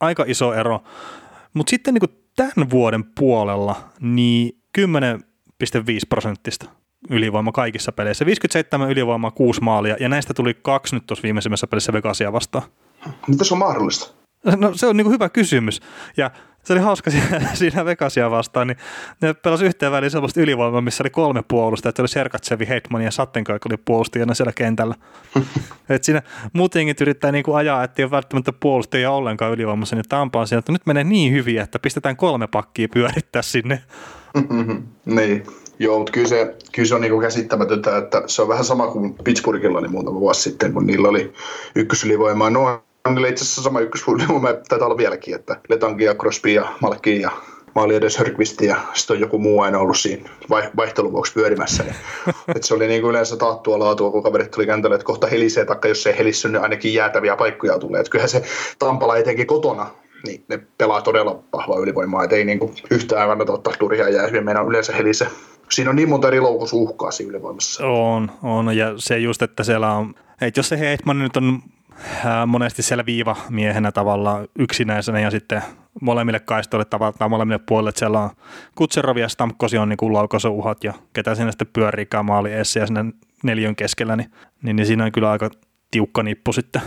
Aika iso ero. Mutta sitten niin tämän vuoden puolella niin 10,5 prosenttista ylivoima kaikissa peleissä. 57 ylivoimaa, 6 maalia ja näistä tuli kaksi nyt tuossa viimeisimmässä pelissä Vegasia vastaan. Mitä se on mahdollista? No se on niin hyvä kysymys. Ja se oli hauska siinä, siinä Vegasia vastaan, niin ne pelasi yhteen väliin sellaista ylivoimaa, missä oli kolme puolusta, että oli Sergatsevi, Hetman ja Sattenkaik oli puolustajana siellä kentällä. Et siinä muutenkin yrittää niinku ajaa, että ei ole välttämättä puolustajia ollenkaan ylivoimassa, niin Tampa on siinä, että nyt menee niin hyvin, että pistetään kolme pakkia pyörittää sinne. niin. Joo, mutta kyllä se, kyllä se on niinku käsittämätöntä, että se on vähän sama kuin Pittsburghilla niin muutama vuosi sitten, kun niillä oli ykkösylivoimaa noin Niillä itse asiassa sama ykkösfulmi, taitaa olla vieläkin, että Letangi ja Crosby ja Malki ja maali edes Hörkvist ja sitten on joku muu aina ollut siinä vaihtelun vuoksi pyörimässä. Niin, että se oli niin kuin yleensä taattua laatua, kun kaverit tuli kentälle, että kohta helisee, taikka jos ei helissy, niin ainakin jäätäviä paikkoja tulee. Että kyllähän se Tampala etenkin kotona, niin ne pelaa todella vahvaa ylivoimaa, että ei niin kuin yhtään kannata ottaa turhia jäähyä, meidän yleensä helise. Siinä on niin monta eri loukusuhkaa siinä ylivoimassa. On, on, ja se just, että siellä on, että jos se Heitman nyt on monesti siellä viivamiehenä tavallaan yksinäisenä ja sitten molemmille kaistoille tavallaan molemmille puolille, että siellä on Kutserovi ja Stamkosi on niin laukasuuhat ja ketä siinä sitten pyörii maali ja sinne neljön keskellä, niin, niin, niin, siinä on kyllä aika tiukka nippu sitten.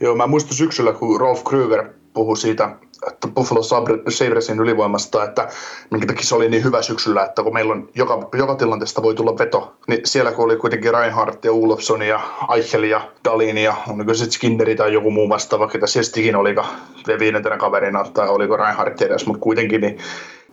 Joo, mä muistan syksyllä, kun Rolf Krüger puhui siitä että Buffalo Sabresin ylivoimasta, että minkä takia se oli niin hyvä syksyllä, että kun meillä on joka, joka tilanteesta voi tulla veto, niin siellä kun oli kuitenkin Reinhardt ja Ulofsson ja Eichel ja Dalin ja oliko se Skinneri tai joku muu vastaava, ketä Sestikin oli viidentenä kaverina tai oliko Reinhardt edes, mutta kuitenkin niin,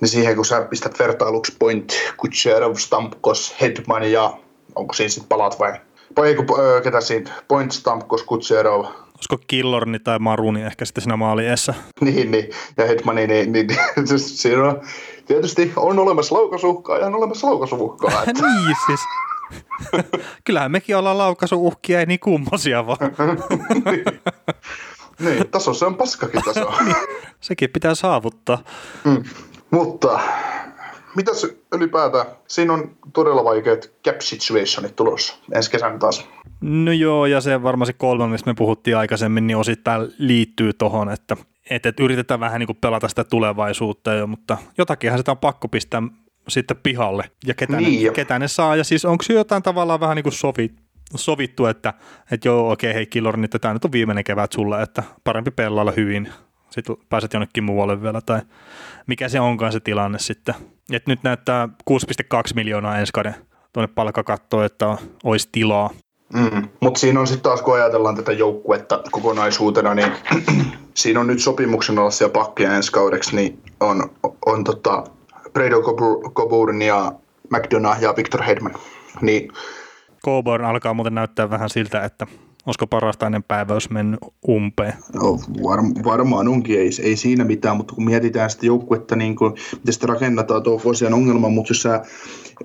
niin siihen kun sä pistät vertailuksi Point, Kutcherov, Stamkos, Hedman ja onko siinä sitten palat vai? Vai ketä siinä, Point, Stamkos, Kutserov, olisiko Killorni tai Maruni ehkä sitten siinä maaliessa. Niin, niin. ja Hetmani, niin, niin, niin siis siinä on, tietysti on olemassa laukasuhkaa ja on olemassa laukasuhkaa. Että. niin siis. Kyllähän mekin ollaan laukasuuhkia, ei niin kummosia vaan. niin. niin, taso se on paskakin taso. niin, sekin pitää saavuttaa. Mm. Mutta mitäs ylipäätään? Siinä on todella vaikeat cap situationit tulossa ensi kesän taas. No joo, ja se varmasti kolme, mistä me puhuttiin aikaisemmin, niin osittain liittyy tuohon, että, että, että yritetään vähän niin kuin pelata sitä tulevaisuutta jo, mutta jotakinhan sitä on pakko pistää sitten pihalle. Ja ketä, niin ne, ketä ne saa, ja siis onko jotain tavallaan vähän niin kuin sovi, sovittu, että, että joo, okei, hei Killor, niin tämä nyt on viimeinen kevät sulle, että parempi pelailla hyvin, sitten pääset jonnekin muualle vielä, tai mikä se onkaan se tilanne sitten. Et nyt näyttää 6,2 miljoonaa ensi kauden tuonne palkkakattoon, että olisi tilaa. Mm. Mutta siinä on sitten taas, kun ajatellaan tätä joukkuetta kokonaisuutena, niin siinä on nyt sopimuksen alaisia pakkia ensi kaudeksi, niin on, on tota Bredo Coburn ja McDonough ja Victor Hedman. Niin Coburn alkaa muuten näyttää vähän siltä, että olisiko parasta ennen päiväys mennyt umpeen? No, var, varmaan onkin, ei, ei siinä mitään, mutta kun mietitään sitä joukkuetta, niin kuin, miten sitä rakennetaan, tuo vuosien ongelma, mutta jos sä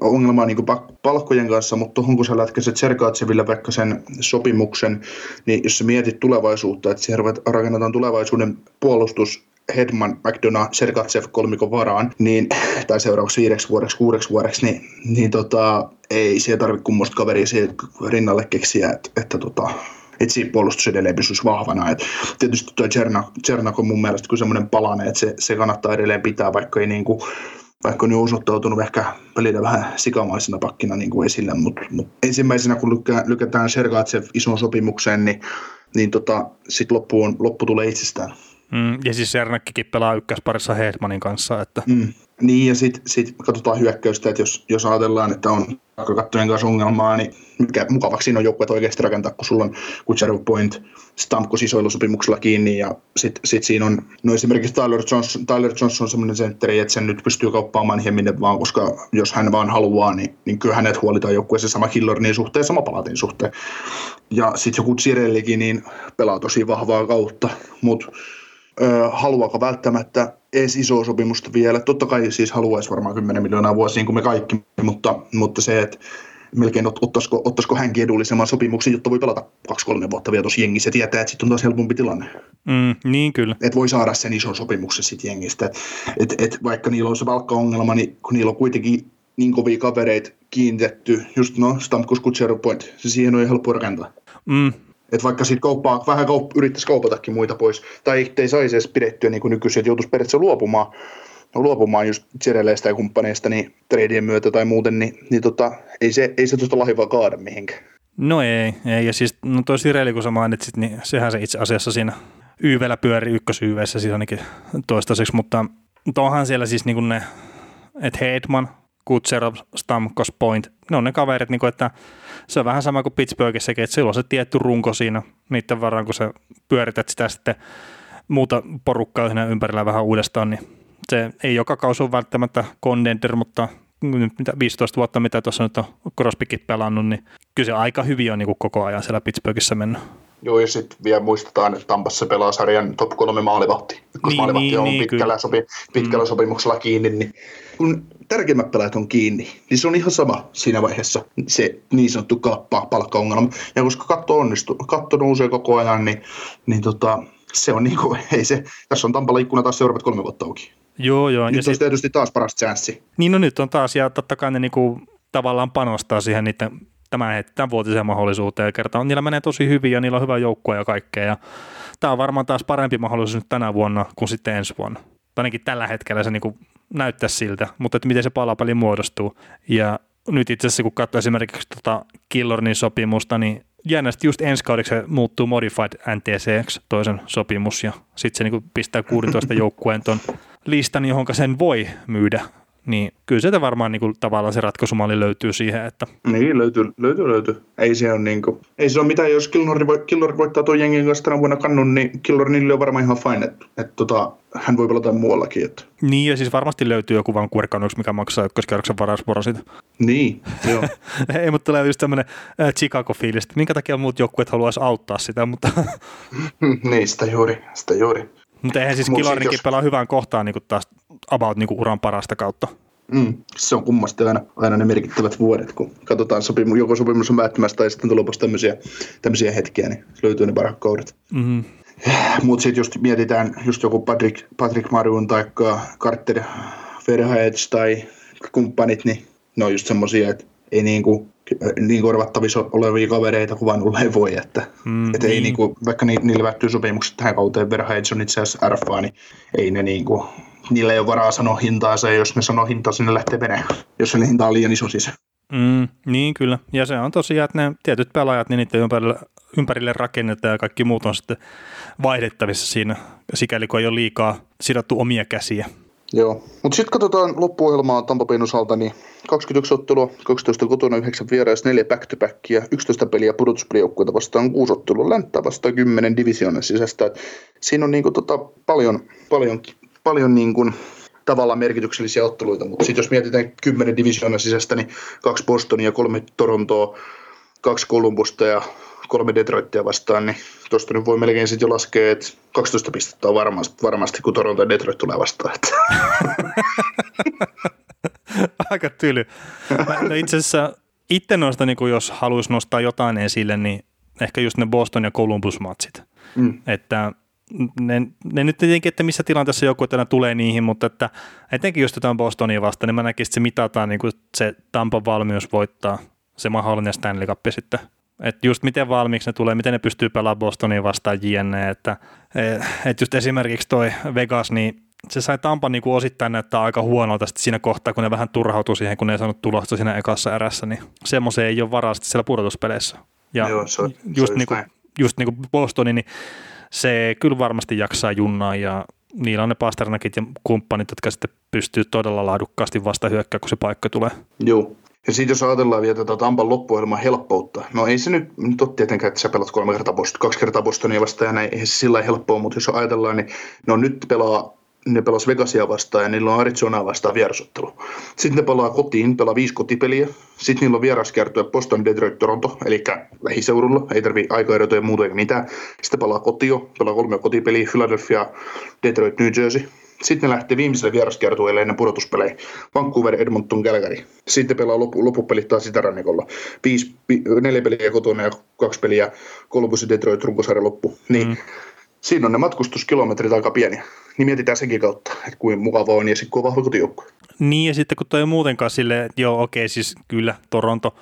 ongelma niin palkkojen kanssa, mutta tuohon kun sä lätkäiset Sergatseville vaikka sen sopimuksen, niin jos sä mietit tulevaisuutta, että siellä rakennetaan tulevaisuuden puolustus Hedman, McDonough, Sergatsev kolmikon varaan, niin, tai seuraavaksi viideksi vuodeksi, kuudeksi vuodeksi, niin, niin tota, ei siellä tarvitse kummoista kaveria rinnalle keksiä, että, että tota, että siinä puolustus edelleen pysyisi vahvana. Et tietysti tuo Cernak on mun mielestä semmoinen palanen, että se, se kannattaa edelleen pitää, vaikka ei niin kuin, vaikka on jo osoittautunut ehkä pelitä vähän sikamaisena pakkina niin kuin esille, mutta mut ensimmäisenä kun lykä, lykätään Sergatsev ison sopimukseen, niin, niin tota, sitten loppu, on, loppu tulee itsestään. Mm, ja siis Sernäkkikin pelaa ykkösparissa Hedmanin kanssa. Että. Mm, niin, ja sitten sit katsotaan hyökkäystä, että jos, jos ajatellaan, että on kattojen kanssa ongelmaa, niin mikä mukavaksi siinä on joukkueet oikeasti rakentaa, kun sulla on Kutserov Point Stamkos isoilla sopimuksella kiinni, ja sitten sit siinä on, no esimerkiksi Tyler Johnson, Tyler Johnson on semmoinen sentteri, että sen nyt pystyy kauppaamaan ihan minne vaan, koska jos hän vaan haluaa, niin, niin kyllä hänet huolitaan joukkueessa sama Killornin suhteen, sama Palatin suhteen. Ja sitten joku Cirellikin, niin pelaa tosi vahvaa kautta, mutta haluaako välttämättä edes isoa sopimusta vielä. Totta kai siis haluaisi varmaan 10 miljoonaa vuosia, niin kuin me kaikki, mutta, mutta se, että melkein ottaisiko, ottaisiko hänkin edullisemman sopimuksen, jotta voi pelata kaksi-kolme vuotta vielä tuossa jengissä ja tietää, että sitten on taas helpompi tilanne. Mm, niin kyllä. Että voi saada sen ison sopimuksen sitten jengistä. Et, et, et vaikka niillä on se palkkaongelma, niin kun niillä on kuitenkin niin kovia kavereita kiinnitetty, just no, Stamkos Kutserov Point, se siihen on helppo rakentaa. Mm, että vaikka siitä kauppaa, vähän kaup, yrittäisi kaupatakin muita pois, tai ei saisi edes pidettyä niin kuin nykyisin, että joutuisi periaatteessa luopumaan, luopumaan just Jereleistä ja kumppaneista niin treidien myötä tai muuten, niin, niin tota, ei se, ei se tuosta lahivaa kaada mihinkään. No ei, ei. ja siis no toi Sireli, kun sä mainitsit, niin sehän se itse asiassa siinä YVllä pyöri ykkösYVssä siis ainakin toistaiseksi, mutta, mutta onhan siellä siis niin ne, että Heidman, Kutserov, Stamkos, Point, ne on ne kaverit, niin kuin, että se on vähän sama kuin Pittsburghissakin, että silloin se tietty runko siinä niiden varaan, kun sä pyörität sitä sitten muuta porukkaa siinä ympärillä vähän uudestaan, niin se ei joka kausi ole välttämättä contender, mutta nyt mitä 15 vuotta, mitä tuossa nyt on Crosbykin pelannut, niin kyllä se aika hyvin on niin kuin koko ajan siellä Pittsburghissa mennyt. Joo, ja sitten vielä muistetaan, että Tampassa pelaa sarjan top kolme maalivahti. Koska niin, maalivahti niin, on niin, pitkällä, sopi, pitkällä mm. sopimuksella kiinni, niin kun tärkeimmät pelaajat on kiinni, niin se on ihan sama siinä vaiheessa se niin sanottu kalppa, palkkaongelma. Ja koska katto onnistuu, katto nousee koko ajan, niin, niin tota, se on niin kuin, ei se, tässä on Tampalla ikkuna taas seuraavat kolme vuotta auki. Joo, joo. Nyt ja on sit... tietysti taas paras chanssi. Niin no nyt on taas, ja totta kai ne niinku tavallaan panostaa siihen niiden tämän, tämän vuotisen mahdollisuuteen ja kertaa, niillä menee tosi hyvin ja niillä on hyvä joukkue ja kaikkea. Ja tämä on varmaan taas parempi mahdollisuus nyt tänä vuonna kuin sitten ensi vuonna. Ainakin tällä hetkellä se niin näyttää siltä, mutta että miten se palapeli muodostuu. Ja nyt itse asiassa kun katsoo esimerkiksi tuota Killornin sopimusta, niin jännästi just ensi kaudeksi se muuttuu Modified NTCX, toisen sopimus, ja sitten se niin pistää 16 joukkueen ton listan, johon sen voi myydä niin kyllä sieltä varmaan niin kuin, tavallaan se ratkaisumalli löytyy siihen, että... Niin, löytyy, löytyy, löytyy. Ei se ole, niin kuin, ei se ole mitään, jos Killori, voi, Killori voittaa tuon jengin kanssa tänä vuonna kannun, niin Killori niille on varmaan ihan fine, että, että tota, hän voi pelata muuallakin. Että. Niin, ja siis varmasti löytyy joku Vancouver mikä maksaa ykköskerroksen varausvuoro siitä. Niin, joo. ei, mutta tulee just tämmöinen äh, Chicago-fiilis, minkä takia muut joukkueet haluaisi auttaa sitä, mutta... niin, sitä juuri, sitä juuri. Mutta eihän siis Kilornikin jos... pelaa hyvään kohtaan niin kuin taas about niin kuin uran parasta kautta. Mm, se on kummasti aina, aina ne merkittävät vuodet, kun katsotaan sopimu, joko sopimus on päättymässä tai sitten tulee tämmöisiä, tämmöisiä hetkiä, niin löytyy ne parhaat kaudet. Mm-hmm. Mutta sitten just mietitään just joku Patrick, Patrick Marun tai Carter Verhaets tai kumppanit, niin ne on just semmosia, että ei niinku, niin korvattavissa olevia kavereita kuin vaan ei voi, että mm, et ei niin. niinku, vaikka ni, niille välttyy sopimukset tähän kauteen se on itse asiassa RFA, niin ei ne niinku, niillä ei ole varaa sanoa hintaa, se jos ne sanoo hintaa, sinne lähtee menee, jos se hinta on liian iso siis. Mm, niin kyllä, ja se on tosiaan, että ne tietyt pelaajat, niin niiden ympärille, ympärille rakennetaan ja kaikki muut on sitten vaihdettavissa siinä, sikäli kun ei ole liikaa sidottu omia käsiä. Joo, mutta sitten katsotaan loppuohjelmaa Tampa Bayn osalta, niin 21 ottelua, 12 kotona, 9 vierais, 4 back to backia, 11 peliä pudotuspelijoukkueita vastaan, 6 ottelua länttä vastaan, 10 divisioonan sisästä. Et siinä on niinku tota paljon, paljon, paljon niinku tavallaan merkityksellisiä otteluita, mutta sitten jos mietitään 10 divisioonan sisästä, niin kaksi Bostonia, kolme Torontoa, kaksi Columbusta ja kolme Detroitia vastaan, niin tuosta nyt voi melkein sitten jo laskea, että 12 pistettä on varmasti, varmasti kun Toronto ja Detroit tulee vastaan. Aika tyly. no itse asiassa itse noista, niin jos haluaisi nostaa jotain esille, niin ehkä just ne Boston ja Columbus-matsit. Mm. Että ne, ne nyt tietenkin, että missä tilanteessa joku tänä tulee niihin, mutta että etenkin just jotain Bostonia vastaan, niin mä näkisin, että se mitataan niin kuin se Tampan valmius voittaa se mahdollinen Stanley Cup sitten että just miten valmiiksi ne tulee, miten ne pystyy pelaamaan Bostonia vastaan jne. Että et just esimerkiksi toi Vegas, niin se sai Tampan niin kuin osittain näyttää aika huonolta siinä kohtaa, kun ne vähän turhautui siihen, kun ne ei saanut tulosta siinä ekassa erässä, niin semmoiseen ei ole varaa sitten siellä pudotuspeleissä. Ja Joo, se on, just, se niin kuin, just niin kuin Bostoni, niin se kyllä varmasti jaksaa junnaa ja niillä on ne Pasternakit ja kumppanit, jotka sitten pystyy todella laadukkaasti vasta hyökkää, kun se paikka tulee. Joo, ja sitten jos ajatellaan vielä tätä Tampan loppuohjelman helppoutta, no ei se nyt, nyt ole tietenkään, että sä pelat kolme kertaa Boston, kaksi kertaa Bostonia vastaan ja näin, ei se sillä helppoa, mutta jos ajatellaan, niin no nyt pelaa ne pelas Vegasia vastaan ja niillä on Arizona vastaan vierasottelu. Sitten ne pelaa kotiin, pelaa viisi kotipeliä. Sitten niillä on vieraskiertue Boston, Detroit, Toronto, eli lähiseudulla, ei tarvi aikaerotoja ja muuta eikä mitään. Sitten pelaa kotio, pelaa kolme kotipeliä, Philadelphia, Detroit, New Jersey. Sitten ne lähtee viimeiselle vieraskiertueelle ennen pudotuspelejä. Vancouver, Edmonton, Calgary. Sitten pelaa lopu, loppupelit taas Itä-rannikolla. Viisi, neljä peliä kotona ja kaksi peliä Columbus ja Detroit runkosarja loppu. Niin mm. siinä on ne matkustuskilometrit aika pieniä. Niin mietitään senkin kautta, että kuin mukava on ja sitten kun on vahva kotijoukkue. Niin ja sitten kun toi muutenkaan silleen, että joo okei siis kyllä Toronto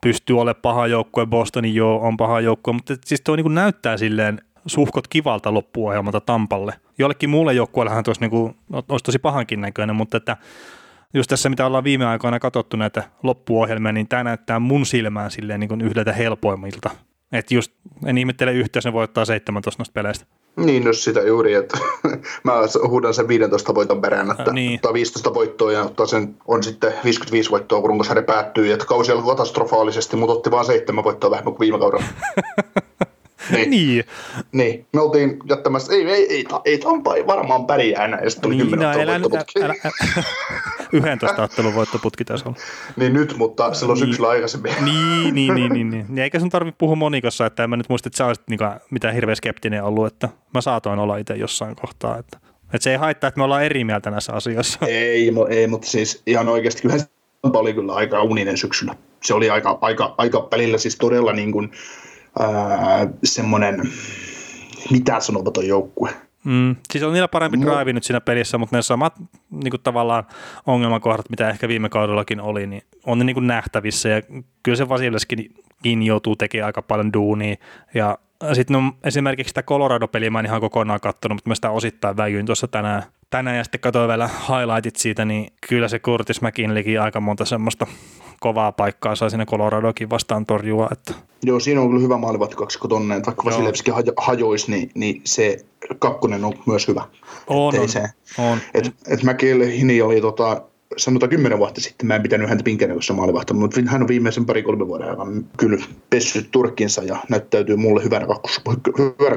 pystyy olemaan paha joukkue, Bostonin joo on paha joukkue, mutta siis tuo niin näyttää silleen suhkot kivalta loppuohjelmalta Tampalle. Jollekin muulle joukkueellehan tuossa niinku, olisi tosi pahankin näköinen, mutta että just tässä, mitä ollaan viime aikoina katsottu näitä loppuohjelmia, niin tämä näyttää mun silmään silleen niin yhdeltä helpoimmilta. Että just en ihmettele yhtä, jos ne voittaa 17 noista peleistä. Niin, jos sitä juuri, että mä huudan sen 15 voiton perään, että äh, niin. ottaa 15 voittoa ja ottaa sen, on sitten 55 voittoa, kun runkosarja päättyy. Että kausi on katastrofaalisesti, mutta otti vain seitsemän voittoa vähemmän kuin viime kaudella. Niin. niin. niin. Me oltiin jättämässä, ei, ei, ei, ei Tampa ei varmaan pärjää enää, ja sitten tuli niin, 10 no, älä, älä, älä, 11 ottelun voittoputki tässä on. niin nyt, mutta silloin niin, syksyllä aikaisemmin. niin, niin, niin, niin, niin. Eikä sun tarvitse puhua monikossa, että en mä nyt muista, että sä olisit niinku mitään hirveän skeptinen ollut, että mä saatoin olla itse jossain kohtaa, että että se ei haittaa, että me ollaan eri mieltä näissä asioissa. Ei, ei mutta siis ihan oikeasti kyllä se oli kyllä aika uninen syksyllä. Se oli aika, aika, aika välillä siis todella niin kuin, semmoinen, mitä sanomaton joukkue. Mm, siis on niillä parempi no. drive nyt siinä pelissä, mutta ne samat niin kuin tavallaan ongelmakohdat, mitä ehkä viime kaudellakin oli, niin on ne niin kuin nähtävissä. Ja kyllä se Vasileskin joutuu tekemään aika paljon duunia. Ja sitten no, esimerkiksi sitä Colorado-peliä mä en ihan kokonaan katsonut, mutta mä sitä osittain väijyin tuossa tänään, tänään ja sitten katsoin vielä highlightit siitä, niin kyllä se Curtis McKinleykin aika monta semmoista kovaa paikkaa sai sinne Coloradokin vastaan torjua. Että. Joo, siinä on kyllä hyvä maalivahti kaksikko tonne, että vaikka Vasilevski hajoisi, niin, niin se kakkonen on myös hyvä. On, on, se, on. Et, et McKinley oli tota, sanotaan kymmenen vuotta sitten mä en pitänyt häntä pinkenekossa maalivahtamaan, mutta hän on viimeisen pari-kolme vuoden aikana kyllä pessyt turkkinsa ja näyttäytyy mulle hyvänä, kakkus, hyvänä.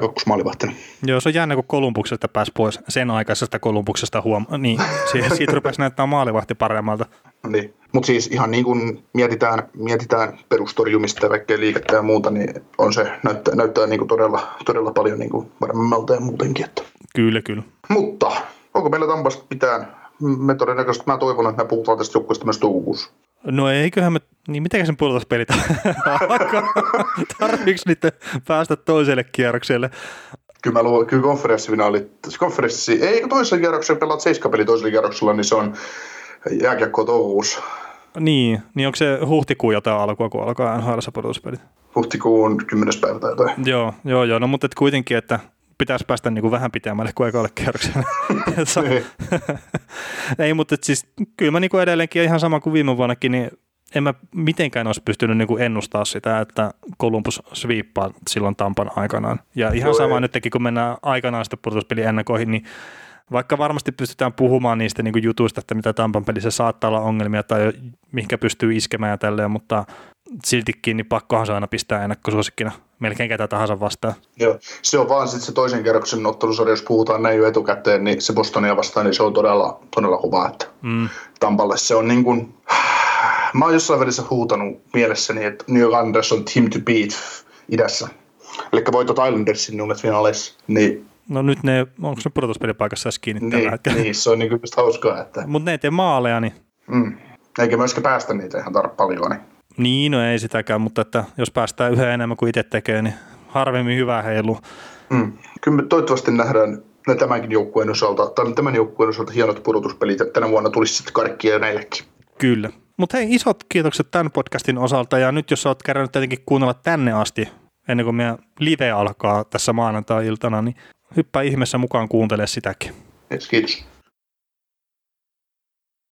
Joo, se on jännä, kun Kolumbuksesta pääsi pois sen aikaisesta Kolumbuksesta huom... niin siitä, siitä rupesi näyttää maalivahti paremmalta. Niin. Mutta siis ihan niin kuin mietitään, mietitään perustorjumista ja kaikkea liikettä ja muuta, niin on se, näyttää, näyttää niin kuin todella, todella paljon niin kuin varmemmalta ja muutenkin. Että. Kyllä, kyllä. Mutta onko meillä Tampasta pitää me todennäköisesti, mä toivon, että me puhutaan tästä joukkueesta myös toukokuussa. No eiköhän me, niin miten sen pudotuspelit Tarviiko niitä päästä toiselle kierrokselle? Kyllä mä luulen, kyllä konferenssifinaali, konferenssi, ei toisella kierroksella pelaat seiskapeli toisella kierroksella, niin se on Jääkiekko touhuus. Niin, niin onko se huhtikuun jotain alkua, kun alkaa NHL pudotuspelit? Huhtikuun 10. päivä tai jotain. Joo, joo, joo. No mutta et kuitenkin, että pitäisi päästä niin kuin vähän pitemmälle kuin ekalle kierrokselle. Niin. Ei, mutta siis kyllä mä niin kuin edelleenkin ihan sama kuin viime vuonnakin, niin en mä mitenkään olisi pystynyt niin kuin ennustaa sitä, että Columbus sviippaa silloin Tampan aikanaan. Ja ihan Joo, sama ei. nytkin, kun mennään aikanaan sitten pudotuspelin ennakoihin, niin vaikka varmasti pystytään puhumaan niistä niin kuin jutuista, että mitä Tampan pelissä saattaa olla ongelmia tai mihinkä pystyy iskemään ja tälleen, mutta siltikin niin pakkohan se aina pistää ennakkosuosikkina melkein ketä tahansa vastaan. Joo. Se on vaan sitten se toisen kerroksen ottelusarja, jos puhutaan näin jo etukäteen, niin se Bostonia vastaan, niin se on todella, todella kova. Että Mm. Tampalle se on niin kuin, mä oon jossain välissä huutanut mielessäni, että New York Islanders on team to beat idässä. Eli voitot Islandersin nuulet finaaleissa, niin, No nyt ne, onko ne pudotuspelipaikassa edes kiinni tällä niin, hetkellä? niin, se on niin kuin just hauskaa, että Mutta ne ei tee maaleja, niin mm, eikä myöskään päästä niitä ihan tar- paljon. Niin. Niin, no ei sitäkään, mutta että jos päästään yhä enemmän kuin itse tekee, niin harvemmin hyvä heilu. Mm. Kyllä me toivottavasti nähdään ne tämänkin joukkueen osalta, tai tämän joukkueen osalta hienot pudotuspelit, että tänä vuonna tulisi sitten karkkia jo näillekin. Kyllä. Mutta hei, isot kiitokset tämän podcastin osalta, ja nyt jos olet kerännyt tietenkin kuunnella tänne asti, ennen kuin meidän live alkaa tässä maanantai-iltana, niin hyppää ihmeessä mukaan kuuntele sitäkin. Kiitos.